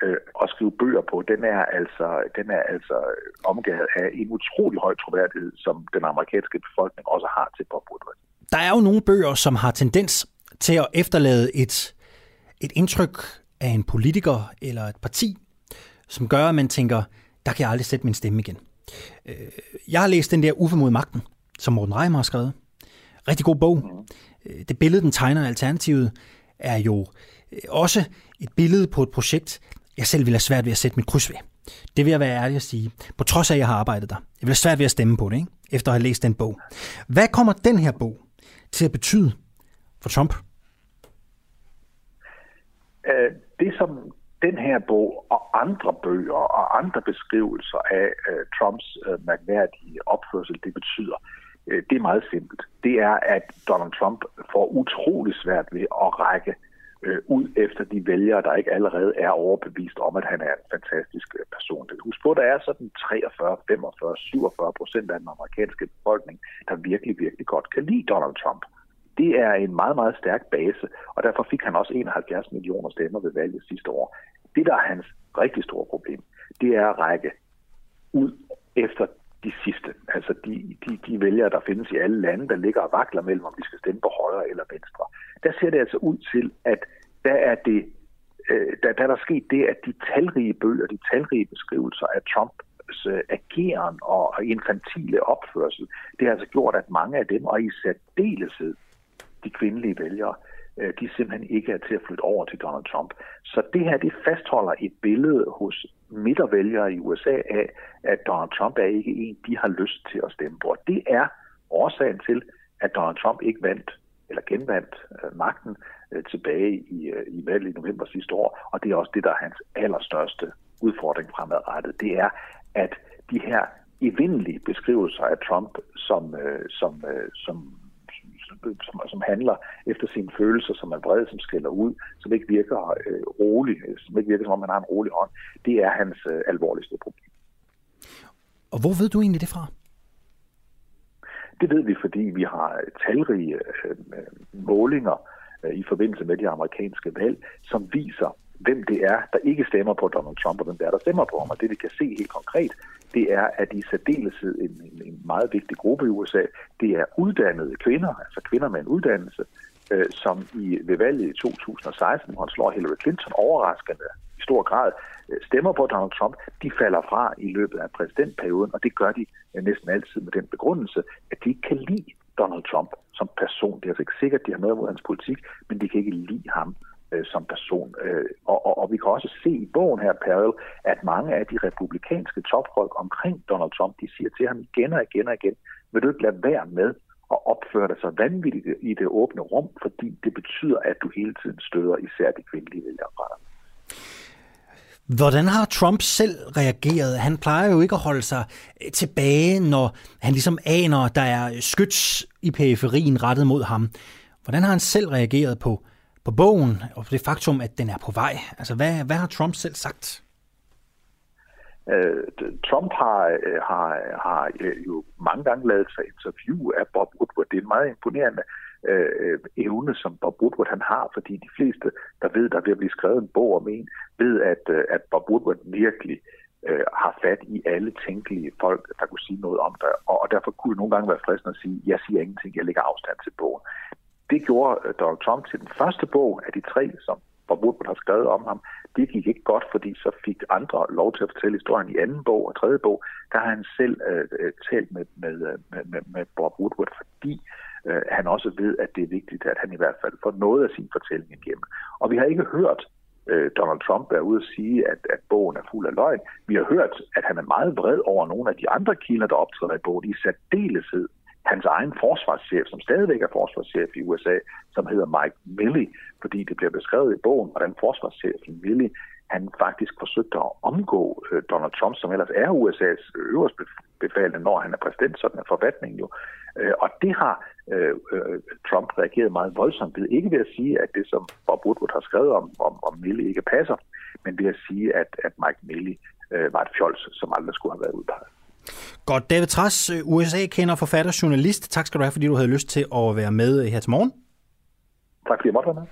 øh, at skrive bøger på, den er altså, den er altså omgivet af en utrolig høj troværdighed, som den amerikanske befolkning også har til Bob Woodward. Der er jo nogle bøger, som har tendens til at efterlade et, et indtryk af en politiker eller et parti, som gør, at man tænker, der kan jeg aldrig sætte min stemme igen. Øh, jeg har læst den der Uffe mod magten, som Morten Reimer har skrevet. Rigtig god bog. Øh, det billede, den tegner Alternativet, er jo øh, også et billede på et projekt, jeg selv vil have svært ved at sætte mit kryds ved. Det vil jeg være ærlig at sige. På trods af, at jeg har arbejdet der. Jeg vil have svært ved at stemme på det, ikke? efter at have læst den bog. Hvad kommer den her bog til at betyde for Trump? Det, som den her bog og andre bøger og andre beskrivelser af øh, Trumps øh, mærkværdige opførsel, det betyder, øh, det er meget simpelt. Det er, at Donald Trump får utrolig svært ved at række øh, ud efter de vælgere, der ikke allerede er overbevist om, at han er en fantastisk øh, person. Husk på, der er sådan 43, 45, 47 procent af den amerikanske befolkning, der virkelig, virkelig godt kan lide Donald Trump. Det er en meget, meget stærk base, og derfor fik han også 71 millioner stemmer ved valget sidste år. Det, der er hans rigtig store problem, det er at række ud efter de sidste. Altså de, de, de vælgere, der findes i alle lande, der ligger og vakler mellem, om de skal stemme på højre eller venstre. Der ser det altså ud til, at der er det, øh, der, der er der sket det, at de talrige bøger, de talrige beskrivelser af Trumps øh, ageren og infantile opførsel, det har altså gjort, at mange af dem, og i særdeleshed de kvindelige vælgere, Øh, de simpelthen ikke er til at flytte over til Donald Trump. Så det her, det fastholder et billede hos midtervælgere i USA af, at Donald Trump er ikke en, de har lyst til at stemme på. Det er årsagen til, at Donald Trump ikke vandt eller genvandt øh, magten øh, tilbage i, øh, i valget i november sidste år, og det er også det, der er hans allerstørste udfordring fremadrettet. Det er, at de her evindelige beskrivelser af Trump, som, øh, som, øh, som som, som handler efter sine følelser, som er vrede, som skælder ud, som ikke virker øh, rolig, som ikke virker som om man har en rolig hånd, det er hans øh, alvorligste problem. Og hvor ved du egentlig det fra? Det ved vi, fordi vi har talrige øh, målinger øh, i forbindelse med de amerikanske valg, som viser, hvem det er, der ikke stemmer på Donald Trump, og hvem det er, der stemmer på ham. Og det vi kan se helt konkret, det er, at i særdeleshed en, en, en meget vigtig gruppe i USA, det er uddannede kvinder, altså kvinder med en uddannelse, øh, som i, ved valget i 2016, hvor han slår Hillary Clinton overraskende i stor grad, øh, stemmer på Donald Trump, de falder fra i løbet af præsidentperioden, og det gør de øh, næsten altid med den begrundelse, at de ikke kan lide Donald Trump som person. Det er altså ikke sikkert, at de har noget mod hans politik, men de kan ikke lide ham øh, som person. Øh, og, og, og vi kan også se i bogen her, Perel, at mange af de republikanske topfolk omkring Donald Trump, de siger til ham igen og igen og igen, vil du ikke lade være med at opføre dig så vanvittigt i det åbne rum, fordi det betyder, at du hele tiden støder især de kvindelige vælgere Hvordan har Trump selv reageret? Han plejer jo ikke at holde sig tilbage, når han ligesom aner, der er skyts i periferien rettet mod ham. Hvordan har han selv reageret på, på bogen og det faktum, at den er på vej? Altså, hvad, hvad har Trump selv sagt? Uh, Trump har, øh, har, har øh, jo mange gange lavet sig interview af Bob Woodward. Det er en meget imponerende øh, evne, som Bob Woodward han har, fordi de fleste, der ved, der vil blive skrevet en bog om en, ved, at, at Bob Woodward virkelig øh, har fat i alle tænkelige folk, der kunne sige noget om det, og, og derfor kunne det nogle gange være fristende at sige, jeg siger ingenting, jeg lægger afstand til bogen. Det gjorde øh, Donald Trump til den første bog af de tre, som Bob Woodward har skrevet om ham. Det gik ikke godt, fordi så fik andre lov til at fortælle historien i anden bog og tredje bog. Der har han selv øh, øh talt med, øh, med, med, med, Bob Woodward, fordi øh, han også ved, at det er vigtigt, at han i hvert fald får noget af sin fortælling igennem. Og vi har ikke hørt øh, Donald Trump være ude og sige, at, at bogen er fuld af løgn. Vi har hørt, at han er meget vred over nogle af de andre kilder, der optræder i bogen, i særdeleshed hans egen forsvarschef, som stadigvæk er forsvarschef i USA, som hedder Mike Milley, fordi det bliver beskrevet i bogen, hvordan forsvarschefen Milley han faktisk forsøgte at omgå øh, Donald Trump, som ellers er USA's øverste befalende, når han er præsident. Sådan er forfatningen jo. Øh, og det har øh, Trump reageret meget voldsomt ved. Ikke ved at sige, at det, som Bob Woodward har skrevet om, om, om Milley ikke passer, men ved at sige, at, at Mike Milley var et fjols, som aldrig skulle have været udpeget. Godt. David Træs, USA-kender, forfatter, journalist. Tak skal du have, fordi du havde lyst til at være med her til morgen. Tak fordi jeg måtte være med.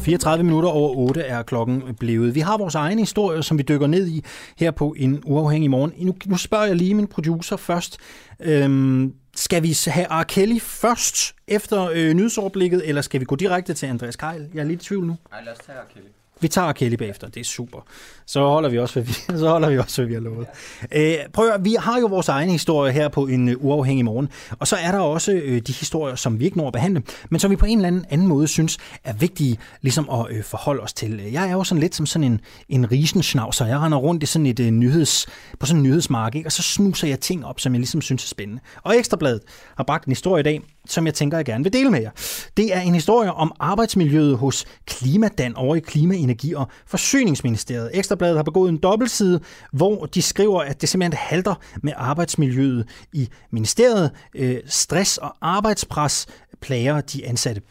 34 minutter over 8 er klokken blevet. Vi har vores egen historie, som vi dykker ned i her på en uafhængig morgen. Nu, nu spørger jeg lige min producer først. Øhm, skal vi have R. Kelly først efter øh, nyhedsoverblikket, eller skal vi gå direkte til Andreas Keil? Jeg er lidt i tvivl nu. Nej, lad os tage R. Kelly. Vi tager Kelly bagefter, det er super. Så holder vi også, hvad vi, så holder vi også, hvad vi har lovet. Øh, prøv at, vi har jo vores egen historie her på en øh, uafhængig morgen, og så er der også øh, de historier, som vi ikke når at behandle, men som vi på en eller anden, anden måde synes er vigtige ligesom at øh, forholde os til. Jeg er jo sådan lidt som sådan en, en risenschnauzer. Jeg render rundt i sådan et øh, nyheds, på sådan en nyhedsmark, ikke? og så snuser jeg ting op, som jeg ligesom synes er spændende. Og Ekstrabladet har bragt en historie i dag, som jeg tænker, jeg gerne vil dele med jer. Det er en historie om arbejdsmiljøet hos Klimadan over i Klima, Energi og Forsyningsministeriet. Ekstrabladet har begået en dobbeltside, hvor de skriver, at det simpelthen halter med arbejdsmiljøet i ministeriet. Øh, stress og arbejdspres plager de ansatte.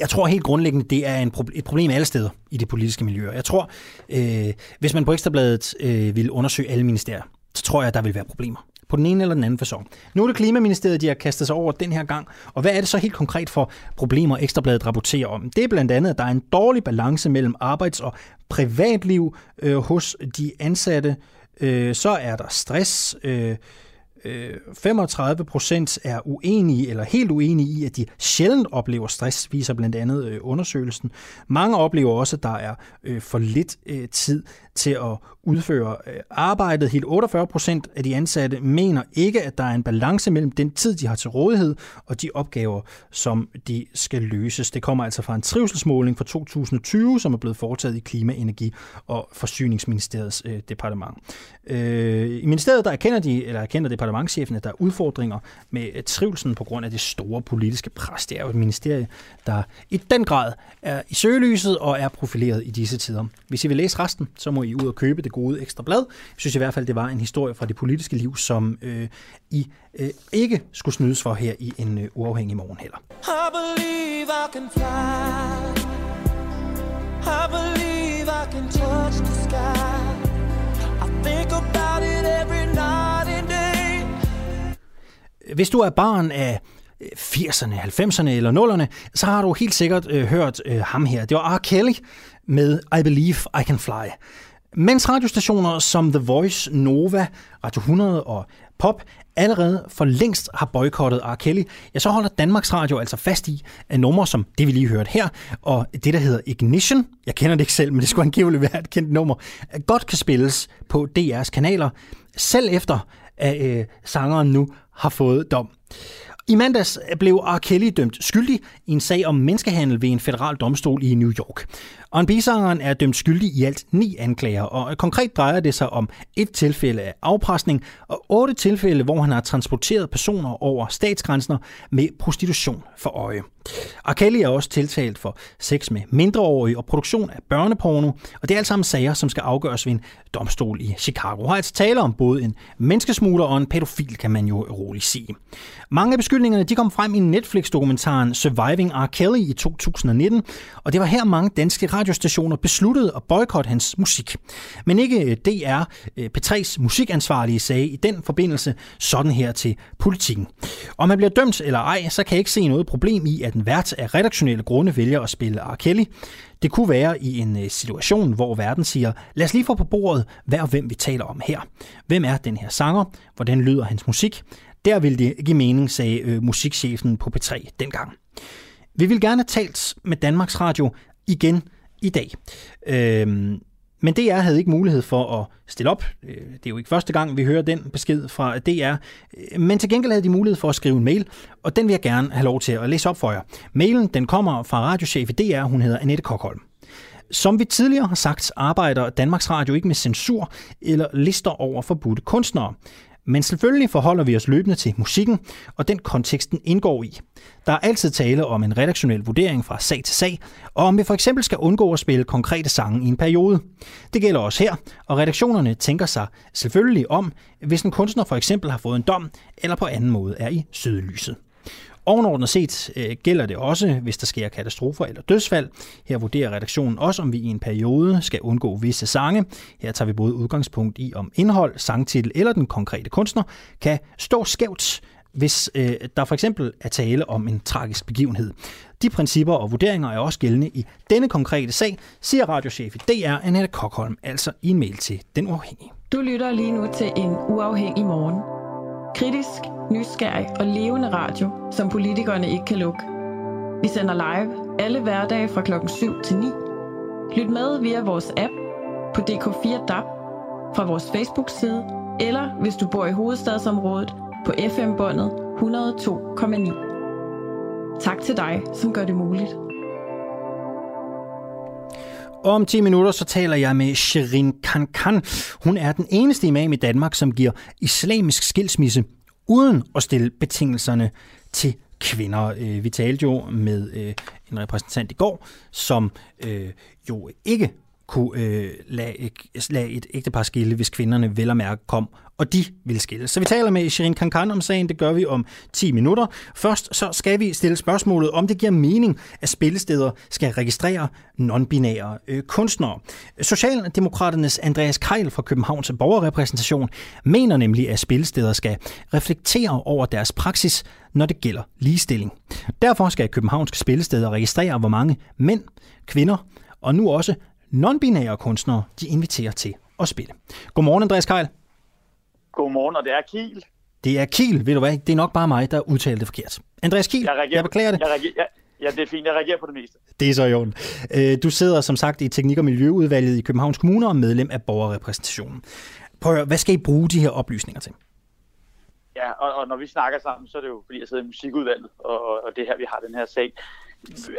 Jeg tror helt grundlæggende, det er en et problem alle steder i det politiske miljø. Jeg tror, øh, hvis man på Ekstrabladet øh, vil undersøge alle ministerier, så tror jeg, der vil være problemer på den ene eller den anden façon. Nu er det Klimaministeriet, de har kastet sig over den her gang, og hvad er det så helt konkret for problemer, Ekstrabladet rapporterer om? Det er blandt andet, at der er en dårlig balance mellem arbejds- og privatliv øh, hos de ansatte. Øh, så er der stress, øh, øh 35 procent er uenige eller helt uenige i, at de sjældent oplever stress, viser blandt andet øh, undersøgelsen. Mange oplever også, at der er øh, for lidt tid til at udføre øh, arbejdet. Helt 48 procent af de ansatte mener ikke, at der er en balance mellem den tid, de har til rådighed, og de opgaver, som de skal løses. Det kommer altså fra en trivselsmåling fra 2020, som er blevet foretaget i Klima, Energi og Forsyningsministeriets øh, departement. Øh, I ministeriet der erkender de, eller erkender departementchefen, at der er udfordringer med øh, trivselsen på grund af det store politiske pres. Det er jo et ministerie, der i den grad er i søgelyset og er profileret i disse tider. Hvis I vil læse resten, så må i ud og købe det gode ekstra blad. Jeg synes i hvert fald, det var en historie fra det politiske liv, som øh, I øh, ikke skulle snydes for her i en øh, uafhængig morgen heller. I believe I can fly. I believe I can touch the sky. I think about it every night and day. Hvis du er barn af 80'erne, 90'erne eller 0'erne, så har du helt sikkert øh, hørt øh, ham her. Det var R. Kelly med I Believe I Can Fly. Mens radiostationer som The Voice, Nova, Radio 100 og Pop allerede for længst har boykottet R. Kelly, ja, så holder Danmarks Radio altså fast i, at numre som det, vi lige hørte her, og det, der hedder Ignition, jeg kender det ikke selv, men det skulle angiveligt være et kendt nummer, godt kan spilles på DR's kanaler, selv efter at øh, sangeren nu har fået dom. I mandags blev R. Kelly dømt skyldig i en sag om menneskehandel ved en federal domstol i New York. R&B-sangeren er dømt skyldig i alt ni anklager, og konkret drejer det sig om et tilfælde af afpresning og otte tilfælde, hvor han har transporteret personer over statsgrænser med prostitution for øje. R. er også tiltalt for sex med mindreårige og produktion af børneporno, og det er alt sammen sager, som skal afgøres ved en domstol i Chicago. Har altså tale om både en menneskesmugler og en pædofil, kan man jo roligt sige. Mange af beskyldningerne de kom frem i Netflix-dokumentaren Surviving R. Kelly i 2019, og det var her mange danske radiostationer besluttede at boykotte hans musik. Men ikke øh, DR, øh, P3's musikansvarlige sagde i den forbindelse sådan her til politikken. Om man bliver dømt eller ej, så kan jeg ikke se noget problem i, at en vært af redaktionelle grunde vælger at spille R. Kelly. Det kunne være i en øh, situation, hvor verden siger, lad os lige få på bordet, hvad og hvem vi taler om her. Hvem er den her sanger? Hvordan lyder hans musik? Der vil det give mening, sagde øh, musikchefen på P3 dengang. Vi vil gerne have talt med Danmarks Radio igen i dag. Øhm, men DR havde ikke mulighed for at stille op. Øh, det er jo ikke første gang, vi hører den besked fra DR. Øh, men til gengæld havde de mulighed for at skrive en mail, og den vil jeg gerne have lov til at læse op for jer. Mailen den kommer fra radiochef i DR, hun hedder Annette Kokholm. Som vi tidligere har sagt, arbejder Danmarks Radio ikke med censur eller lister over forbudte kunstnere. Men selvfølgelig forholder vi os løbende til musikken og den konteksten indgår i. Der er altid tale om en redaktionel vurdering fra sag til sag, og om vi for eksempel skal undgå at spille konkrete sange i en periode. Det gælder også her, og redaktionerne tænker sig selvfølgelig om, hvis en kunstner for eksempel har fået en dom eller på anden måde er i sødelyset. Ovenordnet set øh, gælder det også, hvis der sker katastrofer eller dødsfald. Her vurderer redaktionen også, om vi i en periode skal undgå visse sange. Her tager vi både udgangspunkt i, om indhold, sangtitel eller den konkrete kunstner kan stå skævt hvis øh, der for eksempel er tale om en tragisk begivenhed. De principper og vurderinger er også gældende i denne konkrete sag, siger radiochef i DR, Annette Kokholm, altså i en mail til Den Uafhængige. Du lytter lige nu til en uafhængig morgen. Kritisk, nysgerrig og levende radio, som politikerne ikke kan lukke. Vi sender live alle hverdage fra klokken 7 til 9. Lyt med via vores app på DK4 DAB, fra vores Facebook-side, eller hvis du bor i hovedstadsområdet på FM-båndet 102,9. Tak til dig, som gør det muligt. Om 10 minutter så taler jeg med Sherin Kankan. Hun er den eneste imam i Danmark, som giver islamisk skilsmisse uden at stille betingelserne til kvinder. Øh, vi talte jo med øh, en repræsentant i går, som øh, jo ikke kunne øh, lade, lade et ægtepar skille, hvis kvinderne vel og mærke kom, og de vil skille. Så vi taler med Shirin Kankan om sagen, det gør vi om 10 minutter. Først så skal vi stille spørgsmålet, om det giver mening, at spillesteder skal registrere non-binære øh, kunstnere. Socialdemokraternes Andreas Keil fra Københavns borgerrepræsentation mener nemlig, at spillesteder skal reflektere over deres praksis, når det gælder ligestilling. Derfor skal københavnske spillesteder registrere, hvor mange mænd, kvinder og nu også non-binære kunstnere, de inviterer til at spille. Godmorgen, Andreas Keil. Godmorgen, og det er Kiel. Det er Kiel, ved du hvad? Det er nok bare mig, der udtalte det forkert. Andreas Kiel, jeg, jeg beklager det. Jeg reagerer, ja, ja, det er fint. Jeg reagerer på det meste. Det er så i orden. Øh, du sidder som sagt i Teknik- og Miljøudvalget i Københavns Kommune og medlem af borgerrepræsentationen. Prøv hvad skal I bruge de her oplysninger til? Ja, og, og når vi snakker sammen, så er det jo fordi, jeg sidder i musikudvalget, og, og det er her, vi har den her sag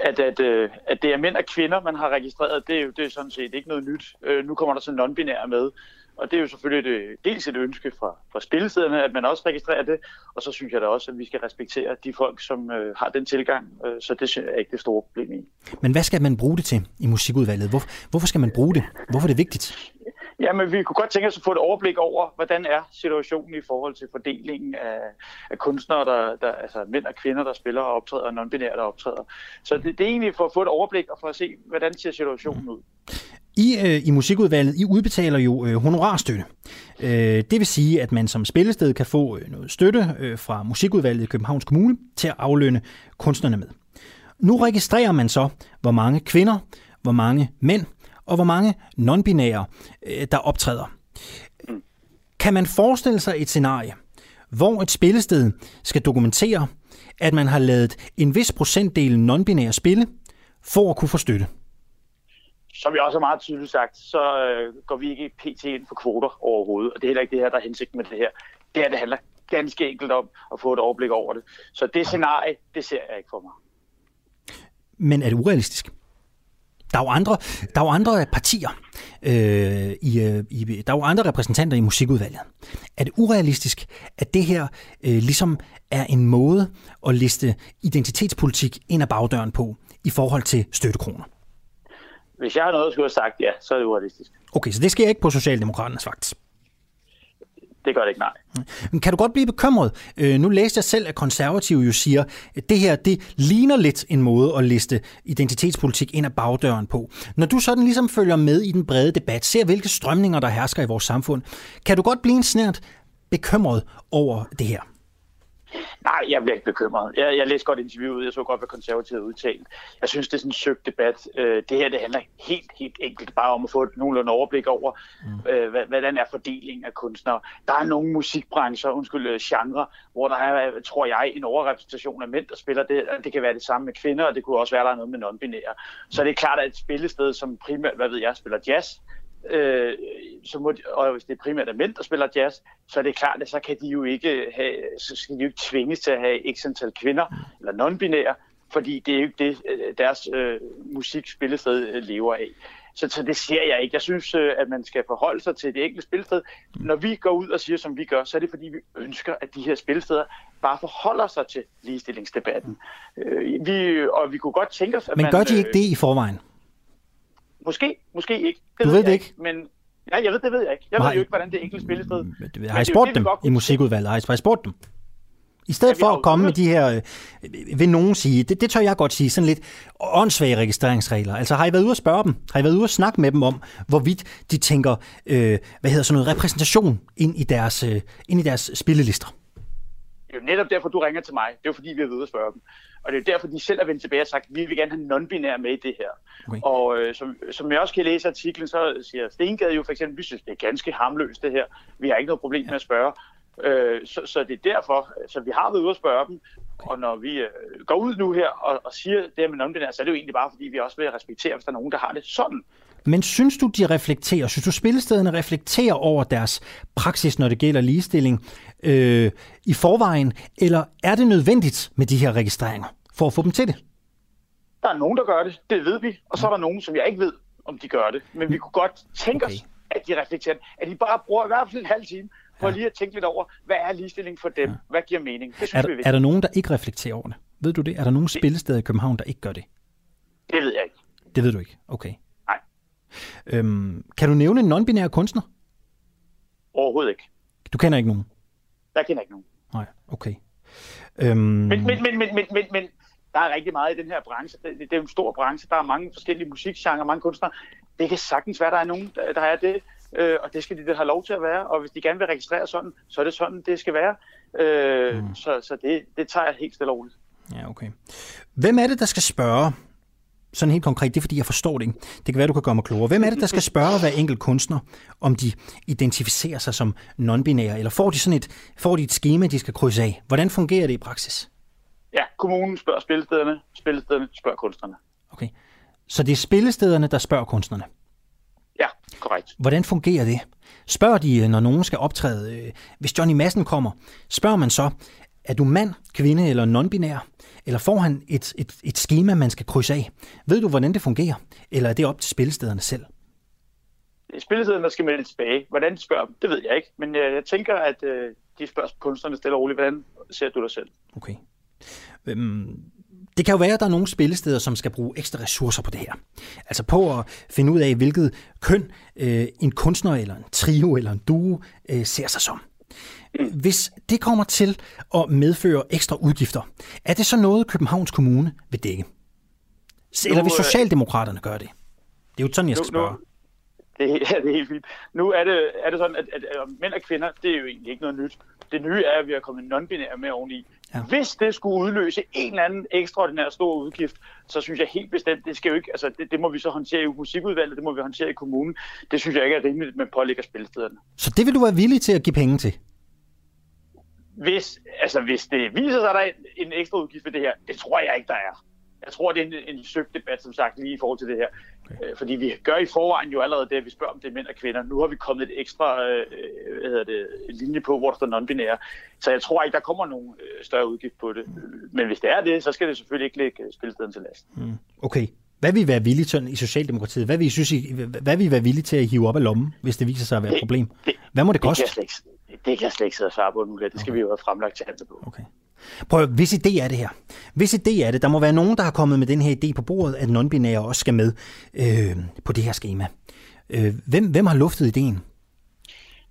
at, at, øh, at det er mænd og kvinder, man har registreret, det er jo det er sådan set ikke noget nyt. Øh, nu kommer der så non-binære med, og det er jo selvfølgelig et, dels et ønske fra, fra spillesiderne, at man også registrerer det, og så synes jeg da også, at vi skal respektere de folk, som øh, har den tilgang, øh, så det er ikke det store problem i. Men hvad skal man bruge det til i musikudvalget? Hvor, hvorfor skal man bruge det? Hvorfor er det vigtigt? Jamen, vi kunne godt tænke os at få et overblik over, hvordan er situationen i forhold til fordelingen af, af kunstnere, der, der, altså mænd og kvinder, der spiller og optræder, og non-binære, der optræder. Så det, det er egentlig for at få et overblik og for at se, hvordan ser situationen ud. I, øh, I musikudvalget, I udbetaler jo øh, honorarstøtte. Øh, det vil sige, at man som spillested kan få øh, noget støtte øh, fra musikudvalget i Københavns Kommune til at aflønne kunstnerne med. Nu registrerer man så, hvor mange kvinder, hvor mange mænd og hvor mange non-binære, øh, der optræder. Kan man forestille sig et scenarie, hvor et spillested skal dokumentere, at man har lavet en vis procentdel non-binære spille, for at kunne få støtte? Som vi også har meget tydeligt sagt, så øh, går vi ikke pt. ind for kvoter overhovedet, og det er heller ikke det her, der er hensigten med det her. Det her, det handler ganske enkelt om at få et overblik over det. Så det scenarie, det ser jeg ikke for mig. Men er det urealistisk? Der er jo andre, der er jo andre partier, øh, i, øh, i, der er jo andre repræsentanter i musikudvalget. Er det urealistisk, at det her øh, ligesom er en måde at liste identitetspolitik ind ad bagdøren på i forhold til støttekroner? Hvis jeg har noget at skulle have sagt, ja, så er det urealistisk. Okay, så det sker ikke på Socialdemokraternes vagt? Det gør det ikke, nej. Men kan du godt blive bekymret? Øh, nu læste jeg selv, at konservative jo siger, at det her det ligner lidt en måde at liste identitetspolitik ind ad bagdøren på. Når du sådan ligesom følger med i den brede debat, ser hvilke strømninger, der hersker i vores samfund, kan du godt blive en snært bekymret over det her? Nej, jeg bliver ikke bekymret. Jeg, jeg læste godt interviewet, jeg så godt, hvad konservative udtalt. Jeg synes, det er sådan en søgt debat. Øh, det her det handler helt, helt enkelt bare om at få et nogenlunde overblik over, mm. øh, hvordan er fordelingen af kunstnere. Der er nogle musikbrancher, undskyld, øh, genre, hvor der er, tror jeg, en overrepræsentation af mænd, der spiller det. Det kan være det samme med kvinder, og det kunne også være, der er noget med non-binære. Så det er klart, at et spillested, som primært, hvad ved jeg, spiller jazz, øh, så må de, og hvis det er primært er mænd, der spiller jazz, så er det klart, at så kan de jo ikke, have, så skal de jo ikke tvinges til at have x antal kvinder eller non-binære, fordi det er jo ikke det, øh, deres øh, musikspillested øh, lever af. Så, så det ser jeg ikke. Jeg synes, øh, at man skal forholde sig til det enkelte spilsted. Når vi går ud og siger, som vi gør, så er det fordi, vi ønsker, at de her spilsteder bare forholder sig til ligestillingsdebatten. Øh, vi, og vi kunne godt tænke os, at Men man, gør de ikke det i forvejen? Måske, måske ikke. Det Du ved jeg det ikke? Men, ja, jeg ved, det ved jeg ikke. Jeg Nej. ved jo ikke, hvordan det enkelte spillested... Har I spurgt det, dem i musikudvalget? Har I har I spurgt dem? I stedet vi for at komme med de her, øh, vil nogen sige, det, det tør jeg godt sige, sådan lidt åndssvage registreringsregler. Altså har I været ude at spørge dem? Har I været ude at snakke med dem om, hvorvidt de tænker, øh, hvad hedder sådan noget, repræsentation ind i deres, øh, ind i deres spillelister? Det er jo netop derfor, du ringer til mig. Det er jo fordi, vi er ved at spørge dem. Og det er jo derfor, de selv er vendt tilbage og sagt, vi vil gerne have non-binære med i det her. Okay. Og øh, som, som jeg også kan læse artiklen, så siger Stengade jo for eksempel, vi synes, det er ganske harmløst det her. Vi har ikke noget problem med at spørge. Øh, så, så det er derfor, så vi har været ude at spørge dem. Og når vi øh, går ud nu her og, og siger det her med non-binære, så er det jo egentlig bare, fordi vi også vil respektere, hvis der er nogen, der har det sådan. Men synes du, de reflekterer, synes du, spillestederne reflekterer over deres praksis, når det gælder ligestilling øh, i forvejen, eller er det nødvendigt med de her registreringer for at få dem til det? Der er nogen, der gør det, det ved vi. Og så er der nogen, som jeg ikke ved, om de gør det. Men vi kunne godt tænke okay. os, at de reflekterer. At de bare bruger i hvert fald en halv time på ja. lige at tænke lidt over, hvad er ligestilling for dem? Ja. Hvad giver mening? Det synes Er, vi er er der nogen, der ikke reflekterer over det? Ved du det? Er der nogen spillesteder i København, der ikke gør det? Det ved jeg ikke. Det ved du ikke? Okay. Øhm, kan du nævne en non-binær kunstner? Overhovedet ikke. Du kender ikke nogen? Jeg kender ikke nogen. Nej, okay. Øhm, Men, men, men, men, men, men, men der er rigtig meget i den her branche. Det, det er en stor branche. Der er mange forskellige musikgenrer, mange kunstnere. Det kan sagtens være, der er nogen, der, der er det. Øh, og det skal de have lov til at være. Og hvis de gerne vil registrere sådan, så er det sådan, det skal være. Øh, mm. Så, så det, det tager jeg helt stille og roligt. Ja, okay. Hvem er det, der skal spørge? Sådan helt konkret, det er fordi, jeg forstår det ikke. Det kan være, du kan gøre mig klogere. Hvem er det, der skal spørge hver enkelt kunstner, om de identificerer sig som non-binære, eller får de sådan et, får de et schema, de skal krydse af? Hvordan fungerer det i praksis? Ja, kommunen spørger spillestederne, spillestederne spørger kunstnerne. Okay. Så det er spillestederne, der spørger kunstnerne. Ja, korrekt. Hvordan fungerer det? Spørger de, øh, når nogen skal optræde? øh, Hvis Johnny Madsen kommer, spørger man så, er du mand, kvinde eller non-binær? Eller får han et, et, et schema, man skal krydse af? Ved du, hvordan det fungerer? Eller er det op til spillestederne selv? Spillestederne der skal melde tilbage. Hvordan de spørger dem, det ved jeg ikke. Men øh, jeg tænker, at øh, de spørger kunstnerne stille og roligt. Hvordan ser du dig selv? Okay. Øhm, det kan jo være, at der er nogle spillesteder, som skal bruge ekstra ressourcer på det her. Altså på at finde ud af, hvilket køn øh, en kunstner eller en trio eller en duo øh, ser sig som. Hvis det kommer til at medføre ekstra udgifter, er det så noget, Københavns Kommune vil dække? Eller vil øh, Socialdemokraterne gøre det? Det er jo sådan, jeg skal spørge. Det, er- ja, det er helt fint. Nu er det, er det sådan, at, at, at mænd og kvinder, det er jo egentlig ikke noget nyt. Det nye er, at vi har kommet non-binære med oveni. Ja. Hvis det skulle udløse en eller anden ekstraordinær stor udgift, så synes jeg helt bestemt, det skal jo ikke, altså det, det må vi så håndtere i musikudvalget, det må vi håndtere i kommunen. Det synes jeg ikke er rimeligt, at man pålægger spillestederne. Så det vil du være villig til at give penge til? Hvis, altså, hvis det viser sig, at der er en, en ekstra udgift ved det her, det tror jeg ikke, der er. Jeg tror, det er en, en søgt debat, som sagt, lige i forhold til det her. Okay. Fordi vi gør i forvejen jo allerede det, at vi spørger om det er mænd og kvinder. Nu har vi kommet et ekstra øh, hvad hedder det, linje på, hvor der står non-binære. Så jeg tror ikke, der kommer nogen øh, større udgift på det. Men hvis det er det, så skal det selvfølgelig ikke lægge øh, spilsteden til last. Mm. Okay. Hvad vil I være villige til i Socialdemokratiet? Hvad vil I, synes, I, hvad vil I være villige til at hive op af lommen, hvis det viser sig at være et problem? Hvad må det Det koste? kan, ikke, det kan jeg slet ikke sidde og svare på nu her. Det skal okay. vi jo have fremlagt til handle på. Okay. Prøv at, hvis idé er det her. Hvis idé er det, der må være nogen, der har kommet med den her idé på bordet, at non-binære også skal med øh, på det her schema. Øh, hvem, hvem har luftet ideen?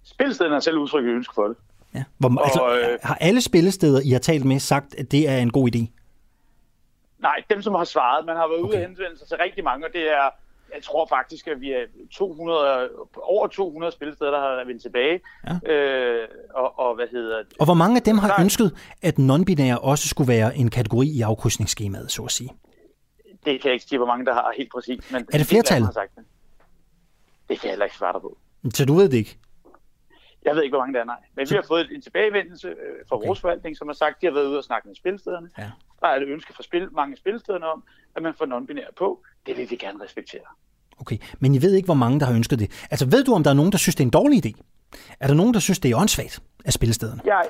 Spilsteden har selv udtrykt ønske for det. Ja. Hvor, Og, altså, øh, har alle spillesteder, I har talt med, sagt, at det er en god idé? Nej, dem som har svaret. Man har været ude og henvende sig til rigtig mange, og det er, jeg tror faktisk, at vi er 200, over 200 spillesteder, der har vendt tilbage. Ja. Øh, og, og hvad hedder det? Og hvor mange af dem har ønsket, at non-binære også skulle være en kategori i afkrydsningsskemaet, så at sige? Det kan jeg ikke sige, hvor mange der har helt præcis. Men Er det flertallet? Har sagt det. det kan jeg heller ikke svare dig på. Så du ved det ikke? Jeg ved ikke, hvor mange der er, nej. Men vi har fået en tilbagevendelse øh, fra okay. vores forvaltning, som har sagt, at de har været ude og snakke med spillestederne. Ja. Der er et ønske fra spil, mange spillestederne om, at man får non-binære på. Det vil vi gerne respektere. Okay, men I ved ikke, hvor mange, der har ønsket det. Altså, ved du, om der er nogen, der synes, det er en dårlig idé? Er der nogen, der synes, det er åndssvagt af spillestederne? Jeg,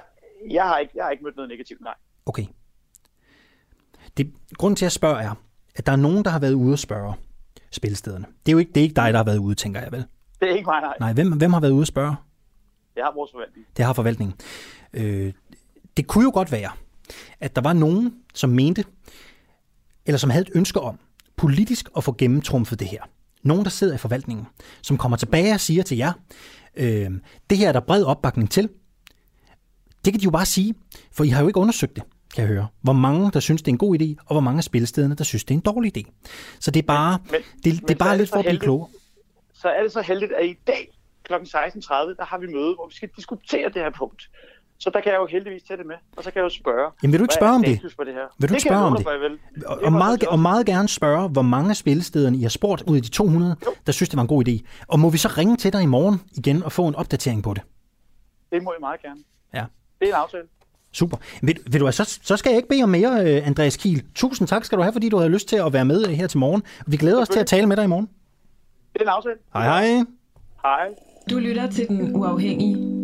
jeg, har ikke, jeg har ikke mødt noget negativt, nej. Okay. Det, grunden til, at jeg spørger er, at der er nogen, der har været ude og spørge spilstederne. Det er jo ikke, det er ikke dig, der har været ude, tænker jeg vel? Det er ikke mig, nej. Nej, hvem, hvem har været ude at spørge? Det har vores forvaltning. Det har forvaltningen. Øh, det kunne jo godt være, at der var nogen, som mente, eller som havde et ønske om, politisk at få gennemtrumfet det her. Nogen, der sidder i forvaltningen, som kommer tilbage og siger til jer, øh, det her er der bred opbakning til. Det kan de jo bare sige, for I har jo ikke undersøgt det, kan jeg høre. Hvor mange, der synes, det er en god idé, og hvor mange af spillestederne, der synes, det er en dårlig idé. Så det er bare, Men- det, men det er bare er lidt for at blive klogere. Så er det så heldigt, at i dag kl. 16.30, der har vi møde, hvor vi skal diskutere det her punkt. Så der kan jeg jo heldigvis tage det med, og så kan jeg jo spørge. Jamen, vil du ikke spørge om det? det her? Vil du ikke spørge om det? Og, Det og, må meget, og meget gerne spørge, hvor mange af spillestederne I har spurgt ud af de 200, der synes, det var en god idé. Og må vi så ringe til dig i morgen igen og få en opdatering på det? Det må jeg meget gerne. Ja. Det er en aftale. Super. Vil, vil du, hvad, så, så skal jeg ikke bede om mere, øh, Andreas Kiel. Tusind tak skal du have, fordi du havde lyst til at være med øh, her til morgen. Vi glæder os til at tale med dig i morgen. Det er en aftale. Hej hej. Hej. Du lytter til Den Uafhængige.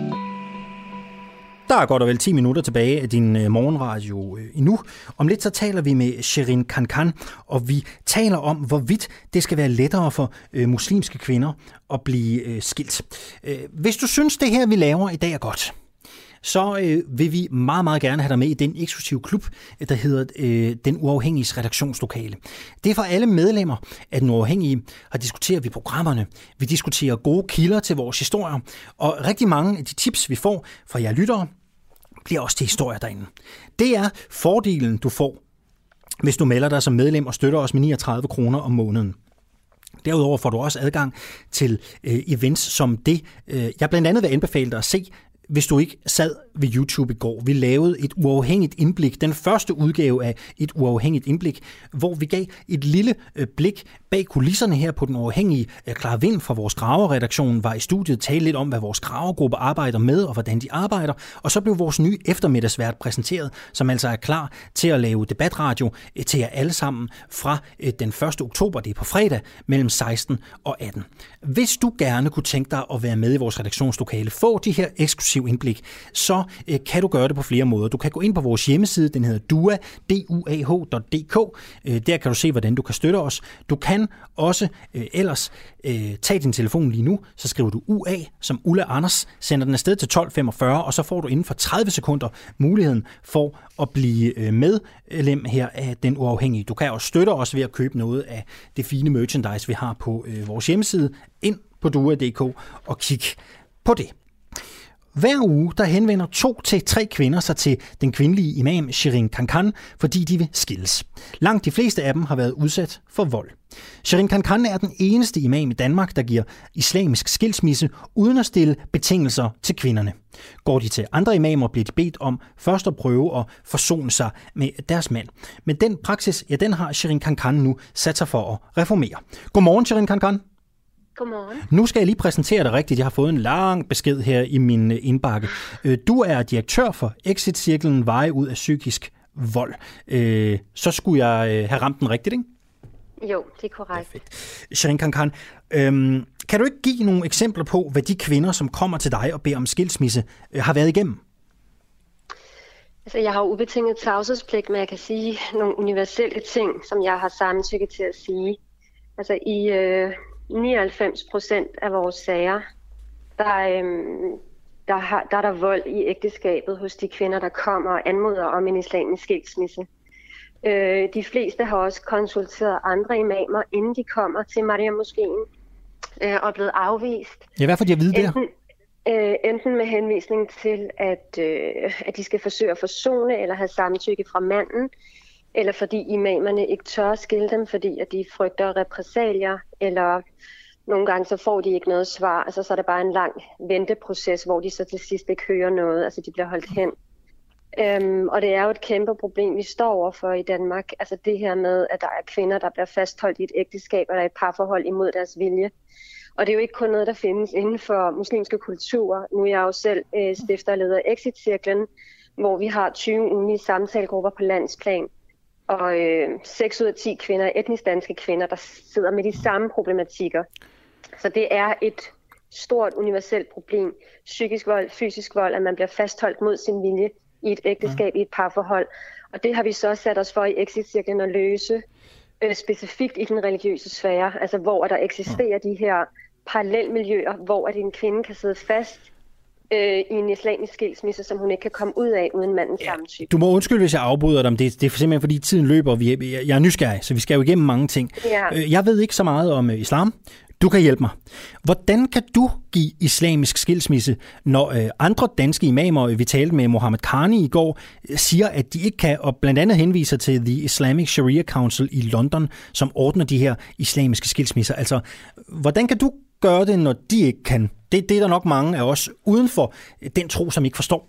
Der er godt og vel 10 minutter tilbage af din øh, morgenradio øh, endnu. Om lidt så taler vi med Sherin Kankan, og vi taler om, hvorvidt det skal være lettere for øh, muslimske kvinder at blive øh, skilt. Øh, hvis du synes, det her, vi laver i dag er godt, så øh, vil vi meget, meget gerne have dig med i den eksklusive klub, øh, der hedder øh, Den Uafhængiges redaktionslokale. Det er for alle medlemmer af Den Uafhængige, og diskuterer vi programmerne. Vi diskuterer gode kilder til vores historier, og rigtig mange af de tips, vi får fra jer lyttere, bliver også til historier derinde. Det er fordelen, du får, hvis du melder dig som medlem og støtter os med 39 kroner om måneden. Derudover får du også adgang til øh, events som det, øh, jeg blandt andet vil anbefale dig at se, hvis du ikke sad ved YouTube i går. Vi lavede et uafhængigt indblik, den første udgave af et uafhængigt indblik, hvor vi gav et lille øh, blik bag kulisserne her på den uafhængige. Øh, Clara Vind fra vores graverredaktion var i studiet tale lidt om, hvad vores gravergruppe arbejder med og hvordan de arbejder. Og så blev vores nye eftermiddagsvært præsenteret, som altså er klar til at lave debatradio øh, til jer alle sammen fra den 1. oktober, det er på fredag, mellem 16 og 18. Hvis du gerne kunne tænke dig at være med i vores redaktionslokale, få de her eksklusive indblik, så øh, kan du gøre det på flere måder. Du kan gå ind på vores hjemmeside, den hedder dua, duah.dk. Øh, der kan du se, hvordan du kan støtte os. Du kan også øh, ellers øh, tage din telefon lige nu, så skriver du UA som Ulla Anders, sender den afsted til 1245, og så får du inden for 30 sekunder muligheden for at blive øh, medlem her af Den Uafhængige. Du kan også støtte os ved at købe noget af det fine merchandise, vi har på øh, vores hjemmeside. Ind på dua.dk og kig på det. Hver uge der henvender to til tre kvinder sig til den kvindelige imam Shirin Kankan, fordi de vil skilles. Langt de fleste af dem har været udsat for vold. Shirin Kankan er den eneste imam i Danmark, der giver islamisk skilsmisse uden at stille betingelser til kvinderne. Går de til andre imamer, bliver de bedt om først at prøve at forsone sig med deres mand. Men den praksis, ja, den har Shirin Kankan nu sat sig for at reformere. Godmorgen, Shirin Kankan. Godmorgen. Nu skal jeg lige præsentere dig rigtigt. Jeg har fået en lang besked her i min øh, indbakke. Øh, Du er direktør for Exit-cirklen Veje ud af psykisk vold. Øh, Så skulle jeg have ramt den rigtigt, ikke? Jo, det er korrekt. Shirin Kankan, øhm, kan du ikke give nogle eksempler på, hvad de kvinder, som kommer til dig og beder om skilsmisse, øh, har været igennem? Altså, jeg har ubetinget tavshedspligt, men jeg kan sige nogle universelle ting, som jeg har samtykke til at sige. Altså, i øh, 99 procent af vores sager, der, øh, der, har, der er der vold i ægteskabet hos de kvinder, der kommer og anmoder om en islamisk skilsmisse. Øh, de fleste har også konsulteret andre imamer, inden de kommer til Maria Moskeen, øh, og er blevet afvist. Ja, hvad får de at vide der? Enten, øh, enten med henvisning til, at, øh, at de skal forsøge at forsone eller have samtykke fra manden, eller fordi imamerne ikke tør skille dem, fordi at de frygter repressalier, eller nogle gange så får de ikke noget svar, altså så er det bare en lang venteproces, hvor de så til sidst ikke hører noget, altså de bliver holdt hen. Øhm, og det er jo et kæmpe problem, vi står overfor i Danmark. Altså det her med, at der er kvinder, der bliver fastholdt i et ægteskab, eller et parforhold imod deres vilje. Og det er jo ikke kun noget, der findes inden for muslimske kulturer. Nu er jeg jo selv øh, stifter og leder Exit-cirklen, hvor vi har 20 ugenlige samtalegrupper på landsplan, og øh, 6 ud af 10 kvinder er etnisk danske kvinder, der sidder med de samme problematikker. Så det er et stort universelt problem. Psykisk vold, fysisk vold, at man bliver fastholdt mod sin vilje i et ægteskab, i et parforhold. Og det har vi så sat os for i exit-cirklen at løse, øh, specifikt i den religiøse sfære, altså hvor der eksisterer de her parallelmiljøer, hvor at en kvinde kan sidde fast øh, i en islamisk skilsmisse, som hun ikke kan komme ud af uden mandens ja. samtykke. Du må undskylde, hvis jeg afbryder dig, men det, det er simpelthen fordi tiden løber, og vi, jeg er nysgerrig, så vi skal jo igennem mange ting. Ja. Øh, Jeg ved ikke så meget om øh, islam. Du kan hjælpe mig. Hvordan kan du give islamisk skilsmisse, når øh, andre danske imamer, vi talte med Mohammed Karni i går, øh, siger, at de ikke kan, og blandt andet henviser til The Islamic Sharia Council i London, som ordner de her islamiske skilsmisser. Altså, hvordan kan du gøre det, når de ikke kan? Det, det er der nok mange af os uden for den tro, som ikke forstår.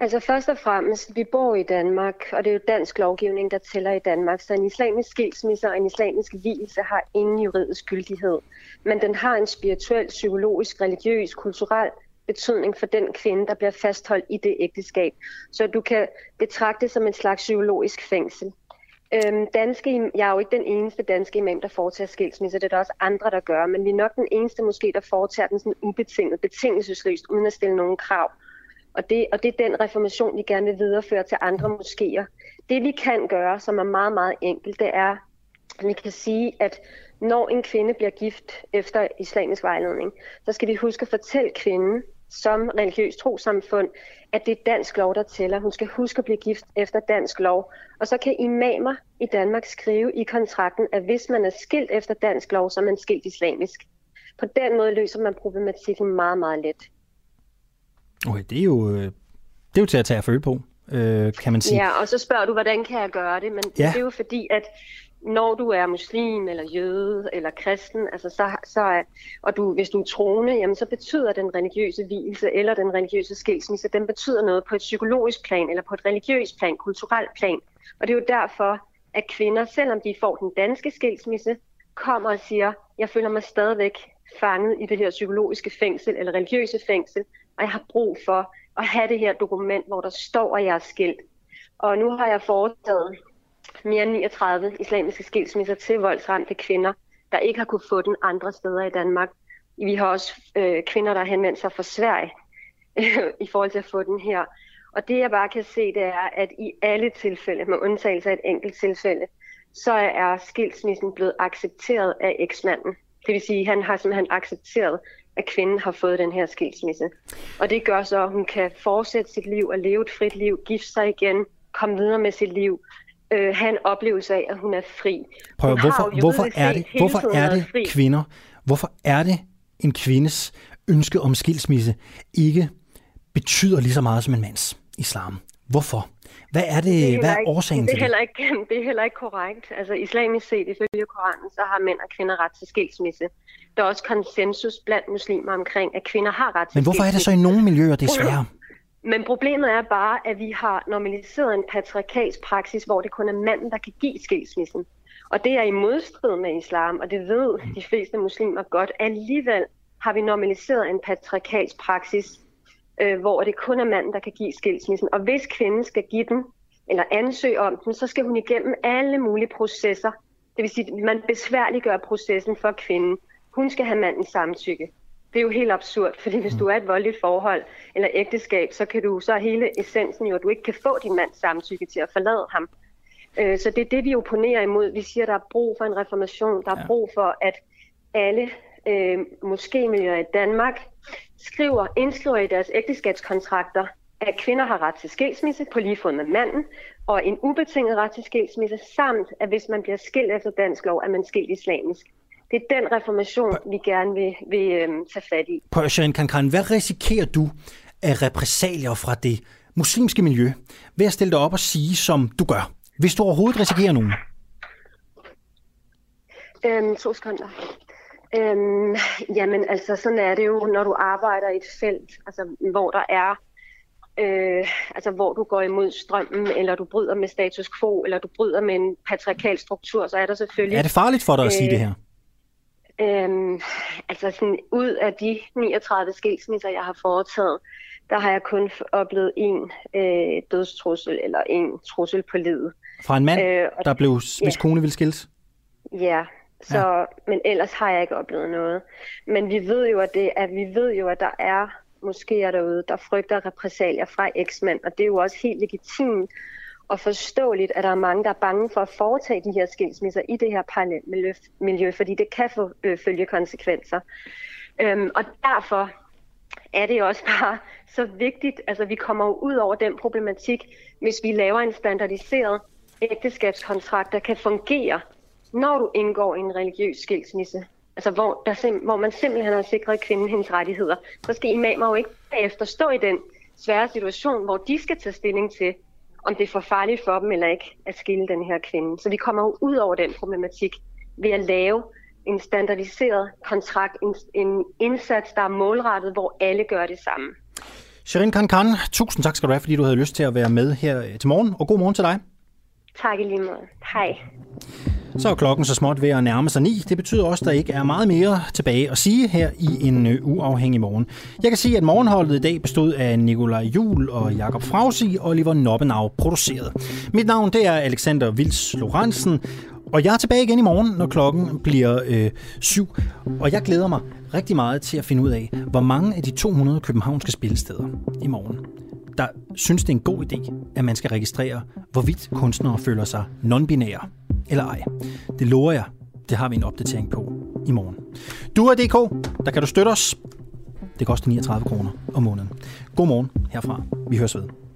Altså først og fremmest, vi bor i Danmark, og det er jo dansk lovgivning, der tæller i Danmark, så en islamisk skilsmisse og en islamisk hvilelse har ingen juridisk gyldighed. Men den har en spirituel, psykologisk, religiøs, kulturel betydning for den kvinde, der bliver fastholdt i det ægteskab. Så du kan betragte det som en slags psykologisk fængsel. Øhm, danske, jeg er jo ikke den eneste danske imam, der foretager skilsmisse. Det er der også andre, der gør. Men vi er nok den eneste måske, der foretager den sådan ubetinget, betingelsesløst, uden at stille nogen krav. Og det, og det er den reformation, vi gerne vil videreføre til andre moskéer. Det vi kan gøre, som er meget, meget enkelt, det er, at vi kan sige, at når en kvinde bliver gift efter islamisk vejledning, så skal vi huske at fortælle kvinden som religiøs trosamfund, at det er dansk lov, der tæller. Hun skal huske at blive gift efter dansk lov. Og så kan imamer i Danmark skrive i kontrakten, at hvis man er skilt efter dansk lov, så er man skilt islamisk. På den måde løser man problematikken meget, meget let. Okay, det er jo, øh, det er jo til at tage at føle på, øh, kan man sige. Ja, og så spørger du, hvordan kan jeg gøre det? Men ja. det er jo fordi, at når du er muslim eller jøde eller kristen, altså så, så er, og du, hvis du er troende, jamen så betyder den religiøse hvilelse eller den religiøse skilsmisse, den betyder noget på et psykologisk plan eller på et religiøst plan, kulturelt plan. Og det er jo derfor, at kvinder, selvom de får den danske skilsmisse, kommer og siger, jeg føler mig stadigvæk fanget i det her psykologiske fængsel eller religiøse fængsel, og jeg har brug for at have det her dokument, hvor der står, at jeg er skilt. Og nu har jeg foretaget mere end 39 islamiske skilsmisser til voldsramte kvinder, der ikke har kunne få den andre steder i Danmark. Vi har også øh, kvinder, der har henvendt sig fra Sverige øh, i forhold til at få den her. Og det jeg bare kan se, det er, at i alle tilfælde, med undtagelse af et enkelt tilfælde, så er skilsmissen blevet accepteret af eksmanden. Det vil sige, at han har simpelthen accepteret, at kvinden har fået den her skilsmisse. Og det gør så, at hun kan fortsætte sit liv og leve et frit liv, gifte sig igen, komme videre med sit liv, øh, have en oplevelse af, at hun er fri. Prøv, Hun hvorfor, jo hvorfor er det, hvorfor er det fri. kvinder, hvorfor er det en kvindes ønske om skilsmisse ikke betyder lige så meget som en mands islam? Hvorfor? Hvad er det, Det er hvad er ikke- årsagen det er til det? heller ikke, det er heller ikke korrekt. Altså islamisk set, ifølge Koranen, så har mænd og kvinder ret til skilsmisse. Der er også konsensus blandt muslimer omkring, at kvinder har ret til Men hvorfor er det så i skilsmisse. nogle miljøer, det er sværere? Men problemet er bare, at vi har normaliseret en patriarkalsk praksis, hvor det kun er manden, der kan give skilsmissen. Og det er i modstrid med islam, og det ved de fleste muslimer godt. Alligevel har vi normaliseret en patriarkalsk praksis, øh, hvor det kun er manden, der kan give skilsmissen. Og hvis kvinden skal give den, eller ansøge om den, så skal hun igennem alle mulige processer. Det vil sige, at man besværliggør processen for kvinden. Hun skal have mandens samtykke. Det er jo helt absurd, fordi hvis du er i et voldeligt forhold eller ægteskab, så kan du så er hele essensen jo, at du ikke kan få din mands samtykke til at forlade ham. Øh, Så det er det, vi opponerer imod. Vi siger, at der er brug for en reformation. Der er brug for, at alle øh, moskémiljøer i Danmark skriver, indskriver i deres ægteskabskontrakter, at kvinder har ret til skilsmisse på lige fod med manden, og en ubetinget ret til skilsmisse, samt at hvis man bliver skilt efter dansk lov, er man skilt islamisk. Det er den reformation, vi gerne vil, vil øh, tage fat i. Prøv, Sharon Kankan, hvad risikerer du af repressalier fra det muslimske miljø ved at stille dig op og sige, som du gør? Hvis du overhovedet risikerer nogen. Øhm, to sekunder. Øhm, jamen, altså, sådan er det jo, når du arbejder i et felt, altså, hvor der er, øh, altså, hvor du går imod strømmen, eller du bryder med status quo, eller du bryder med en patriarkal struktur, så er der selvfølgelig... Er det farligt for dig at sige øh, det her? Øhm, altså sådan ud af de 39 skilsmisser, jeg har foretaget, der har jeg kun oplevet en øh, dødstrussel eller en trussel på livet. Fra en mand, øh, der blev, hvis ja. kone ville skilles? Ja, så, ja. men ellers har jeg ikke oplevet noget. Men vi ved jo, at, det, at vi ved jo, at der er måske derude, der frygter repressalier fra eksmænd, og det er jo også helt legitimt og forståeligt, at der er mange, der er bange for at foretage de her skilsmisser i det her parallelmiljø, miljø, fordi det kan få øh, følge konsekvenser. Øhm, og derfor er det også bare så vigtigt, altså vi kommer jo ud over den problematik, hvis vi laver en standardiseret ægteskabskontrakt, der kan fungere, når du indgår i en religiøs skilsmisse. Altså hvor, der sim- hvor man simpelthen har sikret kvinden hendes rettigheder. Så skal imamer jo ikke bagefter stå i den svære situation, hvor de skal tage stilling til, om det er for farligt for dem eller ikke at skille den her kvinde. Så vi kommer jo ud over den problematik ved at lave en standardiseret kontrakt, en, en indsats, der er målrettet, hvor alle gør det samme. Sherin Khan tusind tak skal du have, fordi du havde lyst til at være med her øh, til morgen, og god morgen til dig. Tak i lige måde. Hej. Så er klokken så småt ved at nærme sig ni. Det betyder også, at der ikke er meget mere tilbage at sige her i en øh, uafhængig morgen. Jeg kan sige, at morgenholdet i dag bestod af Nikolaj Jul og Jakob Frausi og Oliver Noppenau produceret. Mit navn det er Alexander Vils Lorentzen, og jeg er tilbage igen i morgen, når klokken bliver øh, syv. Og jeg glæder mig rigtig meget til at finde ud af, hvor mange af de 200 københavnske spillesteder i morgen, der synes, det er en god idé, at man skal registrere, hvorvidt kunstnere føler sig non-binære eller ej. Det lover jeg. Det har vi en opdatering på i morgen. Du er DK. Der kan du støtte os. Det koster 39 kroner om måneden. God morgen herfra. Vi høres ved.